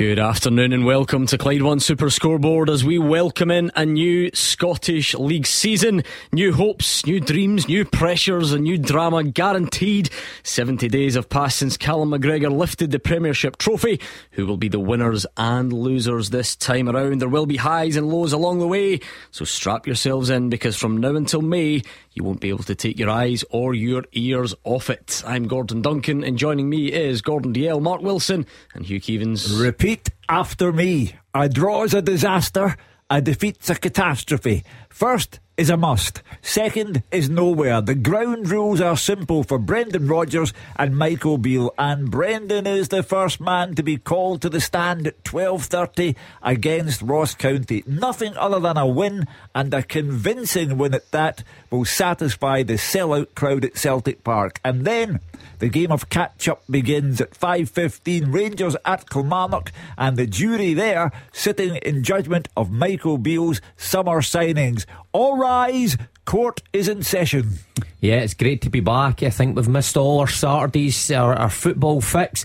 Good afternoon and welcome to Clyde One Super Scoreboard as we welcome in a new Scottish League season. New hopes, new dreams, new pressures, and new drama guaranteed. 70 days have passed since Callum McGregor lifted the Premiership trophy. Who will be the winners and losers this time around? There will be highs and lows along the way, so strap yourselves in because from now until May, you won't be able to take your eyes or your ears off it. I'm Gordon Duncan, and joining me is Gordon Dalziel, Mark Wilson, and Hugh Keevins. Repeat after me. A draw is a disaster, a defeat's a catastrophe. First is a must. Second is nowhere. The ground rules are simple for Brendan Rodgers and Michael Beale, and Brendan is the first man to be called to the stand at 12:30 against Ross County. Nothing other than a win and a convincing win at that will satisfy the sellout crowd at Celtic Park. And then the game of catch up begins at 5.15. Rangers at Kilmarnock and the jury there sitting in judgment of Michael Beale's summer signings. All rise, court is in session. Yeah, it's great to be back. I think we've missed all our Saturdays, our, our football fix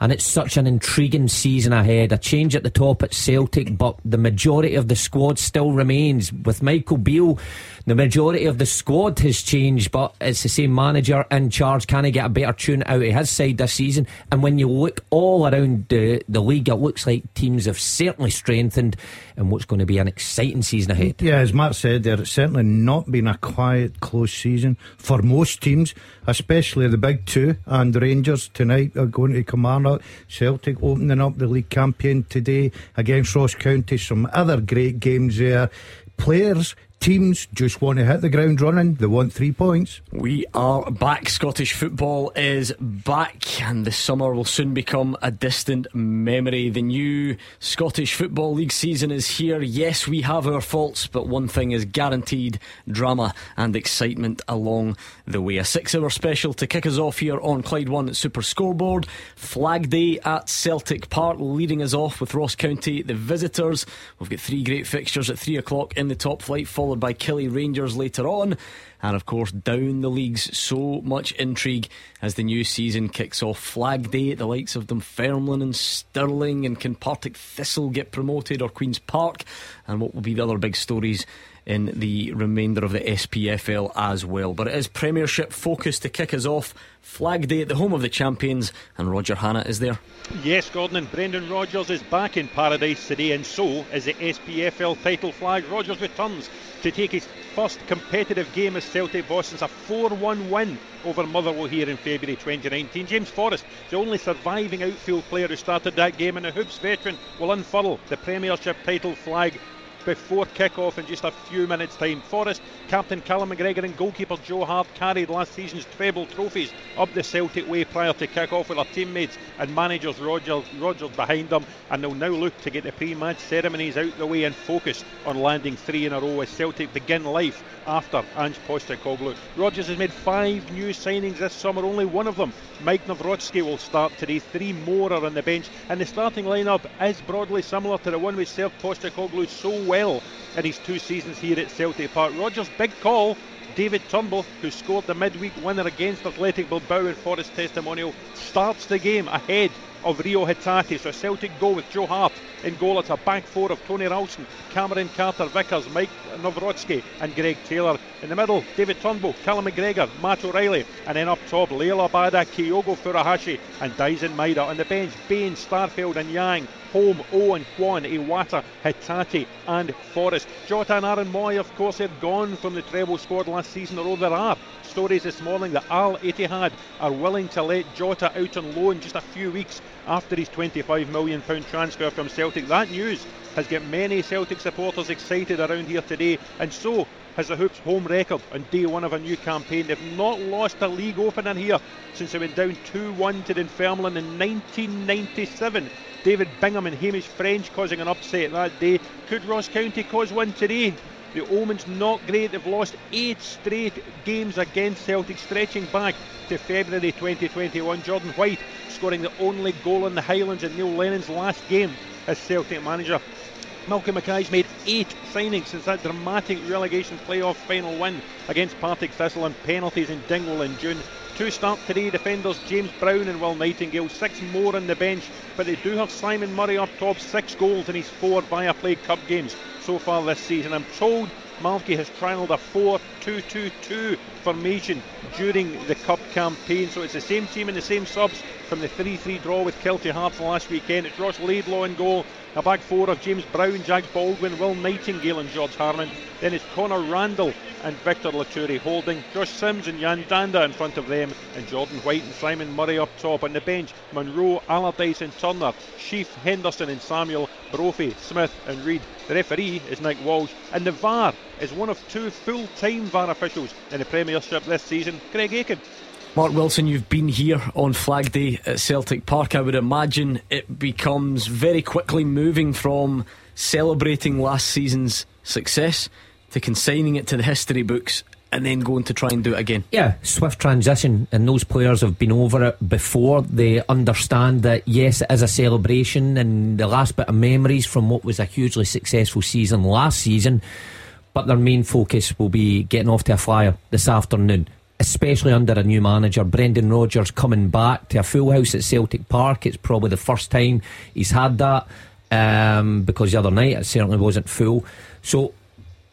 and it's such an intriguing season ahead. A change at the top at Celtic, but the majority of the squad still remains. With Michael Beale, the majority of the squad has changed, but it's the same manager in charge. Can he get a better tune out of his side this season? And when you look all around the, the league, it looks like teams have certainly strengthened in what's going to be an exciting season ahead. Yeah, as Matt said there, it's certainly not been a quiet, close season for most teams, especially the big two. And Rangers tonight are going to Kilmarnock. Celtic opening up the league campaign today against Ross County. Some other great games there. Players teams just want to hit the ground running. They want three points. We are back. Scottish football is back, and the summer will soon become a distant memory. The new Scottish Football League season is here. Yes, we have our faults, but one thing is guaranteed drama and excitement along the way. A six hour special to kick us off here on Clyde One Super Scoreboard. Flag Day at Celtic Park, leading us off with Ross County, the visitors. We've got three great fixtures at three o'clock in the top flight by Killie Rangers later on. And of course, down the leagues, so much intrigue as the new season kicks off. Flag Day at the likes of Dunfermline and Stirling and can Partick Thistle get promoted or Queen's Park? And what will be the other big stories in the remainder of the SPFL as well. But it is Premiership focus to kick us off. Flag Day at the home of the champions, and Roger Hanna is there. Yes, Gordon and Brendan Rodgers is back in paradise today, and so is the SPFL title flag. Rodgers returns to take his first competitive game as Celtic boss since a 4 1 win over Motherwell here in February 2019. James Forrest, the only surviving outfield player who started that game, and a Hoops veteran, will unfurl the Premiership title flag before kick-off in just a few minutes' time. Forrest, captain Callum McGregor and goalkeeper Joe Hart carried last season's treble trophies up the Celtic way prior to kick-off with their teammates and managers Rodgers, Rodgers behind them and they'll now look to get the pre-match ceremonies out of the way and focus on landing three in a row as Celtic begin life after Ange Postecoglou. Rodgers has made five new signings this summer, only one of them, Mike Nawrocki, will start today. Three more are on the bench, and the starting lineup is broadly similar to the one which served Postecoglou so well in his two seasons here at Celtic Park. Rodgers' big call David Turnbull, who scored the midweek winner against Athletic Bilbao in Forrest Testimonial, starts the game ahead of Rio Hatate. So Celtic go with Joe Hart in goal. It's a back four of Tony Ralston, Cameron Carter Vickers, Mike Nawrocki, and Greg Taylor. In the middle, David Turnbull, Callum McGregor, Matt O'Riley, and then up top, Liel Abada, Kyogo Furuhashi, and Daizen Maeda. On the bench, Bain, Starfelt, and Yang. Holm, Owen, Kwon, Iwata, Hatate, and Forrest. Jota and Aaron Mooy, of course, are gone from the treble squad last season, although there are stories this morning that Al Ittihad are willing to let Jota out on loan just a few weeks after his £25 million transfer from Celtic. That news has got many Celtic supporters excited around here today, and so has the Hoops home record on day one of a new campaign. They've not lost a league opener here since they went down 2 1 to Dunfermline in 1997. David Bingham and Hamish French causing an upset that day. Could Ross County cause one today? The omen's not great. They've lost eight straight games against Celtic, stretching back to February 2021. Jordan White scoring the only goal in the Highlands in Neil Lennon's last game as Celtic manager. Malcolm Mackay's made eight signings since that dramatic relegation playoff final win against Partick Thistle and penalties in Dingwall in June. Two start today, defenders James Brown and Will Nightingale, six more on the bench, but they do have Simon Murray up top, six goals in his four Viaplay Cup games so far this season. I'm told Malky has trialled a 4 2 2 2 formation during the Cup campaign, so it's the same team and the same subs from the 3 3 draw with Kelty Hearts last weekend. It's Ross Laidlaw in goal, a back four of James Brown, Jack Baldwin, Will Nightingale, and George Harmon. Then it's Connor Randall and Victor Loturi holding, Josh Sims and Yan Dhanda in front of them, and Jordan White and Simon Murray up top. On the bench, Munro, Allardyce and Turner, Sheaf, Henderson and Samuel, Brophy, Smith and Reid. The referee is Nick Walsh, and the VAR is one of two full time VAR officials in the Premiership this season, Craig Aiken. Mark Wilson, you've been here on Flag Day at Celtic Park. I would imagine it becomes very quickly moving from celebrating last season's success to consigning it to the history books and then going to try and do it again. Yeah, swift transition, and those players have been over it before. They understand that yes, it is a celebration and the last bit of memories from what was a hugely successful season last season. But their main focus will be getting off to a flyer this afternoon especially under a new manager. Brendan Rodgers coming back to a full house at Celtic Park. It's probably the first time he's had that um, because the other night it certainly wasn't full. So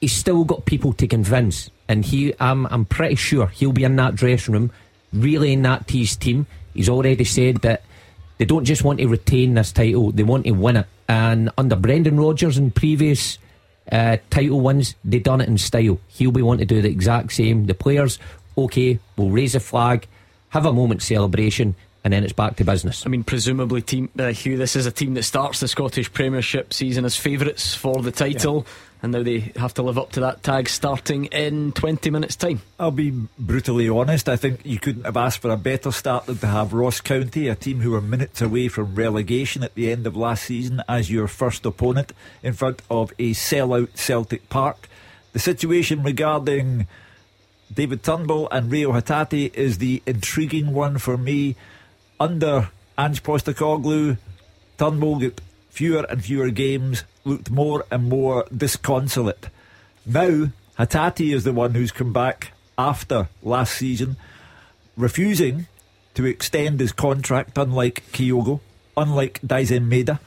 he's still got people to convince, and he, I'm, I'm pretty sure he'll be in that dressing room, really in that his team. He's already said that they don't just want to retain this title; they want to win it. And under Brendan Rodgers in previous uh, title wins, they done it in style. He'll be wanting to do the exact same. The players okay, we'll raise a flag, have a moment celebration, and then it's back to business. I mean, presumably, team uh, Hugh, this is a team that starts the Scottish Premiership season as favourites for the title. Yeah. And now they have to live up to that tag starting in 20 minutes' time. I'll be brutally honest. I think you couldn't have asked for a better start than to have Ross County, a team who were minutes away from relegation at the end of last season, as your first opponent in front of a sellout Celtic Park. The situation regarding David Turnbull and Reo Hatate is the intriguing one for me. Under Ange Postecoglou, Turnbull got fewer and fewer games, looked more and more disconsolate. Now, Hatate is the one who's come back after last season, refusing to extend his contract, unlike Kyogo, unlike Daizen Maeda.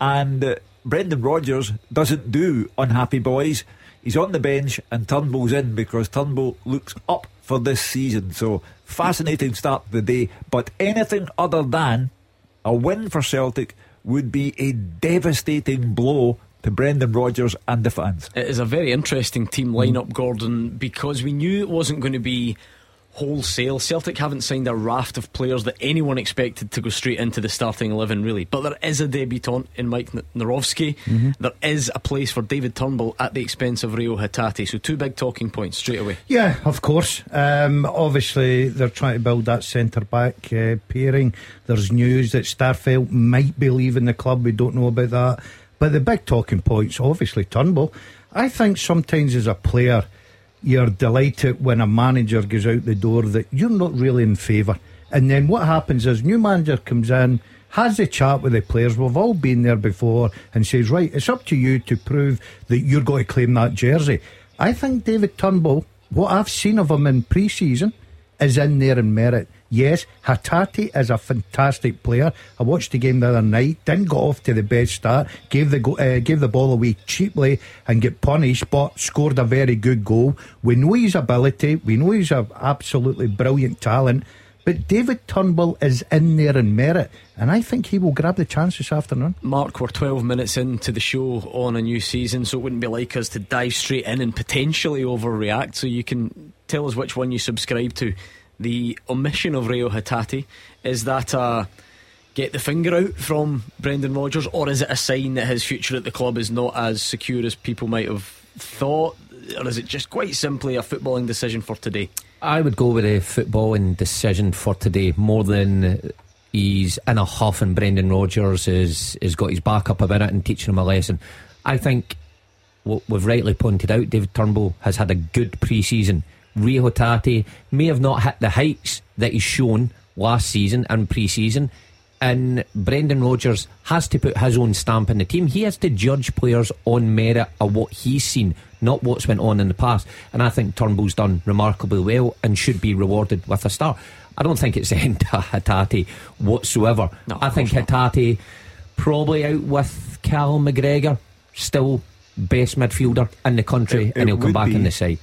And uh, Brendan Rodgers doesn't do unhappy boys. He's on the bench and Turnbull's in because Turnbull looks up for this season. So fascinating start to the day. But anything other than a win for Celtic would be a devastating blow to Brendan Rodgers and the fans. It is a very interesting team lineup, Gordon, because we knew it wasn't going to be wholesale. Celtic haven't signed a raft of players that anyone expected to go straight into the starting 11, really. But there is a debutant in Mike Nawrocki. Mm-hmm. There is a place for David Turnbull at the expense of Rio Hatate. So, two big talking points straight away. Yeah, of course. Um, obviously, they're trying to build that centre back uh, pairing. There's news that Starfelt might be leaving the club. We don't know about that. But the big talking points, obviously, Turnbull. I think sometimes as a player, you're delighted when a manager goes out the door that you're not really in favour. And then what happens is new manager comes in, has a chat with the players. We've all been there before, and says, right, it's up to you to prove that you're going to claim that jersey. I think David Turnbull, what I've seen of him in pre-season, is in there in merit. Yes, Hatate is a fantastic player. I watched the game the other night. Didn't go off to the best start. Gave the uh, gave the ball away cheaply and get punished, but scored a very good goal. We know his ability. We know he's an absolutely brilliant talent. But David Turnbull is in there in merit, and I think he will grab the chance this afternoon. Mark, we're 12 minutes into the show on a new season, so it wouldn't be like us to dive straight in and potentially overreact. So you can tell us which one you subscribe to the omission of Reo Hatate. Is that a get the finger out from Brendan Rodgers, or is it a sign that his future at the club is not as secure as people might have thought? Or is it just quite simply a footballing decision for today? I would go with a footballing decision for today more than he's in a huff and Brendan Rodgers is, is got his back up about it and teaching him a lesson. I think what we've rightly pointed out, David Turnbull has had a good pre season. Rio Hatate may have not hit the heights that he's shown last season and pre season. And Brendan Rodgers has to put his own stamp in the team. He has to judge players on merit of what he's seen, not what's went on in the past. And I think Turnbull's done remarkably well and should be rewarded with a star. I don't think it's the end to Hatate whatsoever. No, I think Hatate probably out with Cal McGregor, still best midfielder in the country, It- and he'll come back be- in the side.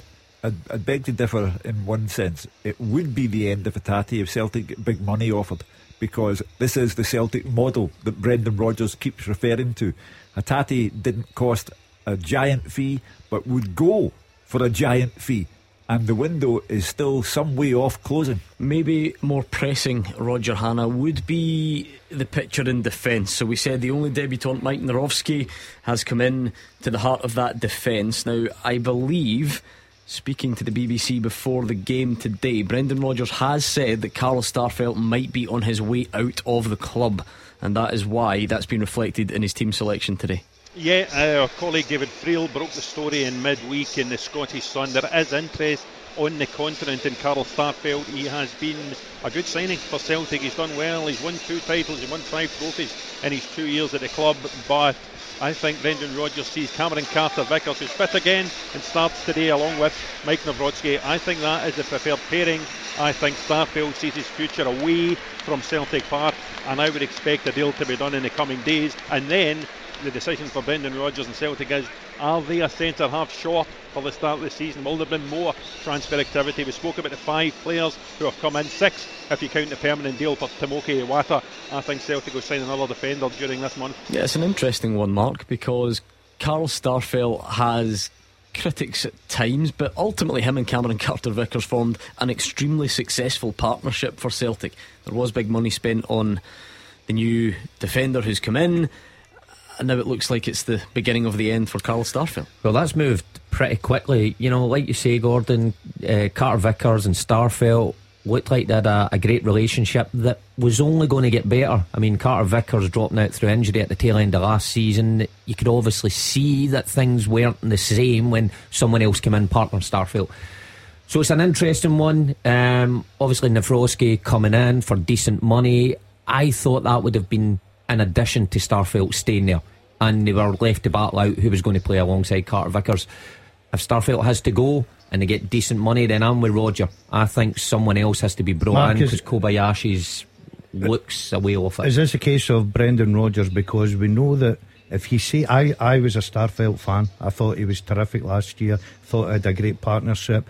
I'd, beg to differ in one sense. It would be the end of Hatate if Celtic get big money offered, because this is the Celtic model that Brendan Rodgers keeps referring to. Hatate didn't cost a giant fee, but would go for a giant fee, and the window is still some way off closing. Maybe more pressing Roger Hanna would be the picture in defence. So we said the only debutant, Mike Nawrocki, has come in to the heart of that defence. Now, I believe, speaking to the BBC before the game today, Brendan Rodgers has said that Carlos Starfelt might be on his way out of the club, and that is why that's been reflected in his team selection today. Yeah, uh, our colleague David Friel broke the story in midweek in the Scottish Sun. There is interest on the continent in Carl Starfelt. He has been a good signing for Celtic. He's done well. He's won two titles. He won five trophies in his two years at the club. But I think Brendan Rodgers sees Cameron Carter Vickers, who's fit again and starts today along with Mike Nawrocki. I think that is the preferred pairing. I think Starfelt sees his future away from Celtic Park, and I would expect a deal to be done in the coming days. And then the decision for Brendan Rodgers and Celtic is are they a centre half short for the start of the season? Will there be more transfer activity? We spoke about the five players who have come in, six if you count the permanent deal for Tomoki Iwata. I think Celtic will sign another defender during this month. Yeah, it's an interesting one, Mark, because Carl Starfelt has critics at times, but ultimately him and Cameron Carter Vickers formed an extremely successful partnership for Celtic. There was big money spent on the new defender who's come in, and now it looks like it's the beginning of the end for Carl Starfelt. Well, that's moved pretty quickly. You know, like you say, Gordon, uh, Carter Vickers and Starfelt looked like they had a, a great relationship that was only going to get better. I mean, Carter Vickers dropping out through injury at the tail end of last season. You could obviously see that things weren't the same when someone else came in, partner Starfelt. So it's an interesting one. Um, obviously, Nawrocki coming in for decent money. I thought that would have been in addition to Starfelt staying there. And they were left to battle out who was going to play alongside Carter Vickers. If Starfelt has to go and they get decent money, then I'm with Roger. I think someone else has to be brought Mark, in because Kobayashi's looks away off it. Is this a case of Brendan Rodgers? Because we know that if he say, I, I was a Starfelt fan. I thought he was terrific last year. Thought he had a great partnership.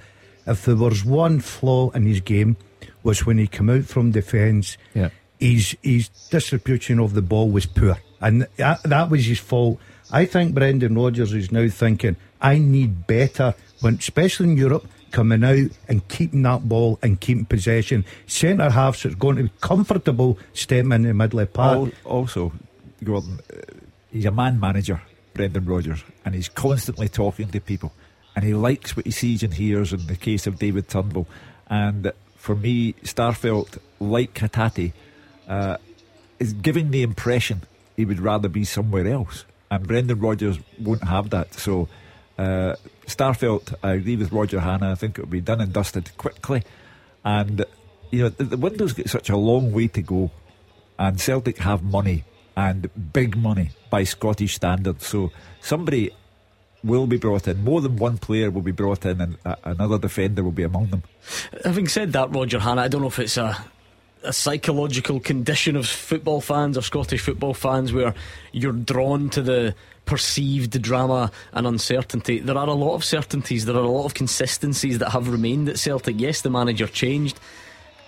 If there was one flaw in his game, was when he came out from defence. Yeah. His his distribution of the ball was poor, and that, that was his fault. I think Brendan Rodgers is now thinking, I need better when, especially in Europe, coming out and keeping that ball and keeping possession. Centre halves that's going to be comfortable stepping in the middle of the park. Also, Gordon, uh, he's a man manager, Brendan Rodgers, and he's constantly talking to people, and he likes what he sees and hears. In the case of David Turnbull, and for me, Starfelt, like Hatate, uh, is giving the impression he would rather be somewhere else, and Brendan Rodgers won't have that. So. Uh, Starfelt, I agree with Roger Hanna. I think it will be done and dusted quickly, and you know the, the window's got such a long way to go and Celtic have money and big money by Scottish standards. So somebody will be brought in. More than one player will be brought in, and uh, another defender will be among them. Having said that, Roger Hanna, I don't know if it's a a psychological condition of football fans or Scottish football fans where you're drawn to the perceived drama and uncertainty. There are a lot of certainties, there are a lot of consistencies that have remained at Celtic. Yes, the manager changed.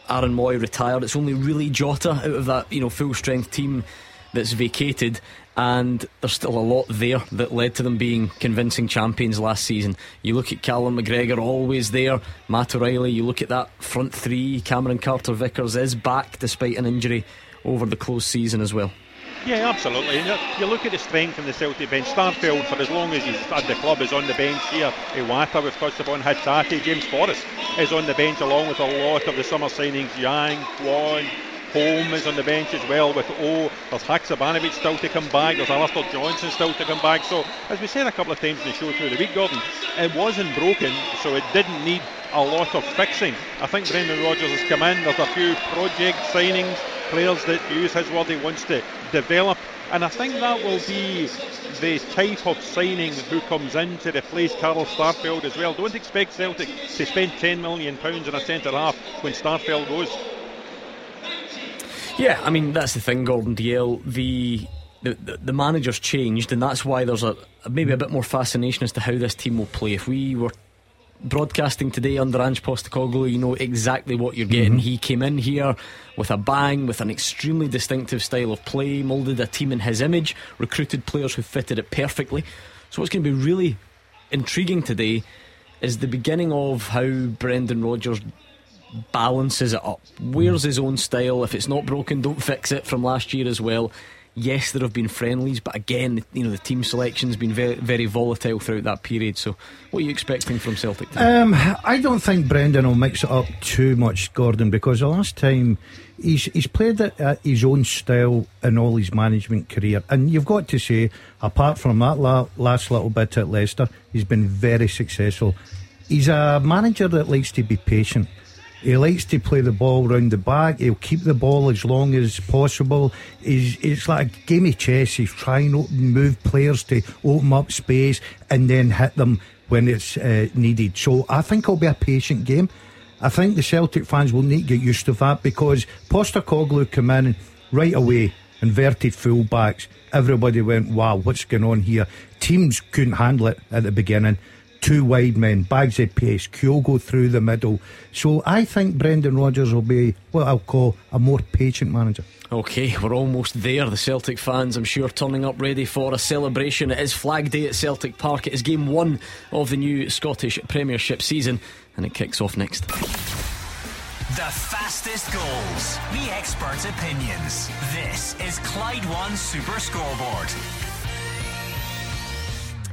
Aaron Mooy retired. It's only really Jota out of that, you know, full strength team that's vacated and there's still a lot there that led to them being convincing champions last season. You look at Callum McGregor, always there. Matt O'Riley, you look at that front three. Cameron Carter Vickers is back despite an injury over the close season as well. Yeah, absolutely. You, look at the strength in the Celtic bench. Starfelt, for as long as he's at the club, is on the bench here. Iwata, we've touched upon, Hatate, James Forrest is on the bench along with a lot of the summer signings, Yang, Kwon, Holm is on the bench as well with O. There's Haksabanovic still to come back. There's Alistair Johnston still to come back. So, as we said a couple of times in the show through the week, Gordon, it wasn't broken, so it didn't need a lot of fixing. I think Brendan Rodgers has come in. There's a few project signings, players that use his word he wants to develop. And I think that will be the type of signing who comes in to replace Carl Starfelt as well. Don't expect Celtic to spend £10 million on a centre half when Starfelt goes. Yeah, I mean that's the thing, Gordon Dalziel. The the, the, the manager's changed, and that's why there's a maybe a bit more fascination as to how this team will play. If we were broadcasting today under Ange Postecoglou, you know exactly what you're getting. Mm-hmm. He came in here with a bang, with an extremely distinctive style of play, moulded a team in his image, recruited players who fitted it perfectly. So what's going to be really intriguing today is the beginning of how Brendan Rodgers balances it up. Where's his own style? If it's not broken, don't fix it from last year as well. Yes, there have been friendlies, but again, you know the team selection's been very, very volatile throughout that period. So, what are you expecting from Celtic? Um, I don't think Brendan will mix it up too much, Gordon, because the last time he's he's played at his own style in all his management career, and you've got to say, apart from that last little bit at Leicester, he's been very successful. He's a manager that likes to be patient. He likes to play the ball round the back. He'll keep the ball as long as possible. He's, it's like a game of chess. He's trying to move players to open up space and then hit them when it's uh, needed. So I think it'll be a patient game. I think the Celtic fans will need to get used to that because Postecoglou came in right away, inverted fullbacks. Everybody went, wow, what's going on here? Teams couldn't handle it at the beginning two wide men, bags of pace, Kyogo through the middle. So I think Brendan Rodgers will be what I'll call a more patient manager. Okay, we're almost there. The Celtic fans, I'm sure, turning up ready for a celebration. It is Flag Day at Celtic Park. It is game one of the new Scottish Premiership season, and it kicks off next. The fastest goals, the experts' opinions. This is Clyde One Super Scoreboard.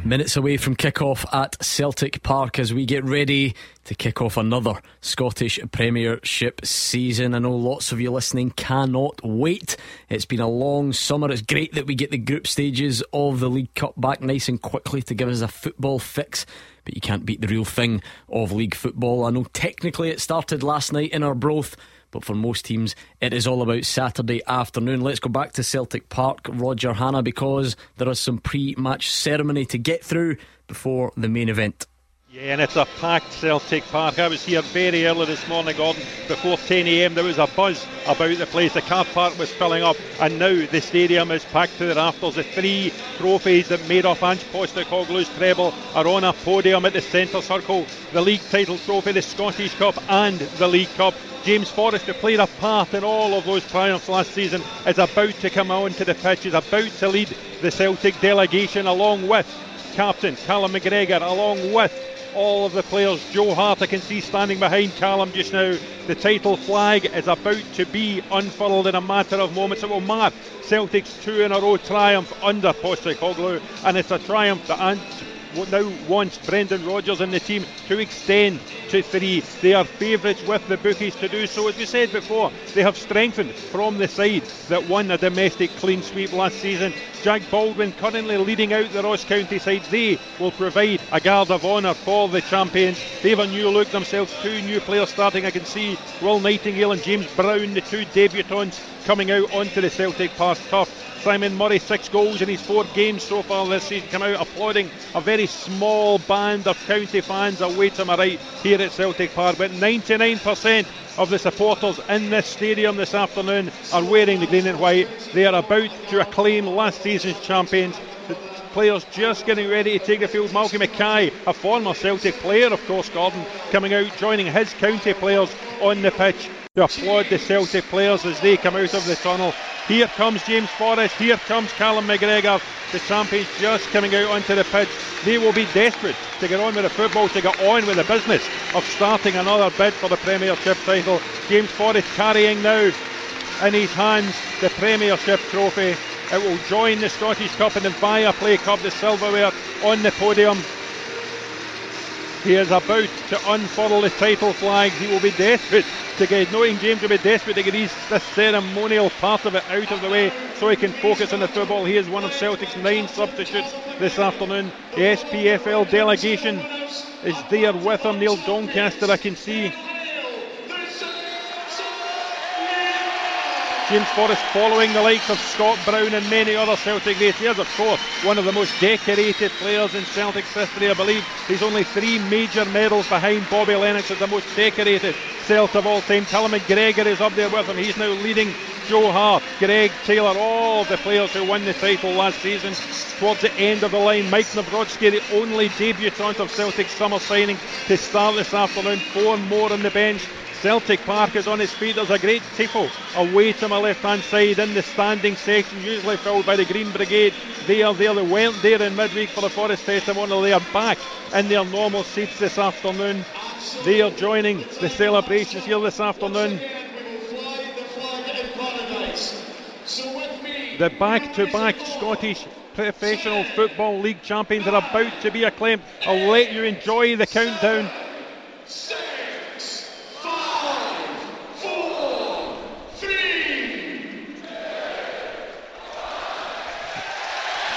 Minutes away from kick-off at Celtic Park as we get ready to kick off another Scottish Premiership season. I know lots of you listening cannot wait. It's been a long summer. It's great that we get the group stages of the League Cup back nice and quickly to give us a football fix. But you can't beat the real thing of league football. I know technically it started last night in Arbroath but for most teams, it is all about Saturday afternoon. Let's go back to Celtic Park, Roger Hanna, because there is some pre match ceremony to get through before the main event. Yeah, and it's a packed Celtic Park. I was here very early this morning, Gordon. Before 10 a.m., there was a buzz about the place. The car park was filling up, and now the stadium is packed to the rafters. The three trophies that made up Ange Postecoglou's treble are on a podium at the centre circle. The league title trophy, the Scottish Cup, and the League Cup. James Forrest, who played a part in all of those triumphs last season, is about to come out onto the pitch, is about to lead the Celtic delegation along with captain Callum McGregor, along with all of the players. Joe Hart, I can see standing behind Callum just now. The title flag is about to be unfurled in a matter of moments. It will mark Celtic's two in a row triumph under Postecoglou, and it's a triumph that now wants Brendan Rodgers and the team to extend to three. They are favourites with the bookies to do so. As we said before, they have strengthened from the side that won a domestic clean sweep last season. Jack Baldwin currently leading out the Ross County side. They will provide a guard of honour for the champions. They have a new look themselves, two new players starting. I can see Will Nightingale and James Brown, the two debutants, coming out onto the Celtic Park turf. Simon Murray, six goals in his four games so far this season, come out applauding a very small band of county fans away to my right here at Celtic Park. But 99% of the supporters in this stadium this afternoon are wearing the green and white. They are about to acclaim last season's champions. Players just getting ready to take the field. Malky Mackay, a former Celtic player, of course, Gordon, coming out, joining his county players on the pitch to applaud the Celtic players as they come out of the tunnel. Here comes James Forrest. Here comes Callum McGregor. The champions just coming out onto the pitch. They will be desperate to get on with the football, to get on with the business of starting another bid for the Premiership title. James Forrest carrying now in his hands the Premiership trophy. It will join the Scottish Cup and the Viaplay Cup, the silverware on the podium. He is about to unfurl the title flags. He will be desperate to get, knowing James will be desperate to get his, this ceremonial part of it out of the way so he can focus on the football. He is one of Celtic's nine substitutes this afternoon. The SPFL delegation is there with him. Neil Doncaster, I can see. James Forrest following the likes of Scott Brown and many other Celtic greats. He is, of course, one of the most decorated players in Celtic's history. I believe he's only three major medals behind Bobby Lennox as the most decorated Celt of all time. Callum McGregor is up there with him. He's now leading Joe Hart, Greg Taylor, all the players who won the title last season. Towards the end of the line, Mike Nawrocki, the only debutant of Celtic's summer signing to start this afternoon. Four more on the bench. Celtic Park is on its feet. There's a great tifo away to my left hand side in the standing section, usually filled by the Green Brigade. They are there. They went there in midweek for the Forrest testimonial. They are back in their normal seats this afternoon. They are joining the celebrations here this afternoon. The back to back Scottish Professional Football League champions are about to be acclaimed. I'll let you enjoy the countdown.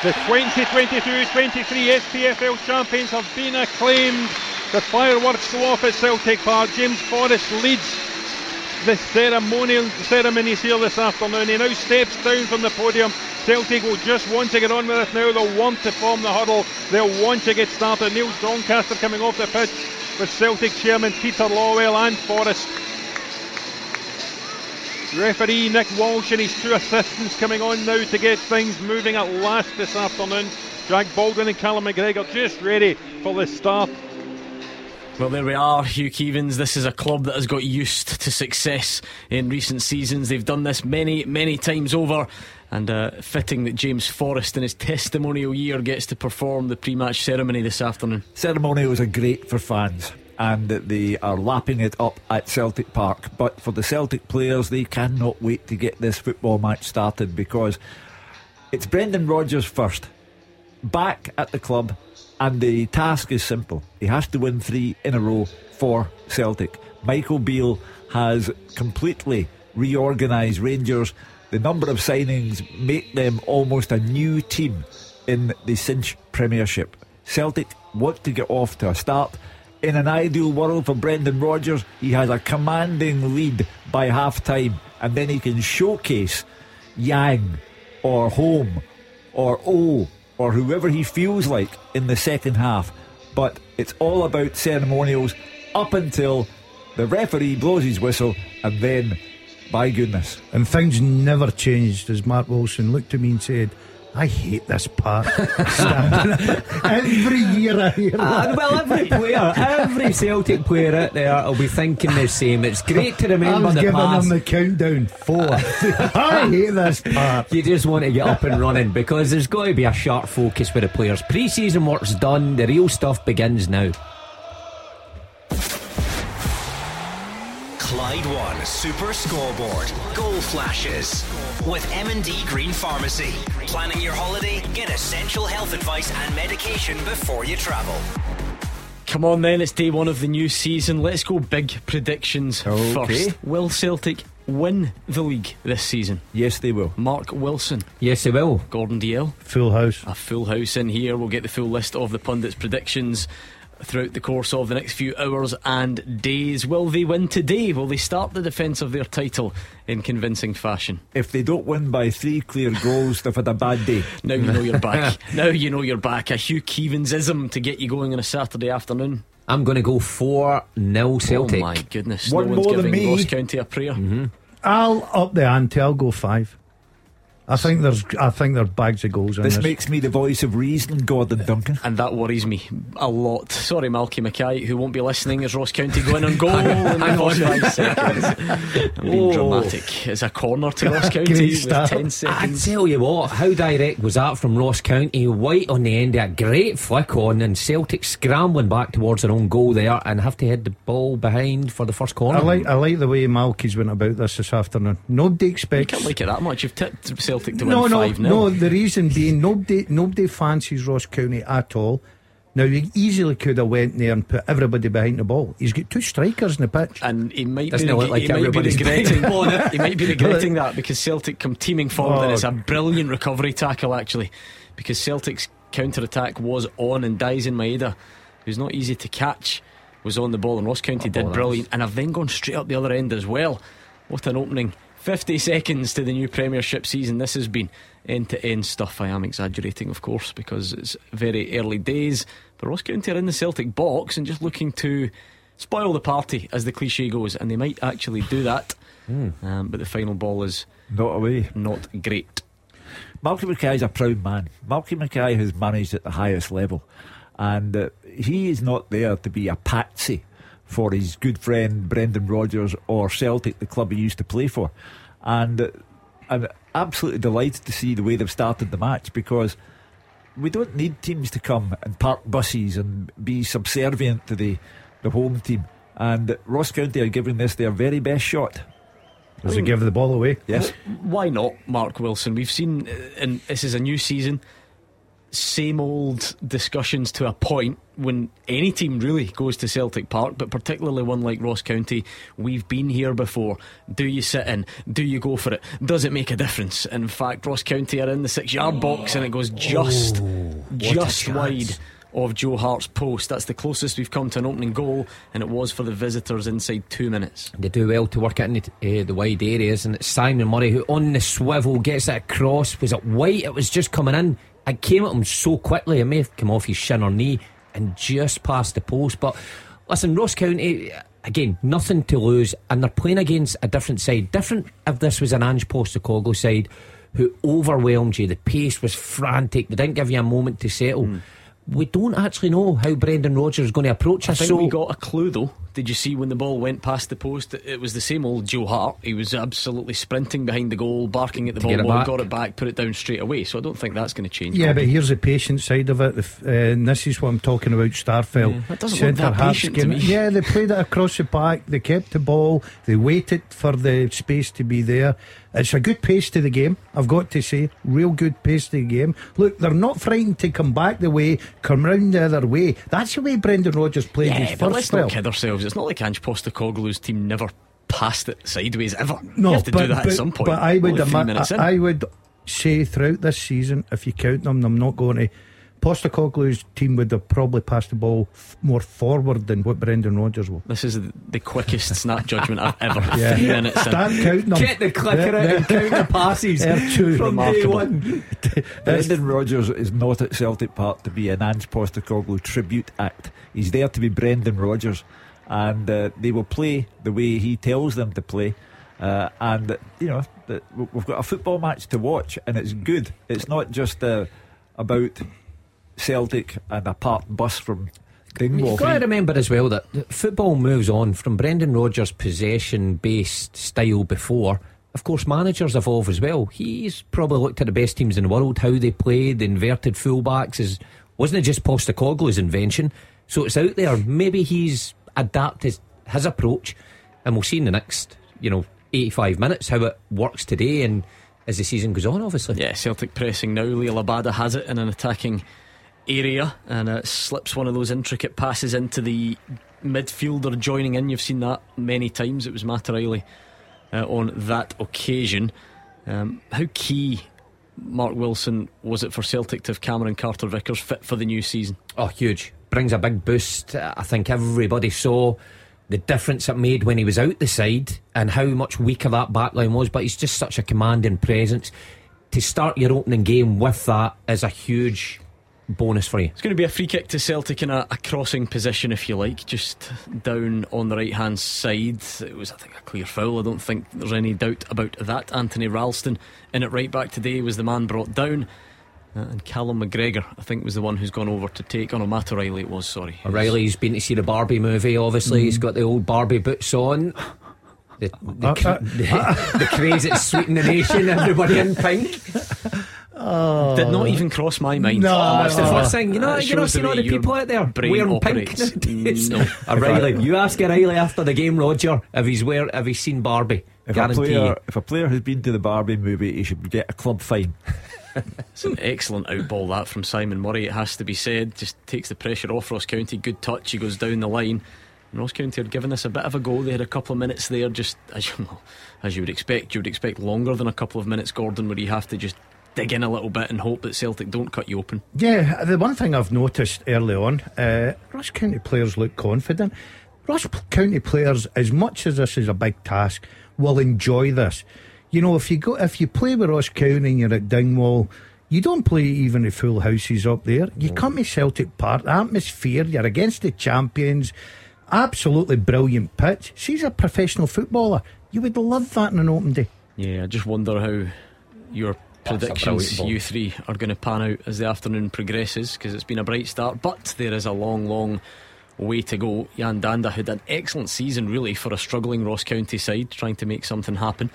The 2022-23 SPFL champions have been acclaimed. The fireworks go off at Celtic Park. James Forrest leads the ceremonial ceremonies here this afternoon. He now steps down from the podium. Celtic will just want to get on with it now. They'll want to form the huddle. They'll want to get started. Neil Doncaster coming off the pitch with Celtic chairman Peter Lawwell and Forrest. Referee Nick Walsh and his two assistants coming on now to get things moving at last this afternoon. Jack Baldwin and Callum McGregor just ready for the start. Well, there we are, Hugh Keevins. This is a club that has got used to success in recent seasons. They've done this many, many times over. And uh, fitting that James Forrest in his testimonial year gets to perform the pre match ceremony this afternoon. Ceremonials are great for fans and that they are lapping it up at Celtic Park. But for the Celtic players, they cannot wait to get this football match started because it's Brendan Rodgers first, back at the club, and the task is simple. He has to win three in a row for Celtic. Michael Beale has completely reorganised Rangers. The number of signings make them almost a new team in the Cinch Premiership. Celtic want to get off to a start in an ideal world for Brendan Rodgers, he has a commanding lead by half time, and then he can showcase Yang or Holm or O or whoever he feels like in the second half. But it's all about ceremonials up until the referee blows his whistle, and then, by goodness. And things never changed as Mark Wilson looked at me and said, I hate this part. every year I hear uh, well, every player, every Celtic player out there will be thinking the same. It's great to remember I was the giving past. them the countdown. Four. I hate this part. You just want to get up and running because there's got to be a sharp focus for the players. Pre season work's done, the real stuff begins now. Clyde One Super Scoreboard. Goal flashes. With M&D Green Pharmacy. Planning your holiday? Get essential health advice and medication before you travel. Come on then, it's day one of the new season. Let's go big predictions Okay. first. Will Celtic win the league this season? Yes, they will. Mark Wilson, Yes, they will. Gordon Dalziel, Full house. a full house in here. We'll get the full list of the pundits' predictions throughout the course of the next few hours and days. Will they win today? Will they start the defence of their title in convincing fashion? If they don't win by three clear goals, they've had a bad day. Now you know you're back. now you know you're back. A Hugh Keevansism to get you going on a Saturday afternoon. I'm going to go 4 0 Celtic. Oh my goodness. One no one's more than giving me. Ross County a prayer. Mm-hmm. I'll up the ante. I'll go five. I think there's. I think there's bags of goals in This this. makes me the voice of reason, Gordon Duncan. And that worries me a lot. Sorry, Malky Mackay, who won't be listening as Ross County going on goal in the first five seconds. I'm being Oh. dramatic. It's a corner to Ross County with start. 10 I seconds. tell you what, how direct was that from Ross County? White on the end of a great flick on, and Celtic scrambling back towards their own goal there and have to head the ball behind for the first corner. I like. I like the way Malky's went about this this afternoon. Nobody expects. You can't like it that much. You've tipped Celtic to no, win no, 5 0. no. The reason being, nobody, nobody fancies Ross County at all. Now he easily could have went there and put everybody behind the ball. He's got two strikers in the pitch. And he might Doesn't be, look like he might be regretting behind the ball now? he might be regretting that because Celtic come teaming forward and Oh. it's a oh. brilliant recovery tackle actually because Celtic's counter attack was on and Daizen Maeda who's not easy to catch was on the ball and Ross County Oh, did brilliant and I've then gone straight up the other end as well what an opening 50 seconds to the new Premiership season. This has been end to end stuff I am exaggerating of course because it's very early days. But Ross County are in the Celtic box and just looking to spoil the party as the cliche goes and they might actually do that. Um, but the final ball is Not away. not great. Malky is a proud man. Malky Mackay has managed at the highest level, and uh, he is not there to be a patsy for his good friend Brendan Rodgers or Celtic, the club he used to play for. And uh, I'm absolutely delighted to see the way they've started the match because we don't need teams to come and park buses and be subservient to the, the home team. And Ross County are giving this their very best shot. Does he give the ball away? Yes. why not Mark Wilson we've seen uh, and this is a new season same old discussions to a point when any team really goes to Celtic Park, but particularly one like Ross County. We've been here before. Do you sit in? Do you go for it? Does it make a difference? In fact, Ross County are in the six yard box and it goes just, just wide of Joe Hart's post. That's the closest we've come to an opening goal, and it was for the visitors inside two minutes. They do well to work it in the, uh, the wide areas, and it's Simon Murray who, on the swivel, gets it across. Was it White? It was just coming in. It came at him so quickly. It may have come off his shin or knee and just past the post. But listen, Ross County, again, nothing to lose, and they're playing against a different side. Different if this was an Ange Postecoglou side who overwhelmed you. The pace was frantic. They didn't give you a moment to settle. Hmm. We don't actually know how Brendan Rodgers is going to approach I us. think so we got a clue though. Did you see when the ball went past the post? It was the same old Joe Hart. He was absolutely sprinting behind the goal, barking at the ball, get ball got it back, put it down straight away. So I don't think that's going to change. Yeah, but here's the patient side of it. The f- uh, and this is what I'm talking about. Starfelt. that doesn't look that half patient to me. Yeah, they played it across the back. They kept the ball. They waited for the space to be there. It's a good pace to the game. I've got to say, real good pace to the game. Look, they're not frightened to come back the way, come round the other way. That's the way Brendan Rodgers played Yeah, his but first let's spell. not kid ourselves. It's not like Ange Postecoglou's team never passed it sideways ever. No, you have to but, do that but, at some point. But I would, Only three admit, minutes in. I, I would say throughout this season, if you count them, I'm not going to. Postecoglou's team would have probably passed the ball f- more forward than what Brendan Rodgers will. this is the- the quickest snap judgment I've ever. Yeah. Three minutes in. Start counting them. Get the clicker out and count the passes they're too from day one. Brendan Rodgers is not at Celtic Park to be an Ange Postecoglou tribute act. He's there to be Brendan Rodgers, and uh, they will play the way he tells them to play. Uh, and you know that we- we've got a football match to watch, and it's good. It's not just uh, about Celtic and a parked bus from Dingwall. You've got to remember as well that football moves on from Brendan Rodgers' possession based style before. Of course, managers evolve as well. He's probably looked at the best teams in the world, how they played, the inverted fullbacks. Is, wasn't it just Postecoglou's invention? So it's out there. Maybe he's adapted his approach, and we'll see in the next, you know, 85 minutes how it works today and as the season goes on, obviously. Yeah, Celtic pressing now. Liel Abada has it in an attacking area and uh, slips one of those intricate passes into the midfielder joining in. You've seen that many times. It was Matt Riley uh, on that occasion. Um, how key, Mark Wilson, was it for Celtic to have Cameron Carter Vickers fit for the new season? Oh, huge. Brings a big boost. I think everybody saw the difference it made when he was out the side and how much weaker that backline was. But he's just such a commanding presence. To start your opening game with that is a huge bonus for you. It's going to be a free kick to Celtic in a, a crossing position, if you like, just down on the right hand side. It was, I think, a clear foul. I don't think there's any doubt about that. Anthony Ralston in it right back today was the man brought down. Uh, and Callum McGregor, I think, was the one who's gone over to take. Oh no, Matt O'Riley it was, sorry. O'Riley's been to see the Barbie movie, obviously. He's got the old Barbie boots on. The, the, Uh, cra- uh, the, the craze that's sweeping the nation, everybody in pink. Did not even cross my mind. No, I That's must the first thing. You know, It you know, shows see all the people out there brain wearing pink operates. nowadays. No. O'Riley, you ask O'Riley after the game, Roger, if he's wear, if he's seen Barbie. If a, Guarantee player, if a player has been to the Barbie movie, he should get a club fine. It's an excellent outball that from Simon Murray. It has to be said. Just takes the pressure off Ross County. Good touch. He goes down the line. And Ross County are giving us a bit of a go. They had a couple of minutes there, just as you, as you would expect. You would expect longer than a couple of minutes, Gordon, where you have to just dig in a little bit and hope that Celtic don't cut you open. Yeah, the one thing I've noticed early on, uh, Ross County players look confident. Ross County players, as much as this is a big task, will enjoy this. You know, if you go, if you play with Ross County and you're at Dingwall, you don't play even the full houses up there. You come to Celtic Park, atmosphere, you're against the champions. Absolutely brilliant pitch. She's a professional footballer. You would love that in an open day. Yeah, I just wonder how your predictions you three are going to pan out as the afternoon progresses because it's been a bright start, but there is a long, long way to go. Yan Dhanda had an excellent season, really, for a struggling Ross County side, trying to make something happen.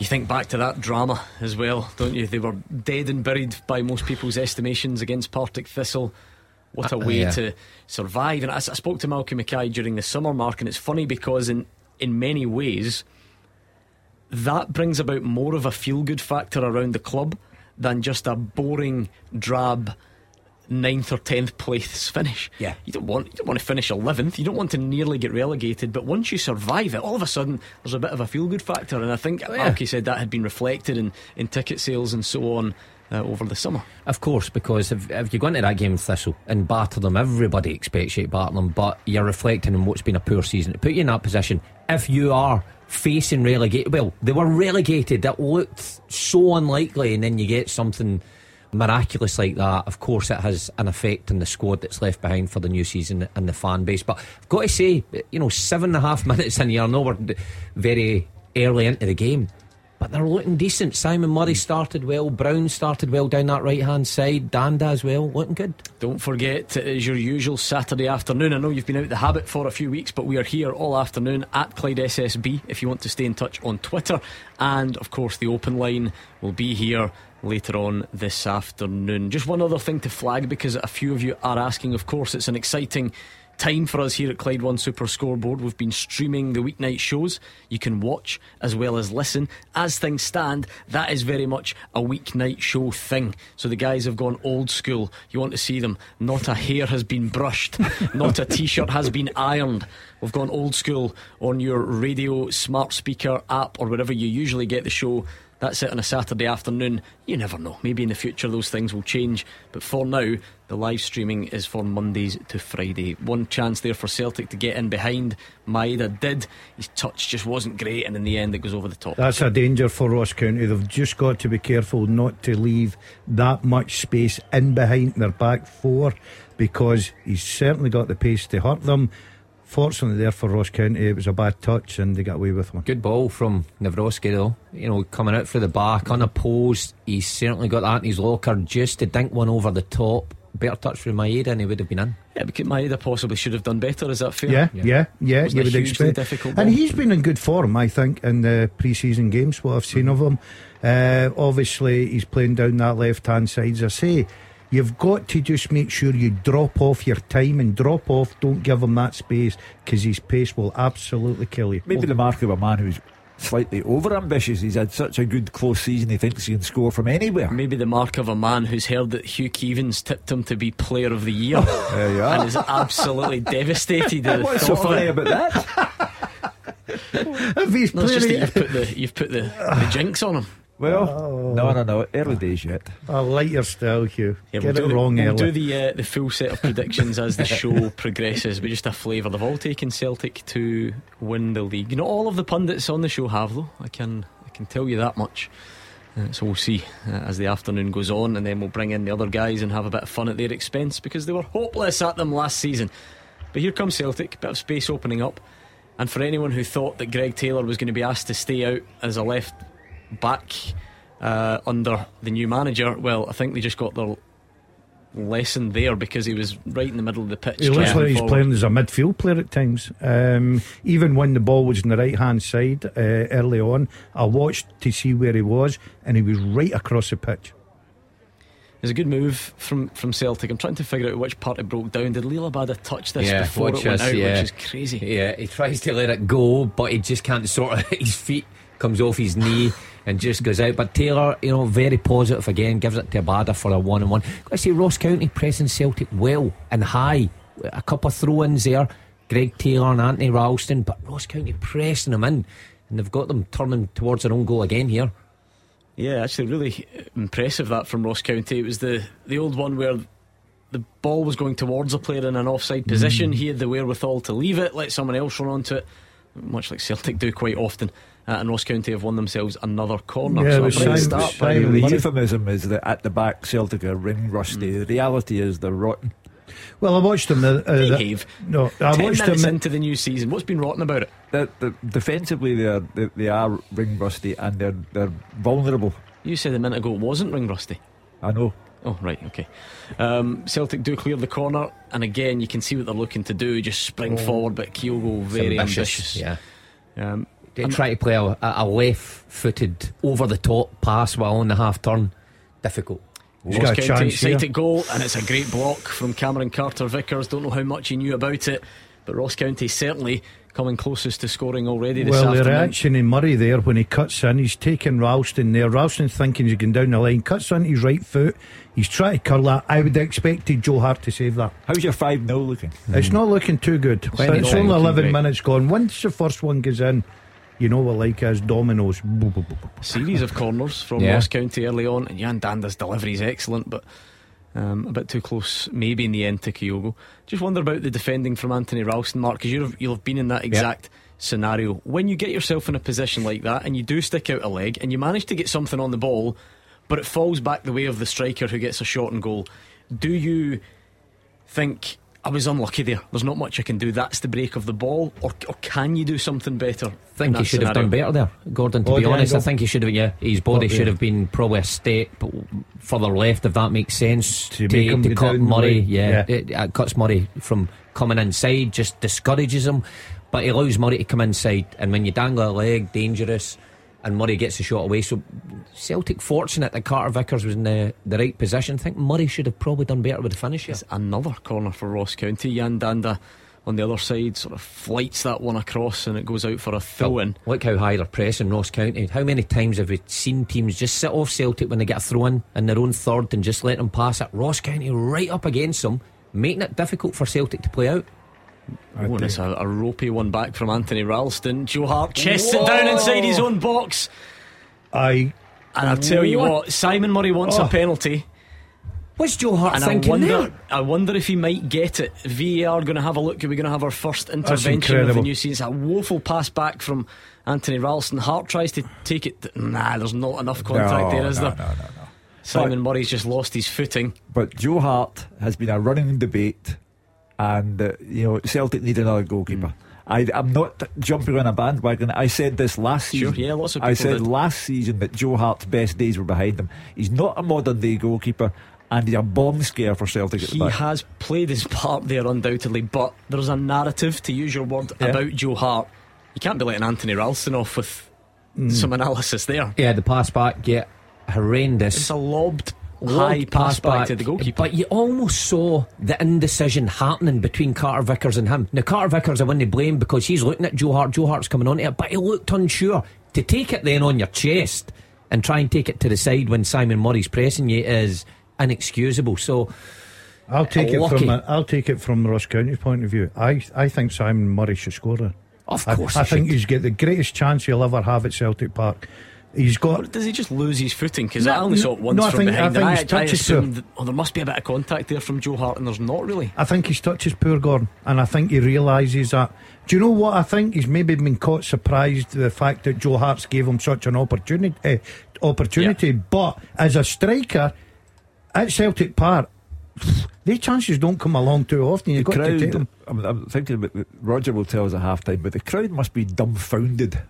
You think back to that drama as well, don't you? They were dead and buried by most people's estimations against Partick Thistle. What a uh, way uh, yeah. to survive. And I, I spoke to Malcolm Mackay during the summer mark, and it's funny because in, in many ways, that brings about more of a feel good factor around the club than just a boring, drab ninth or tenth place finish. Yeah, you don't want you don't want to finish eleventh. You don't want to nearly get relegated. But once you survive it, all of a sudden there's a bit of a feel good factor. And I think oh, yeah. said that had been reflected in in ticket sales and so on uh, over the summer. Of course, because if, if you go into that game with Thistle and batter them, everybody expects you to batter them, but you're reflecting on what's been a poor season. To put you in that position, if you are facing relegation, well, they were relegated, that looked so unlikely, and then you get something miraculous like that, of course, it has an effect on the squad that's left behind for the new season and the fan base. But I've got to say, you know, seven and a half minutes in here, I know we're very early into the game but they're looking decent. Simon Murray hmm. started well, Brown started well down that right hand side, Dhanda as well, looking good. Don't forget, it is your usual Saturday afternoon. I know you've been out of the habit for a few weeks, but we are here all afternoon at Clyde SSB if you want to stay in touch on Twitter. And of course, the open line will be here later on this afternoon. Just one other thing to flag because a few of you are asking. Of course, it's an exciting time for us here at Clyde One Super Scoreboard. We've been streaming the weeknight shows. You can watch as well as listen. As things stand, that is very much a weeknight show thing. So the guys have gone old school. You want to see them. Not a hair has been brushed, not a t shirt has been ironed. We've gone old school on your radio, smart speaker app, or wherever you usually get the show. That's it on a Saturday afternoon. You never know. Maybe in the future those things will change. But for now, the live streaming is for Mondays to Friday. One chance there for Celtic to get in behind. Maeda did. His touch just wasn't great, and in the end, it goes over the top. That's a danger for Ross County. They've just got to be careful not to leave that much space in behind their back four because he's certainly got the pace to hurt them. Fortunately, there for Ross County, it was a bad touch and they got away with one. Good ball from Nawrocki, though. You know, coming out for the back, unopposed. He's certainly got that in his locker just to dink one over the top. Better touch from Maeda and he would have been in. Yeah, because Maeda possibly should have done better. Is that fair? Yeah, yeah, yeah. yeah you would expect. Difficult and he's been in good form, I think, in the pre-season games. What I've seen of him. Uh, obviously, he's playing down that left-hand side. As I say You've got to just make sure you drop off your time and drop off. Don't give him that space because his pace will absolutely kill you. Maybe the mark of a man who's slightly over ambitious. He's had such a good close season, he thinks he can score from anywhere. Maybe the mark of a man who's heard that Hugh Keevins tipped him to be player of the year and is absolutely devastated. What's so funny about that? if he's no, just that you've put the you've put the, the jinx on him. Well, oh. no, no, no. Early days yet. I like your style, Hugh. Yeah, Get we'll it wrong the, we'll do the uh, the full set of predictions as the show progresses, but just a flavour. They've all taken Celtic to win the league. Not all of the pundits on the show have, though. I can I can tell you that much. Uh, so we'll see uh, as the afternoon goes on, and then we'll bring in the other guys and have a bit of fun at their expense because they were hopeless at them last season. But here comes Celtic, bit of space opening up. And for anyone who thought that Greg Taylor was going to be asked to stay out as a left back uh, under the new manager, well, I think they just got their lesson there because he was right in the middle of the pitch. He looks like he's forward. playing as a midfield player at times. Um, even when the ball was on the right hand side uh, early on, I watched to see where he was, and he was right across the pitch. It's a good move from, from Celtic. I'm trying to figure out which part it broke down. Did Liel Abada touch this yeah, before it went out, yeah. which is crazy? Yeah, he tries to let it go, but he just can't sort of. His feet comes off his knee and just goes out. But Taylor, you know, very positive again, gives it to Abada for a one and one. I see Ross County pressing Celtic well and high. A couple of throw ins there. Greg Taylor and Anthony Ralston, but Ross County pressing them in, and they've got them turning towards their own goal again here. Yeah, actually, really impressive that from Ross County. It was the the old one where the ball was going towards a player in an offside position. Mm. He had the wherewithal to leave it, let someone else run onto it, much like Celtic do quite often. Uh, and Ross County have won themselves another corner. Yeah, so start, the euphemism is that at the back Celtic are ring rusty. Mm. The reality is they're rotten. Well, I watched them. Uh, the, no, I Ten watched them into the new season. What's been rotten about it? The, the, defensively, they are they, they, are ring rusty and they're they're vulnerable. You said a minute ago it wasn't ring rusty. I know. Oh right, okay. Um, Celtic do clear the corner, and again you can see what they're looking to do. Just spring oh. forward, but Kyogo very ambitious. ambitious. Yeah. Um, they try to play a, a left-footed, over-the-top pass while on the half turn. Difficult. He's got a chance Celtic goal, and it's a great block from Cameron Carter Vickers. Don't know how much he knew about it, but Ross County certainly coming closest to scoring already this well, afternoon. the reaction in Murray there when he cuts in, he's taking Ralston there. Ralston's thinking he's going down the line, cuts on his right foot. He's trying to curl that. I would have expected Joe Hart to save that. How's your 5 0 looking? It's mm. not looking too good. it's only 11 minutes gone. Once the first one goes in, you know what like as dominoes. Series of corners from yeah. Ross County early on, and Yan Dhanda's delivery is excellent, but um, a bit too close, maybe in the end to Kyogo. Just wonder about the defending from Anthony Ralston, Mark, because you've, you'll have been in that exact yeah. scenario. When you get yourself in a position like that and you do stick out a leg and you manage to get something on the ball, but it falls back the way of the striker who gets a shot and goal, do you think I was unlucky there. There's not much I can do. That's the break of the ball, or, or can you do something better? I think he should scenario? have done better there, Gordon. To oh, be honest, I think he should have. Yeah, his body should have been probably a step further left, if that makes sense. To, to, to cut Murray, yeah, yeah. It, it cuts Murray from coming inside, just discourages him. But he allows Murray to come inside, and when you dangle a leg, dangerous and Murray gets the shot away. So Celtic fortunate that Carter Vickers was in the, the right position. I think Murray should have probably done better with the finish. It's another corner for Ross County. Yan Dhanda on the other side sort of flights that one across and it goes out for a throw in. Look how high they're pressing Ross County. How many times have we seen teams just sit off Celtic when they get a throw in in their own third and just let them pass it? Ross County right up against them, making it difficult for Celtic to play out. Oh, and a, a, ropey one back from Anthony Ralston. Joe Hart chests Whoa. it down inside his own box. I. And I'll tell you what, Simon Murray wants oh. a penalty. What's Joe Hart and thinking I wonder, there? I wonder if he might get it. VAR going to have a look. Are we going to have our first intervention of the new season? It's a woeful pass back from Anthony Ralston. Hart tries to take it. Nah, there's not enough contact no, there, is no, there? No, no, no. Simon but, Murray's just lost his footing. But Joe Hart has been a running debate and uh, you know Celtic need another goalkeeper. Mm. I, am not jumping on a bandwagon. I said this last season. Sure, yeah, lots of people I said did. last season that Joe Hart's best days were behind him. He's not a modern day goalkeeper, and he's a bomb scare for Celtic. He has played his part there undoubtedly, but there's a narrative, to use your word, yeah. about Joe Hart. You can't be letting Anthony Ralston off with mm. some analysis there. Yeah, the pass back, yeah, horrendous. It's a lobbed high pass, back, back, to the goalkeeper. But you almost saw the indecision happening between Carter Vickers and him. Now, Carter Vickers, I wouldn't blame because he's looking at Joe Hart. Joe Hart's coming on to it, but he looked unsure. To take it then on your chest and try and take it to the side when Simon Murray's pressing you is inexcusable. So. I'll take it from a, I'll take it from Ross County's point of view. I I think Simon Murray should score there. Of course, I, I think he's got the greatest chance he'll ever have at Celtic Park. He's got. does he just lose his footing? Because no, I only saw it once no, from think, behind. I, think I, I assumed that, oh, there must be a bit of contact there from Joe Hart, and there's not really. I think his touch is poor, Gordon, and I think he realises that. Do you know what I think? He's maybe been caught surprised by the fact that Joe Hart's gave him such an opportunity. Uh, opportunity, yeah. but as a striker at Celtic Park, these chances don't come along too often. You've the got crowd, to take them. I'm, I'm thinking about Roger will tell us at half time, but the crowd must be dumbfounded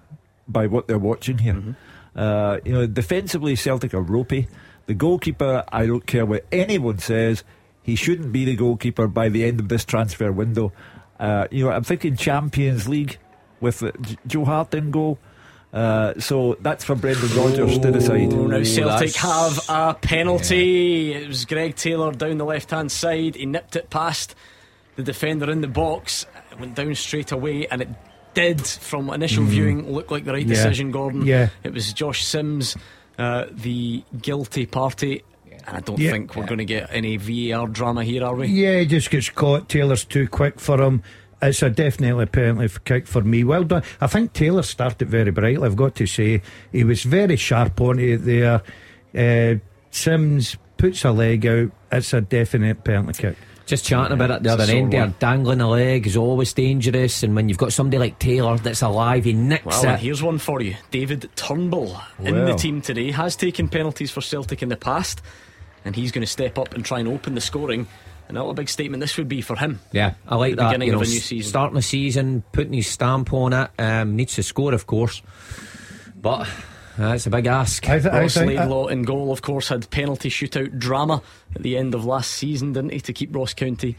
by what they're watching here. Mm-hmm. Uh, you know, defensively, Celtic are ropey. The goalkeeper, I don't care what anyone says, he shouldn't be the goalkeeper by the end of this transfer window. Uh, you know, I'm thinking Champions League with uh, Joe Hart in goal. Uh, so that's for Brendan Rodgers oh, to decide. Now Celtic have a penalty. Yeah. It was Greg Taylor down the left hand side. He nipped it past the defender in the box. It went down straight away, and it did, from initial viewing, look like the right Yeah. decision, Gordon. Yeah. It was Josh Sims, uh, the guilty party. And I don't Yeah. think we're going to get any VAR drama here, are we? Yeah, he just gets caught. Taylor's too quick for him. It's a definitely penalty f- kick for me. Well done. I think Taylor started very brightly. I've got to say he was very sharp on it there. Uh, Sims puts a leg out. It's a definite penalty kick. Just chatting about it at the other end there, dangling a leg is always dangerous. And when you've got somebody like Taylor that's alive, he nicks Well, it. here's one for you. David Turnbull in the team today has taken penalties for Celtic in the past, and he's going to step up and try and open the scoring. And what a big statement this would be for him. Yeah, I like The that. beginning you know, a new season. starting the season, putting his stamp on it. Um, needs to score, of course, but that's a big ask. I, th- I Ross think. uh, Laidlaw in goal, of course, had penalty shootout drama at the end of last season, didn't he, to keep Ross County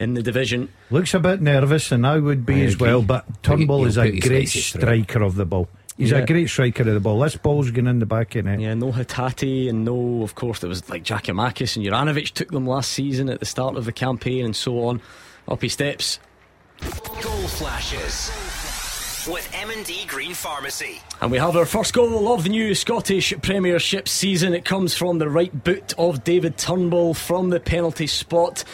in the division. Looks a bit nervous, and I would be I as agree. well. But Turnbull is a great laces through. striker of the ball. He's Yeah. a great striker of the ball. This ball's going in the back of net. Yeah, no Hatate and no, of course, there was like Giakoumakis and Juranovic took them last season at the start of the campaign and so on. Up he steps. Goal flashes with M&D Green Pharmacy. And we have our first goal of the new Scottish Premiership season. It comes from the right boot of David Turnbull from the penalty spot.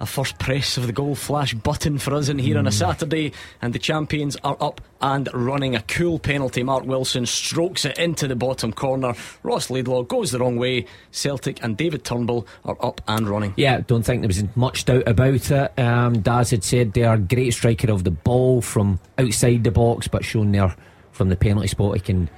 A first press of the goal flash button for us in here on a Saturday, and the champions are up and running. A cool penalty. Mark Wilson strokes it into the bottom corner. Ross Laidlaw goes the wrong way. Celtic and David Turnbull are up and running. Yeah, don't think there was much doubt about it. Um, Daz had said they are a great striker of the ball from outside the box, but shown there from the penalty spot he can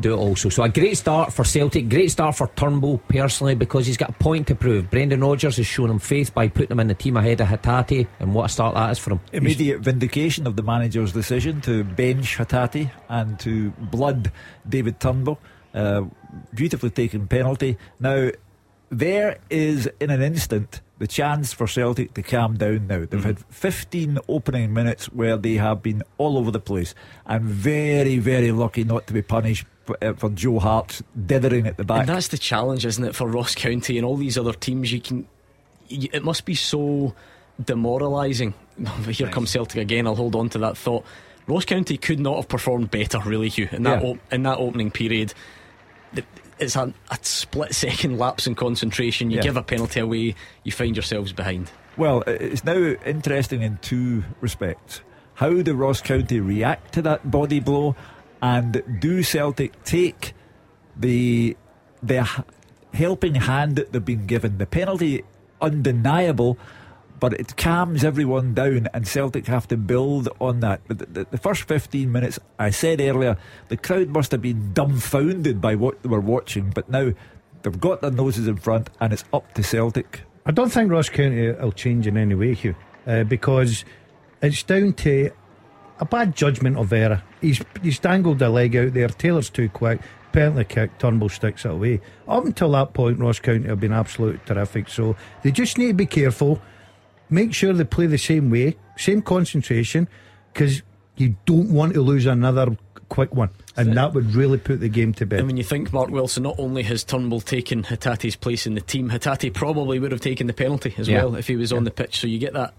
do it also. So a great start for Celtic, great start for Turnbull personally because he's got a point to prove. Brendan Rodgers has shown him faith by putting him in the team ahead of Hatate, and what a start that is for him. Immediate vindication of the manager's decision to bench Hatate and to blood David Turnbull. Uh, beautifully taken penalty. Now, there is in an instant the chance for Celtic to calm down now. They've had 15 opening minutes where they have been all over the place and very, very lucky not to be punished for, uh, Joe Hart dithering at the back. And that's the challenge, isn't it, for Ross County and all these other teams? You can, y it must be so demoralising. Here comes Celtic again. I'll hold on to that thought. Ross County could not have performed better, really, Hugh, in that Yeah. op- in that opening period. The- It's a, a split second lapse in concentration. You Yeah. give a penalty away, you find yourselves behind. Well, it's now interesting in two respects. How do Ross County react to that body blow, and do Celtic take the the helping hand that they've been given? The penalty undeniable, but it calms everyone down, and Celtic have to build on that. But the, the, the first fifteen minutes, I said earlier, the crowd must have been dumbfounded by what they were watching, but now they've got their noses in front, and it's up to Celtic. I don't think Ross County will change in any way, Hugh, uh, because it's down to a bad judgment of error. He's he's dangled a leg out there. Taylor's too quick. Penalty kick. Turnbull sticks it away. Up until that point, Ross County have been absolutely terrific. So they just need to be careful. Make sure they play the same way, same concentration, because you don't want to lose another quick one, and that would really put the game to bed. And bed. when you think Mark Wilson, not only has Turnbull taken Hatate's place in the team, Hitate probably would have taken the penalty as Yeah. well if he was on the pitch. So you get that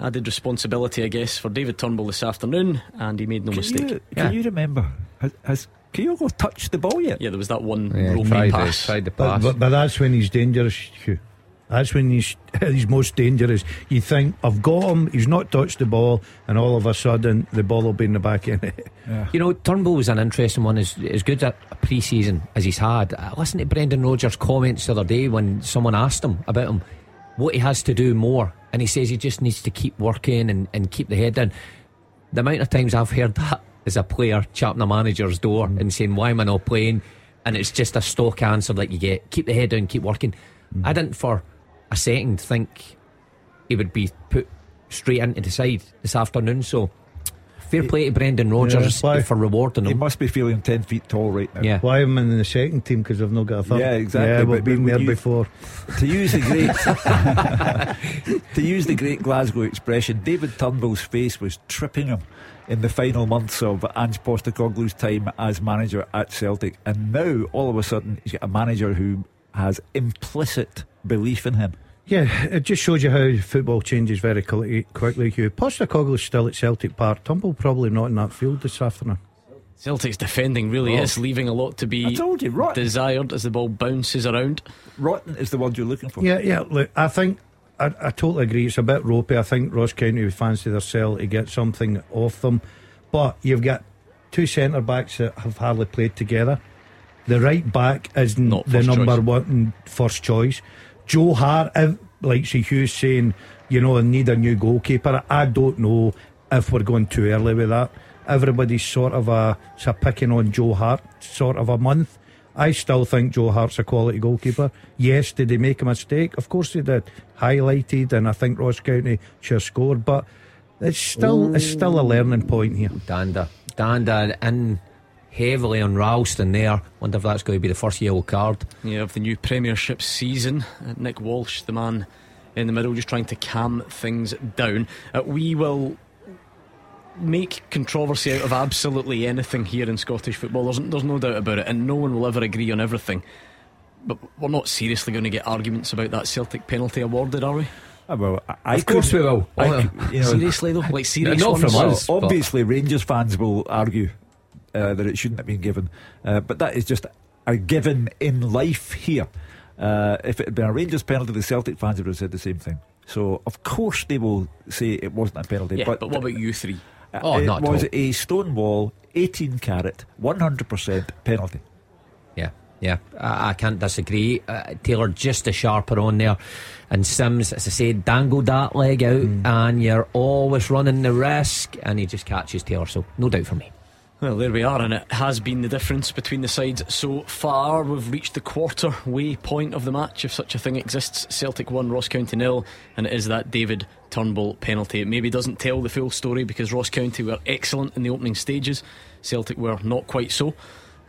added responsibility, I guess, for David Turnbull this afternoon, and he made no Can mistake. you, Yeah. can you remember? Has, has Kyogo touched the ball yet? Yeah, there was that one Yeah, ropey tried, pass. to, tried to But, pass. but, but that's when he's dangerous, Hugh. That's when he's he's most dangerous. You think I've got him, he's not touched the ball, and all of a sudden the ball will be in the back end. You know, Turnbull was an interesting one. As, as good at a pre season as he's had. Uh, I listened to Brendan Rodgers' comments the other day when someone asked him about him, what he has to do more. And he says he just needs to keep working and, and keep the head down. The amount of times I've heard that as a player chapping a manager's door mm. and saying, Why am I not playing? And it's just a stock answer that you get keep the head down, keep working. Mm. I didn't for a second think he would be put straight into the side this afternoon. So fair play to Brendan Rodgers why? for rewarding him. He must be feeling 10 feet tall right now. Yeah. Why am I in the second team? Because I've not got a third. Yeah, exactly, Yeah, but- we've been but there you- before. To use the great to use the great Glasgow expression, David Turnbull's face was tripping him in the final months of Ange Postecoglou's time as manager at Celtic, and now all of a sudden he's got a manager who has implicit belief in him. Yeah, it just shows you how football changes very quickly, quickly Hugh. Postecoglou's still at Celtic Park. Turnbull probably not in that field this afternoon. Celtic's defending really Oh. is leaving a lot to be I told you, rotten. desired as the ball bounces around. Rotten is the word you're looking for. Yeah, yeah. Look, I think I, I totally agree. It's a bit ropey. I think Ross County would fancy their sell to get something off them, but you've got two centre backs that have hardly played together. The right back is Not the number choice. one first choice. Joe Hart, if, like see Hughes saying, you know, I need a new goalkeeper. I don't know if we're going too early with that. Everybody's sort of uh, a, a picking on Joe Hart sort of a month. I still think Joe Hart's a quality goalkeeper. Yes, did he make a mistake? Of course he did. Highlighted, and I think Ross County should have scored, but it's still it's still a learning point here. Dhanda. Dhanda in heavily on Ralston there. Wonder if that's going to be the first yellow card. Yeah, of the new Premiership season. Uh, Nick Walsh, the man in the middle, just trying to calm things down. Uh, we will make controversy out of absolutely anything here in Scottish football. There's, there's no doubt about it, and no one will ever agree on everything. But we're not seriously going to get arguments about that Celtic penalty awarded, are we? Ah, well, I, I Of course could- we will. I Oh, you know, seriously though, like serious not ones? from us. So but- obviously, Rangers fans will argue uh, that it shouldn't have been given, uh, but that is just a given in life here. Uh, if it had been a Rangers penalty, the Celtic fans would have said the same thing. So of course they will say it wasn't a penalty. Yeah, but, but, what about you three? uh, Oh, it not was all. a Stonewall 18 carat, 100% penalty. Yeah, yeah, I, I can't disagree. Uh, Taylor just a sharper on there, and Sims, as I said, dangled that leg out, and you're always running the risk, and he just catches Taylor. So no doubt for me. Well, there we are, and it has been the difference between the sides so far. We've reached the quarter way point of the match, if such a thing exists. Celtic won, Ross County nil, and it is that David Turnbull penalty. It maybe doesn't tell the full story because Ross County were excellent in the opening stages, Celtic were not quite so.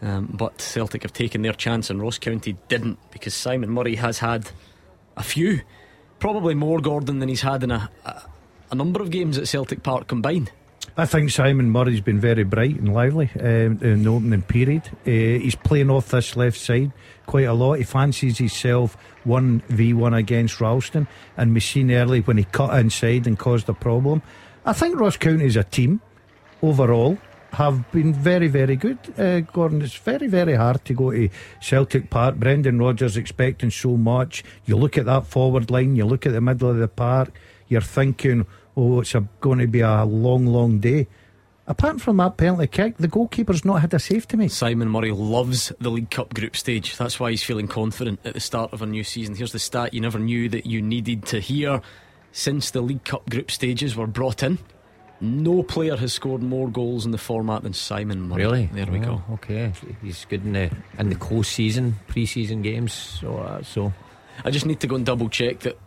Um, but Celtic have taken their chance, and Ross County didn't because Simon Murray has had a few, probably more Gordon than he's had in a, a, a number of games at Celtic Park combined. I think Simon Murray's been very bright and lively um, in the opening period. Uh, he's playing off this left side quite a lot. He fancies himself 1v1 against Ralston, and we seen early when he cut inside and caused a problem. I think Ross County as a team overall have been very, very good. Uh, Gordon, it's very, very hard to go to Celtic Park. Brendan Rodgers expecting so much. You look at that forward line, you look at the middle of the park, you're thinking, oh, it's a, going to be a long, long day. Apart from that penalty kick, the goalkeeper's not had a save to make. Simon Murray loves the League Cup group stage. That's why he's feeling confident at the start of a new season. Here's the stat you never knew that you needed to hear. Since the League Cup group stages were brought in, no player has scored more goals in the format than Simon Murray. Really? There we Oh, go. Okay, he's good in the in the close season, pre-season games. So, uh, so I just need to go and double check that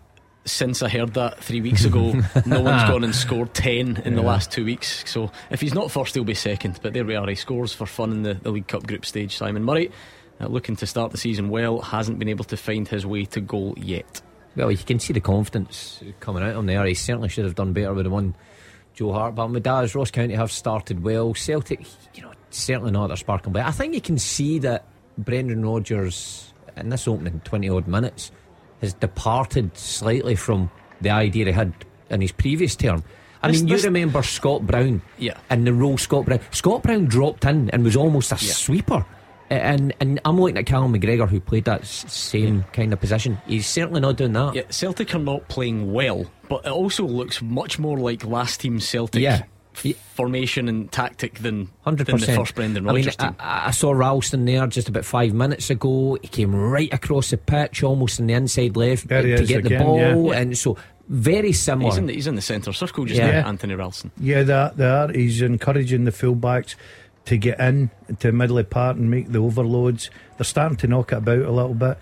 since I heard that three weeks ago, no one's gone and scored 10 in the last two weeks. So if he's not first, he'll be second. But there we are. He scores for fun in the, the League Cup group stage. Simon Murray, uh, looking to start the season well, hasn't been able to find his way to goal yet. well, you can see the confidence coming out on there. He certainly should have done better with the one Joe Hart. But as Ross County have started well. Celtic, you know, certainly not their sparkling but I think you can see that Brendan Rodgers in this opening twenty odd minutes has departed slightly from the idea he had in his previous term. I mean, you remember Scott Brown Yeah. and the role Scott Brown. Scott Brown dropped in and was almost a Yeah. sweeper. And and I'm looking at Callum McGregor who played that same kind of position. He's certainly not doing that. Yeah, Celtic are not playing well, but it also looks much more like last team Celtic Yeah. F- Yeah. formation and tactic than, Hundred than the percent. first Brendan I mean, team. I, I saw Ralston there just about five minutes ago. He came right across the pitch, almost in the inside left There to is get the ball, yeah. and so very similar. he's in the, he's in the centre circle just Yeah. now, Anthony Ralston. Yeah, that there. He's encouraging the fullbacks to get in to middle of part and make the overloads. They're starting to knock it about a little bit.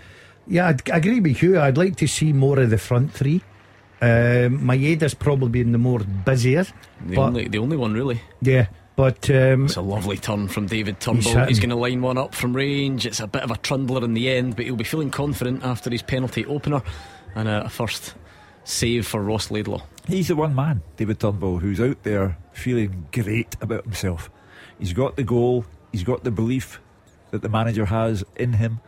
Yeah, I'd, I agree with you. I'd like to see more of the front three. Um, Maeda's probably been the more busier, The but only the only one really. yeah, but um, It's a lovely turn from David Turnbull. hitting. He's, going to line one up from range. It's a bit of a trundler in the end, but he'll be feeling confident after his penalty opener and a, a first save for Ross Laidlaw. He's the one man, David Turnbull, who's out there feeling great about himself. He's got the goal, he's got the belief that the manager has in him,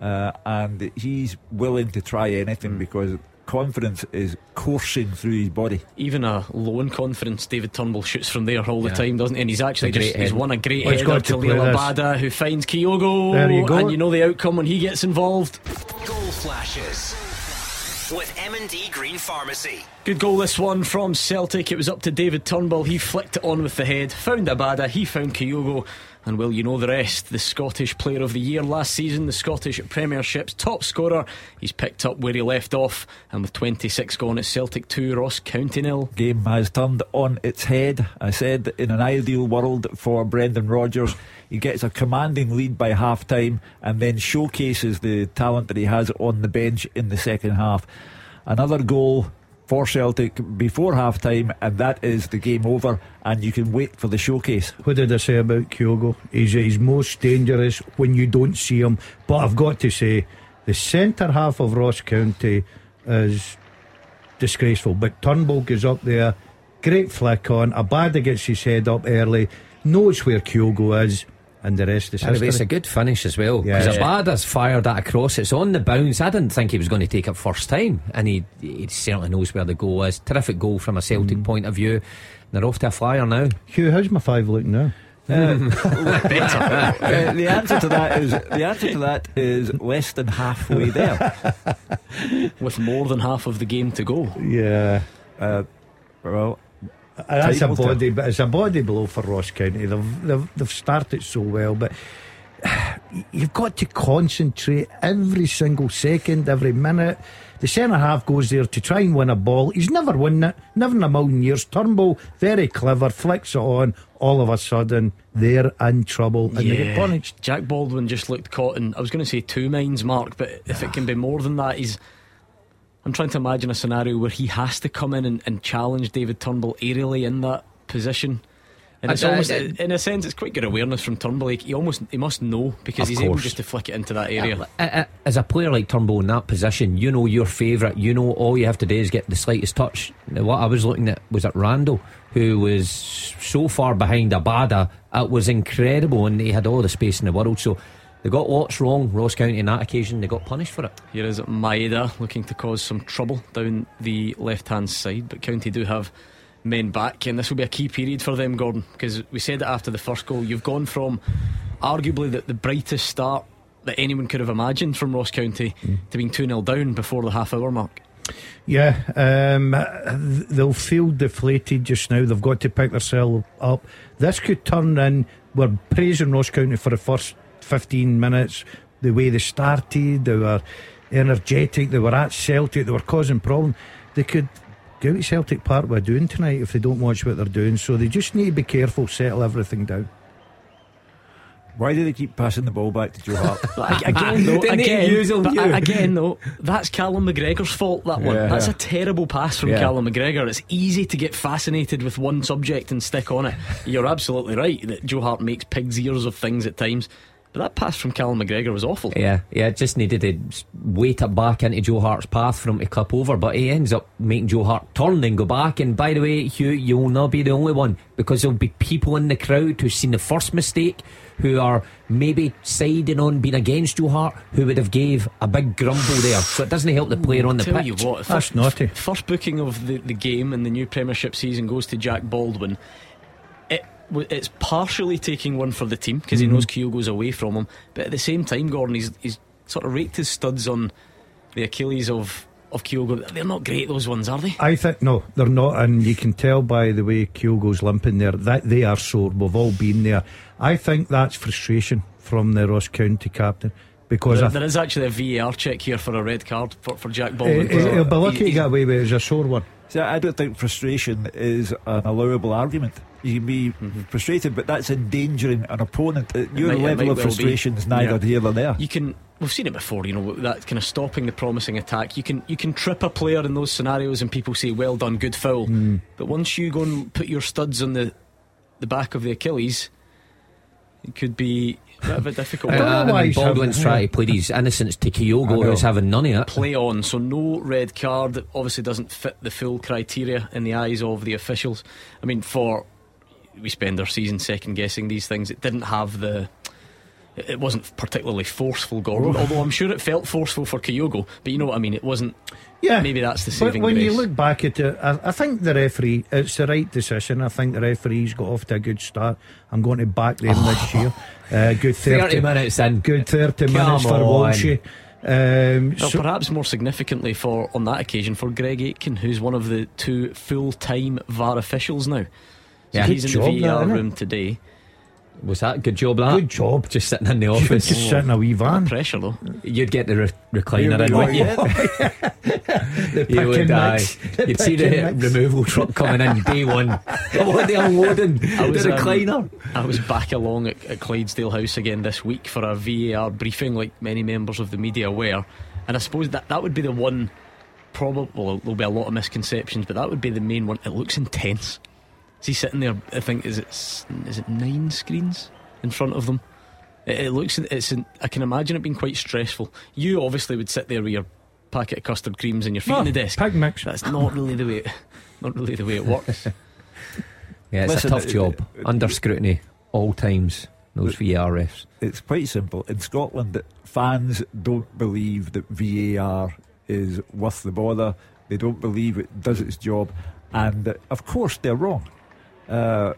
uh, and he's willing to try anything because confidence is coursing through his body. Even a low in confidence, David Turnbull shoots from there all the Yeah. time, doesn't he? And he's actually just great he's won a great Well, he's header got to to play Liel Abada, who finds Kyogo. There you go. And you know the outcome when he gets involved. Goal flashes with M&D Green Pharmacy. Good goal, this one from Celtic. It was up to David Turnbull. He flicked it on with the head, found Abada, he found Kyogo, and well, you know the rest. The Scottish Player of the Year last season, the Scottish Premiership's top scorer. He's picked up where he left off, and with 26 gone at Celtic 2, Ross County nil. Game has turned on its head. I said in an ideal world for Brendan Rodgers, he gets a commanding lead by half time and then showcases the talent that he has on the bench in the second half. Another goal for Celtic before half time, and that is the game over, and you can wait for the showcase. What did I say about Kyogo? He's he's most dangerous when you don't see him. But I've got to say, the centre half of Ross County is disgraceful. But Turnbull goes up there, great flick on. Abada gets his head up early, knows where Kyogo is, and the rest is By the it's a good finish as well. Yeah. Because Yeah. Abada's fired that across. It's on the bounce. I didn't think he was going to take it first time. And he, he certainly knows where the goal is. Terrific goal from a Celtic Mm. point of view. They're off to a flyer now. Hugh, how's my five look now? Uh, the answer to that is the answer to that is less than halfway there. With more than half of the game to go. Yeah. Uh, well, That's a body, but it's a body blow for Ross County. They've, they've, they've started so well, but you've got to concentrate every single second, every minute. The centre half goes there to try and win a ball. He's never won it, never in a million years. Turnbull, very clever, flicks it on. All of a sudden, they're in trouble and they get punished. Jack Baldwin just looked caught in, I was going to say two minds, Mark, but if it can be more than that, he's. I'm trying to imagine a scenario where he has to come in and, and challenge David Turnbull aerially in that position. And it's I- I- almost, I- in a sense, it's quite good awareness from Turnbull. He, he almost, he must know because Of he's able just to flick it into that area. Uh, As a player like Turnbull in that position, you know your favourite. You know all you have to do is get the slightest touch. Now, What I was looking at was at Randall, who was so far behind Abada. It was incredible, and he had all the space in the world. So they got lots wrong, Ross County, on that occasion. They got punished for it. Here is Maeda looking to cause some trouble down the left hand side, but County do have men back, and this will be a key period for them, Gordon, because we said it after the first goal. You've gone from arguably the, the brightest start that anyone could have imagined from Ross County to being 2 0 down before the half hour mark. Yeah, um, they'll feel deflated just now. They've got to pick themselves up. This could turn in. We're praising Ross County for the first 15 minutes, the way they started. They were energetic. They were at Celtic. They were causing problems. They could go out to Celtic Park what they're doing tonight if they don't watch what they're doing. So they just need to be careful, settle everything down. why do they keep passing the ball back to Joe Hart? But ag- again, though, Didn't again, use him, but you? a- again, though, that's Callum McGregor's fault. That one. Yeah. That's a terrible pass from Yeah. Callum McGregor. It's easy to get fascinated with one subject and stick on it. You're absolutely right that Joe Hart makes pig's ears of things at times, but that pass from Callum McGregor was awful. Yeah, yeah, it just needed to s- weight it back into Joe Hart's path for him to clip over, but he ends up making Joe Hart turn and go back. And by the way, Hugh, you'll not be the only one because there'll be people in the crowd who've seen the first mistake who are maybe siding on being against Joe Hart who would have gave a big grumble there. So it doesn't help the player on the Tell pitch. you what, That's first, naughty. First booking of the, the game in the new Premiership season goes to Jack Baldwin. It w- it's partially taking one for the team because he mm-hmm. knows Kyogo's away from him, but at the same time, Gordon he's he's sort of raked his studs on the Achilles of of Kyogo. They're not great those ones, are they? I think no, they're not, and you can tell by the way Kyogo's limping there that they are sore. We've all been there. I think that's frustration from the Ross County captain because There, I there is actually a VAR check here for a red card for, for Jack eh, eh, eh, He- Baldwin. he- He'll be lucky to He- get away with it. It's a sore one. See, I don't think frustration is an allowable argument. You can be frustrated, but that's endangering an opponent. Uh, Your might- level of well be. frustration is neither Yeah. here nor there. You can. We've seen it before, you know, that kind of stopping the promising attack. You can you can trip a player in those scenarios, and people say, "Well done, good foul." But once you go and put your studs on the the back of the Achilles, it could be a bit of a difficult don't know I mean, Baldwin's having- trying to plead his innocence to Kyogo, who's having none of it. play on. So no red card. Obviously doesn't fit the full criteria in the eyes of the officials. I mean, for we spend our season second guessing these things. It didn't have the it it wasn't particularly forceful, Gordon. Although I'm sure it felt forceful for Kyogo. But you know what I mean. It wasn't. Yeah, Maybe that's the saving. But saving when you look back at it, I, I think the referee, it's the right decision. I think the referee's got off to a good start. I'm going to back them this year. Uh, good 30, 30 minutes in. Good 30 Come minutes for on. Walshy. Um, Well, so- perhaps more significantly for on that occasion for Greg Aitken, who's one of the two full-time VAR officials now. So Yeah. he's in job the that, VAR innit? room today. Was that good job? That Good job. Just sitting in the office. just sit in a wee van. Pressure though. You'd get the re- recliner in, Oh, wouldn't you? The You would and die. mix. You'd see the mix. removal truck coming in day one. what the unloading? I was, the um. I was back along at, at Clydesdale House again this week for a VAR briefing, like many members of the media were. And I suppose that that would be the one. Probably well, there'll be a lot of misconceptions, but that would be the main one. It looks intense. Is he sitting there? I think is it s- is it nine screens in front of them? It, it looks. It's. In, I can imagine it being quite stressful. You obviously would sit there with your packet of custard creams and your feet Oh, on the desk. Pick mix. That's not really the way. It, not really the way it works. Yeah, it's Listen, a tough job. it- Under scrutiny all times. Those VAR refs. It's quite simple. In Scotland, fans don't believe that VAR is worth the bother. They don't believe it does its job. And uh, of course, they're wrong. Uh,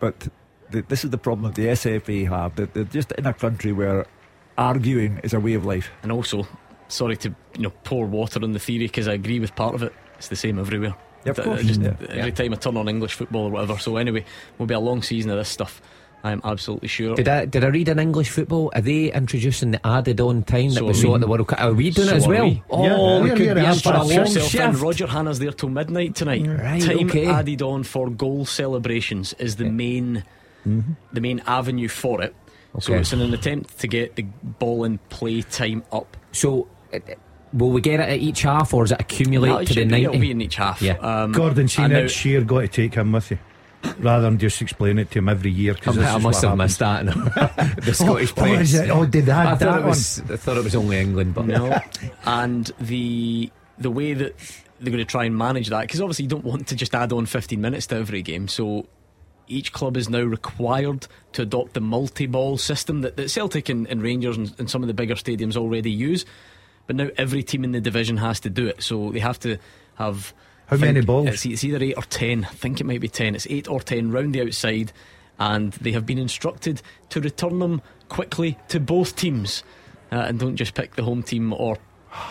but th this is the problem that the SFA have. That they're just in a country where arguing is a way of life. And also, sorry to you know pour water on the theory because I agree with part of it. It's the same everywhere. Yeah, of course. Just Yeah. every Yeah. time I turn on English football or whatever. So anyway, will be a long season of this stuff. I am absolutely sure. Did I did I read in English football? Are they introducing the added on time that So we saw we. at the World Cup? Are we doing So it as well? we. Oh, Yeah, we could yeah, be in that's for a what long yourself in. shift. Roger Hanna's there till midnight tonight. Right, Time okay. added on for goal celebrations is the main, the main avenue for it. So it's in an attempt to get the ball in play time up. So, uh, will we get it at each half, or does it accumulate No, it to the should be, it'll be in each half. Yeah. Um, Gordon, see and now- next year, got to take him with you. Rather than just explain it to him every year. Because I must have missed that. the oh, Scottish Oh, press. it? Oh, did I that, thought it was. I thought it was only England, but No, and the the way that they're going to try and manage that because obviously you don't want to just add on 15 minutes to every game. So each club is now required to adopt the multi-ball system that, that Celtic and, and Rangers and, and some of the bigger stadiums already use. But now every team in the division has to do it. So they have to have. How many balls? It's, it's either eight or ten. I think it might be ten. It's eight or ten round the outside, and they have been instructed to return them quickly to both teams, uh, and don't just pick the home team or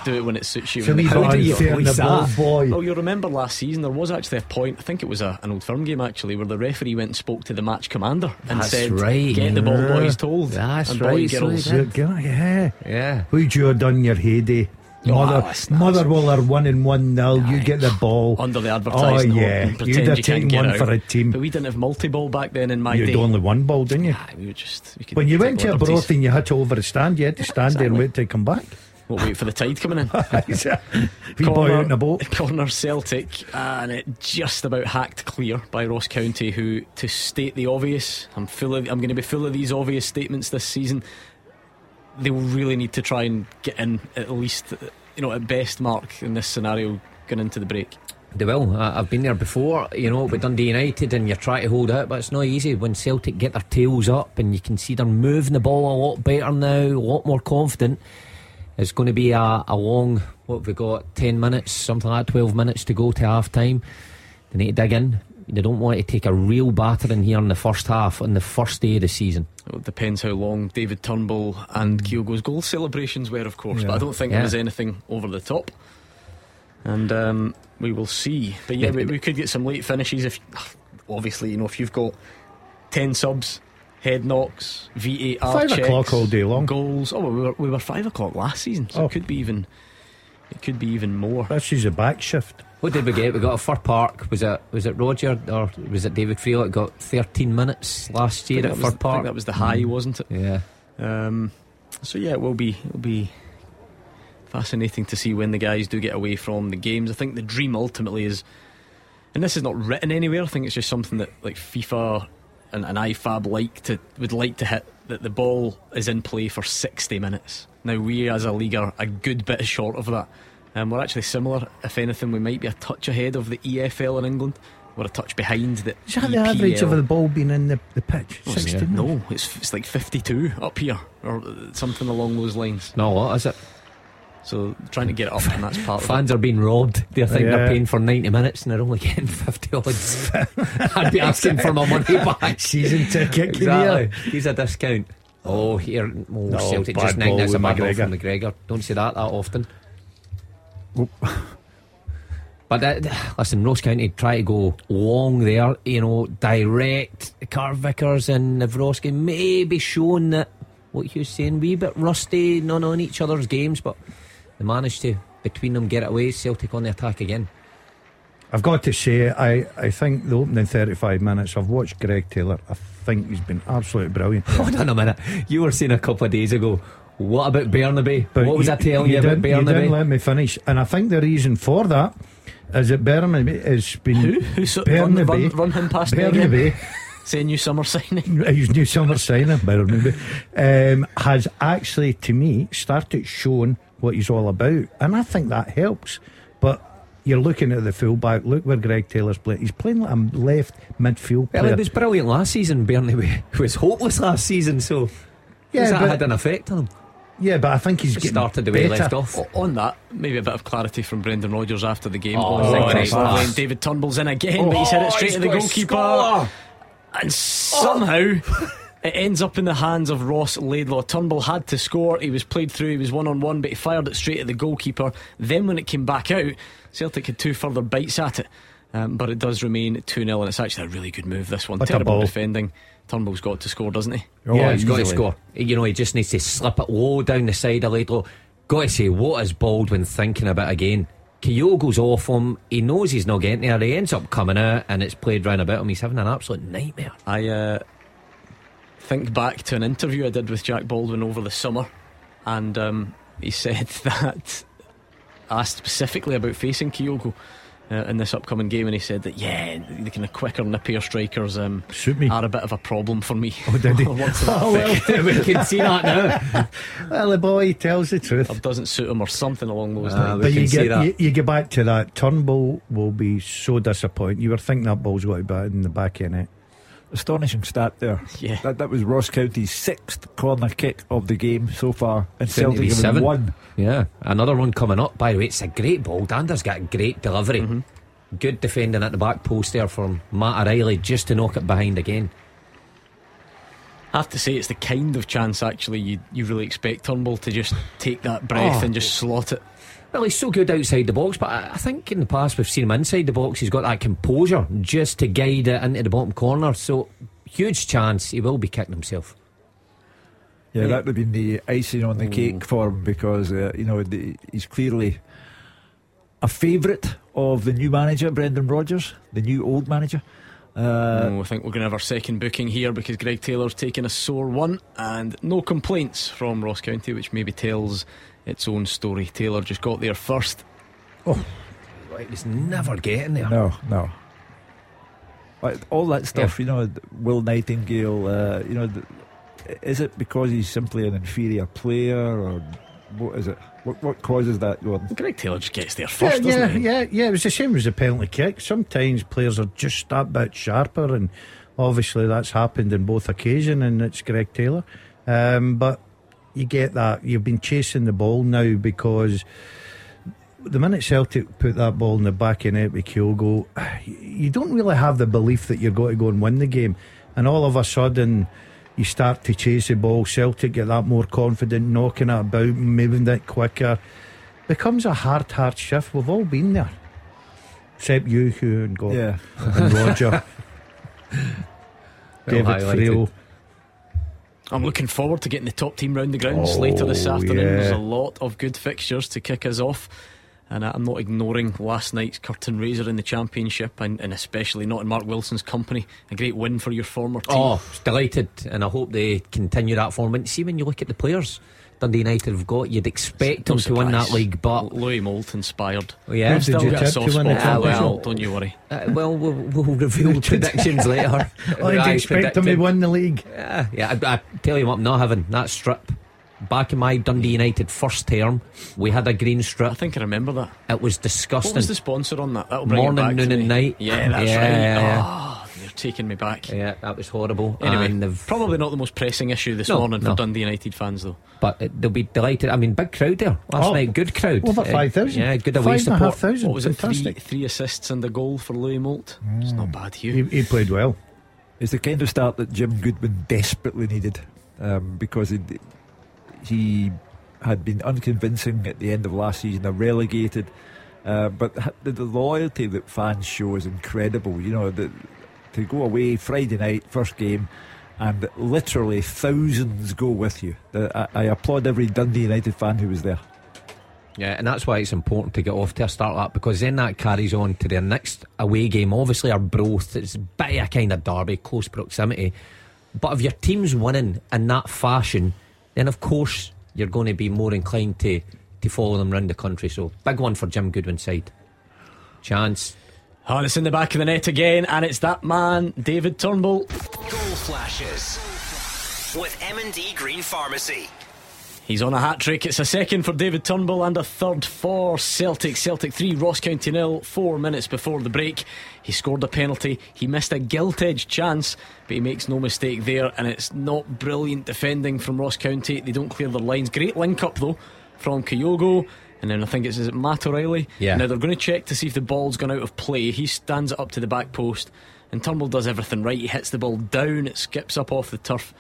do it when it suits you. It's a When wee it- How do you unfair the police ball, that? boy. Oh, you'll remember last season there was actually a point. I think it was a, an old firm game actually, where the referee went and spoke to the match commander and That's said, right. "Get the ball Yeah. boys told." That's and right, boy so girls. he Yeah, yeah, yeah. yeah. Who'd you have done your heyday? Oh, Mother. Motherwell are one and one nil. You get the ball. Under the Oh advertising, note yeah, you'd have you taken one out. for a team. But we didn't have multi-ball back then in my You day. had only one ball, didn't you? Aye, we were just we When you went to a broth and you had to over the stand, you had to stand there and Exactly. wait to come back. We'll wait for the tide coming in. Wee boy out in a boat. corner Celtic, and it just about hacked clear by Ross County, who, to state the obvious, I'm full of, I'm going to be full of these obvious statements this season. They will really need to try and get in at least, you know, at best mark in this scenario going into the break. They will. I've been there before, you know, with Dundee United, and you try to hold out, but it's not easy when Celtic get their tails up and you can see they're moving the ball a lot better now, a lot more confident. It's going to be a, a long, what have we got, 10 minutes, something like 12 minutes to go to half time. They need to dig in. They don't want to take a real battering here in the first half, on the first day of the season. Well, It depends how long David Turnbull and Kyogo's goal celebrations were, of course, but I don't think Yeah. there was anything over the top. And um, we will see. But yeah, Yeah, we, we could get some late finishes if, obviously, you know, if you've got 10 subs, head knocks, VAR Five checks, o'clock all day long. goals. Oh, we were, we were five o'clock last season, so Oh. it could be even. It could be even more. This is a back shift. What did we get? We got a Fir Park. Was it was it Roger or was it David Freelock got 13 minutes last year at Fir I Park? think that was the high, wasn't it? yeah. Um, so yeah, it will be it'll be fascinating to see when the guys do get away from the games. I think the dream ultimately is, and this is not written anywhere. I think it's just something that like FIFA and, and IFAB like to would like to hit that the ball is in play for sixty minutes. Now we as a league are a good bit short of that. Um, we're actually similar. If anything, we might be a touch ahead of the EFL in England. were a touch behind the. Is that the average of the ball being in the, the pitch? Oh, 60? No, it's it's like 52 up here or something along those lines. No, what is it? So trying to get it up, and that's part of it. Fans are being robbed. They think Yeah. they're paying for 90 minutes and they're only getting 50 odds. I'd be asking for my money back. Season ticket, Exactly. He's a discount. Oh, here, oh, No, Celtic just nicked ball this a ball McGregor. from McGregor. Don't see that that often. But uh, listen, Ross County try to go long there, you know, direct. Carter Vickers and Nawrocki maybe showing that what he was saying, wee bit rusty, not on each other's games, but they managed to between them get it away. Celtic on the attack again. I've got to say, I, I think the opening 35 minutes, I've watched Greg Taylor. I think he's been absolutely brilliant. Hold on a minute. You were saying a couple of days ago. What about Bernabei? But what was I telling you, about didn't, You didn't let me finish. And I think the reason for that is that Bernabei has been. Who? Who so, run, Bernabei. run, run him past me again? Bernabei. Say new summer signing. his new summer signing, Bernabei, um, has actually, to me, started showing what he's all about. And I think that helps. But you're looking at the fullback. Look where Greg Taylor's playing. He's playing like a left midfield Well, player. it was brilliant last season. Bernabei was hopeless last season, so Yeah, has that had an effect on him? Yeah, but I think he's getting Started the way he left off. O- On that, maybe a bit of clarity from Brendan Rodgers after the game. Oh, Oh, great nice pass. lovely. And David Turnbull's in again, but he's hit it straight to the goalkeeper. And somehow it ends up in the hands of Ross Laidlaw. Turnbull had to score. He was played through. He was one on one, but he fired it straight at the goalkeeper. Then when it came back out, Celtic had two further bites at it. Um, but it does remain 2 0, and it's actually a really good move, this one. What Terrible defending. Turnbull's got to score, doesn't he? Oh, yeah, he's got to score. You know, he just needs to slip it low down the side of Laidlaw. Got to say, what is Baldwin thinking about again? Kyogo's off him. He knows he's not getting there. He ends up coming out, and it's played round about him. He's having an absolute nightmare. I uh, think back to an interview I did with Jack Baldwin over the summer, and um, he said that asked specifically about facing Kyogo. Uh, in this upcoming game, and he said that yeah, the kind of quicker, nippier strikers um, Suit me. are a bit of a problem for me. Oh, did he? Or words to Oh, well. we can see that now. Well, the boy tells the truth. Or doesn't suit him, or something along those Ah, lines. we But you get you, you get back to that. Turnbull will be so disappointed. You were thinking that ball's got to be in the back of net. Astonishing stat there. Yeah. That, that was Ross County's sixth corner kick of the game so far, and Celtic be have seven. one. Yeah, another one coming up. By the way, it's a great ball. Dhanda's got a great delivery. Mm-hmm. Good defending at the back post there from Matt O'Riley just to knock it behind again. I have to say, it's the kind of chance actually you, you really expect Turnbull to just take that breath Oh. and just slot it. Well, he's so good outside the box, but I I think in the past we've seen him inside the box. He's got that composure just to guide it into the bottom corner. So, huge chance he will be kicking himself. Yeah, Yeah. that would have been the icing on the cake for him because uh, you know the, he's clearly a favourite of the new manager, Brendan Rodgers, the new old manager. Uh, Oh, I think we're going to have our second booking here because Greg Taylor's taken a sore one and no complaints from Ross County, which maybe tells its own story. Taylor just got there first. Oh, Right, he's never getting there. No, no. Like, all that stuff, you know, Will Nightingale, uh, you know, is it because he's simply an inferior player or what is it? What, what causes that, Gordon? Greg Taylor just gets there first, yeah, doesn't yeah, he? yeah, yeah. It was the same as the penalty kick. Sometimes players are just that bit sharper, and obviously that's happened in both occasion, and it's Greg Taylor. Um, but you get that you've been chasing the ball now because the minute Celtic put that ball in the back of net with Kyogo, you don't really have the belief that you're going to go and win the game, and all of a sudden. You start to chase the ball, Celtic get that more confident, knocking it about, moving it quicker becomes a hard, hard shift. We've all been there. Except you, Hugh, and, God, Yeah. and Roger, David highlighted. I'm looking forward to getting the top team round the grounds Oh, later this afternoon. yeah. There's a lot of good fixtures to kick us off. And I'm not ignoring last night's curtain raiser in the championship, and, and especially not in Mark Wilson's company. A great win for your former team. Oh, delighted, and I hope they continue that form. And see, when you look at the players Dundee United have got, you'd expect No them to win that league, but Louis Moult inspired. Oh, yeah. Who Still did you got a tip soft to spot for championship? Louis Moult, don't you worry. uh, well, we'll, we'll reveal predictions later. Oh, I I expect them to win the league. Yeah, yeah. I, I tell you what, I'm not having that strip back in my Dundee United first term, we had a green strip. I think I remember that. It was disgusting. What disgusting. was the sponsor on that? That'll bring Morning, back noon to and me. night. Yeah, that's Yeah, right. yeah, yeah. Oh, you're taking me back. yeah, that was horrible. Anyway, And probably not the most pressing issue this No, morning for. Dundee United fans, though. but uh, they'll be delighted. I mean, big crowd there last Oh, night. Good crowd. Over Uh, 5,000. Yeah, good away Five and a half support. thousand. What was it? Three, three assists and a goal for Louis Moult. It's not bad, Hugh. He, he played well. It's the kind of start that Jim Goodwin desperately needed um, because he, he had been unconvincing at the end of last season, they're relegated. Uh, but the, the loyalty that fans show is incredible. You know, the, to go away Friday night, first game, and literally thousands go with you. I, I applaud every Dundee United fan who was there. Yeah, and that's why it's important to get off to a start like because then that carries on to their next away game. Obviously, Arbroath, a bit a kind of derby, close proximity. But if your team's winning in that fashion, then of course you're going to be more inclined to, to follow them around the country. So, big one for Jim Goodwin's side. Chance. Oh, and it's in the back of the net again, and it's that man, David Turnbull. Goal flashes with M&D Green Pharmacy. He's on a hat trick. It's a second for David Turnbull and a third for Celtic. Celtic 3, Ross County nil. Four minutes before the break. He scored a penalty. He missed a gilt edged chance, but he makes no mistake there. And it's not brilliant defending from Ross County. They don't clear their lines. Great link up though from Kyogo. And then I think it's is it Matt O'Riley. Yeah. Now they're going to check to see if the ball's gone out of play. He stands it up to the back post, and Turnbull does everything right. He hits the ball down. It skips up off the turf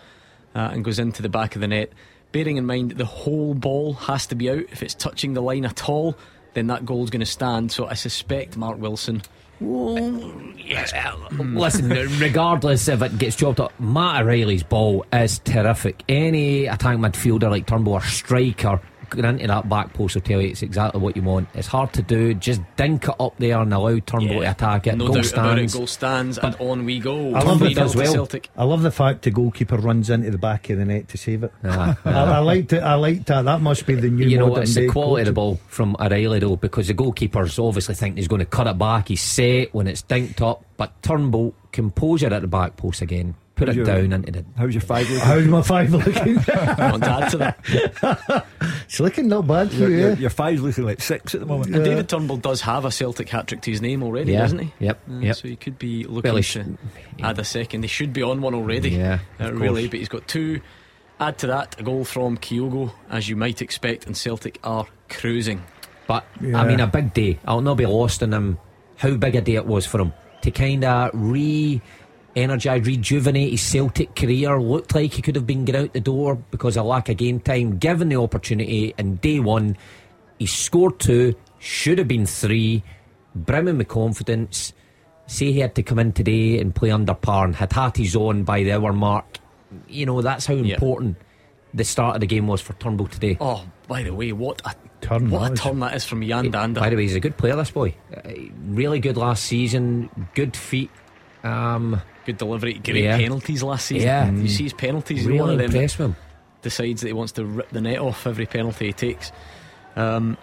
uh, and goes into the back of the net. Bearing in mind the whole ball has to be out. If it's touching the line at all, then that goal's going to stand. So I suspect Mark Wilson. Well, Listen, regardless if it gets chopped up, Matt O'Riley's ball is terrific. Any attack midfielder like Turnbull or striker going into that back post will tell you it's exactly what you want. It's hard to do. Just dink it up there and allow Turnbull to attack it. no goal doubt about it. stands. Goal stands, and on we go. I love it as well. Celtic. I love the fact the goalkeeper runs into the back of the net to save it. Ah, I, I liked it. I liked that. That must be the new. you know, modern it's the day quality of the ball from O'Riley though, because the goalkeeper's obviously thinking he's going to cut it back. He's set when it's dinked up, but Turnbull composure at the back post again, put How's it your- down into the. How's your five? looking? How's my five looking? Want to add to that? it's looking not bad for your, you. your, eh? your five's looking like six at the moment. And David Turnbull does have a Celtic hat trick to his name already, Yeah. doesn't he? Yep, Uh, yep. So he could be looking Well, he to sh- add a second. He should be on one already. Yeah, uh, really. But he's got two. Add to that a goal from Kyogo, as you might expect, and Celtic are cruising. But Yeah. I mean, a big day. I'll not be lost in him. How big a day it was for him to kind of re energise, rejuvenate his Celtic career. Looked like he could have been get out the door because of lack of game time. Given the opportunity in day one, he scored two. Should have been three. Brimming with confidence. Say he had to come in today and play under par and had had his own by the hour mark. You know that's how Yeah. important the start of the game was for Turnbull today. Oh, by the way, what a Turn what a turn that is from Yan Dhanda. By the way, he's a good player, this boy. Uh, really good last season. Good feet. Um, Good delivery, great Yeah. penalties last season. Yeah. you see his penalties. He's one really of them impressed him. decides that he wants to rip the net off every penalty he takes. Um,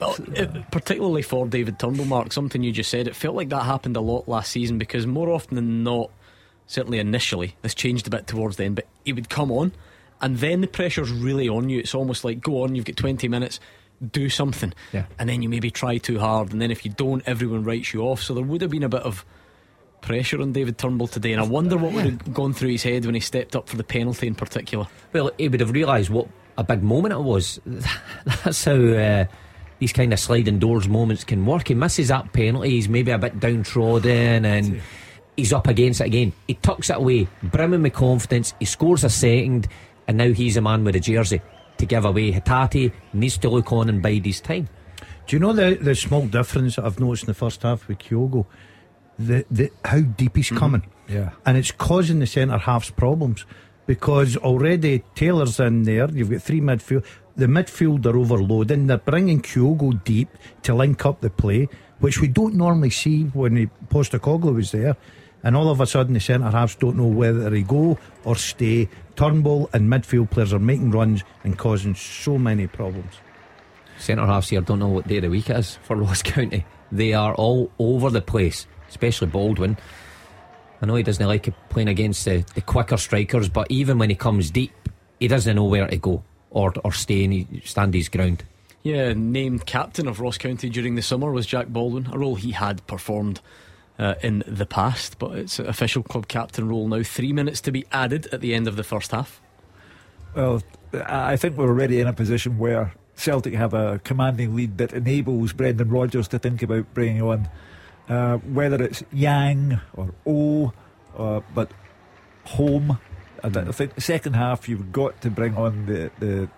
well, it- particularly for David Turnbull, Mark, something you just said, it felt like that happened a lot last season because more often than not, certainly initially, this changed a bit towards the end, but he would come on and then the pressure's really on you. It's almost like, go on, you've got 20 minutes, do something. Yeah. And then you maybe try too hard, and then if you don't, everyone writes you off. So there would have been a bit of pressure on David Turnbull today, and I wonder what would have gone through his head when he stepped up for the penalty in particular. Well, he would have realised what a big moment it was. That's how uh, these kind of sliding doors moments can work. He misses that penalty. He's maybe a bit downtrodden and he's up against it again. He tucks it away, brimming with confidence. He scores a second, and now he's a man with a jersey to give away. Hatate needs to look on and bide his time. Do you know the the small difference that I've noticed in the first half with Kyogo? The the how deep he's mm-hmm. coming. Yeah. And it's causing the centre halves problems because already Taylor's in there. You've got three midfield. The midfield are overloading. They're bringing Kyogo deep to link up the play, which we don't normally see when he, Postecoglou was there. And all of a sudden, the centre halves don't know whether they go or stay. Turnbull and midfield players are making runs and causing so many problems. Centre halves here don't know what day of the week it is for Ross County. They are all over the place, especially Baldwin. I know he doesn't like playing against the, the quicker strikers, but even when he comes deep, he doesn't know where to go. or or stay and stand his ground. Yeah, named captain of Ross County during the summer was Jack Baldwin, a role he had performed uh, in the past, but it's an official club captain role now. Three minutes to be added at the end of the first half. Well, I think we're already in a position where Celtic have a commanding lead that enables Brendan Rodgers to think about bringing on uh, whether it's Yang or O, uh, but home. And I think the second half you've got to bring on the, the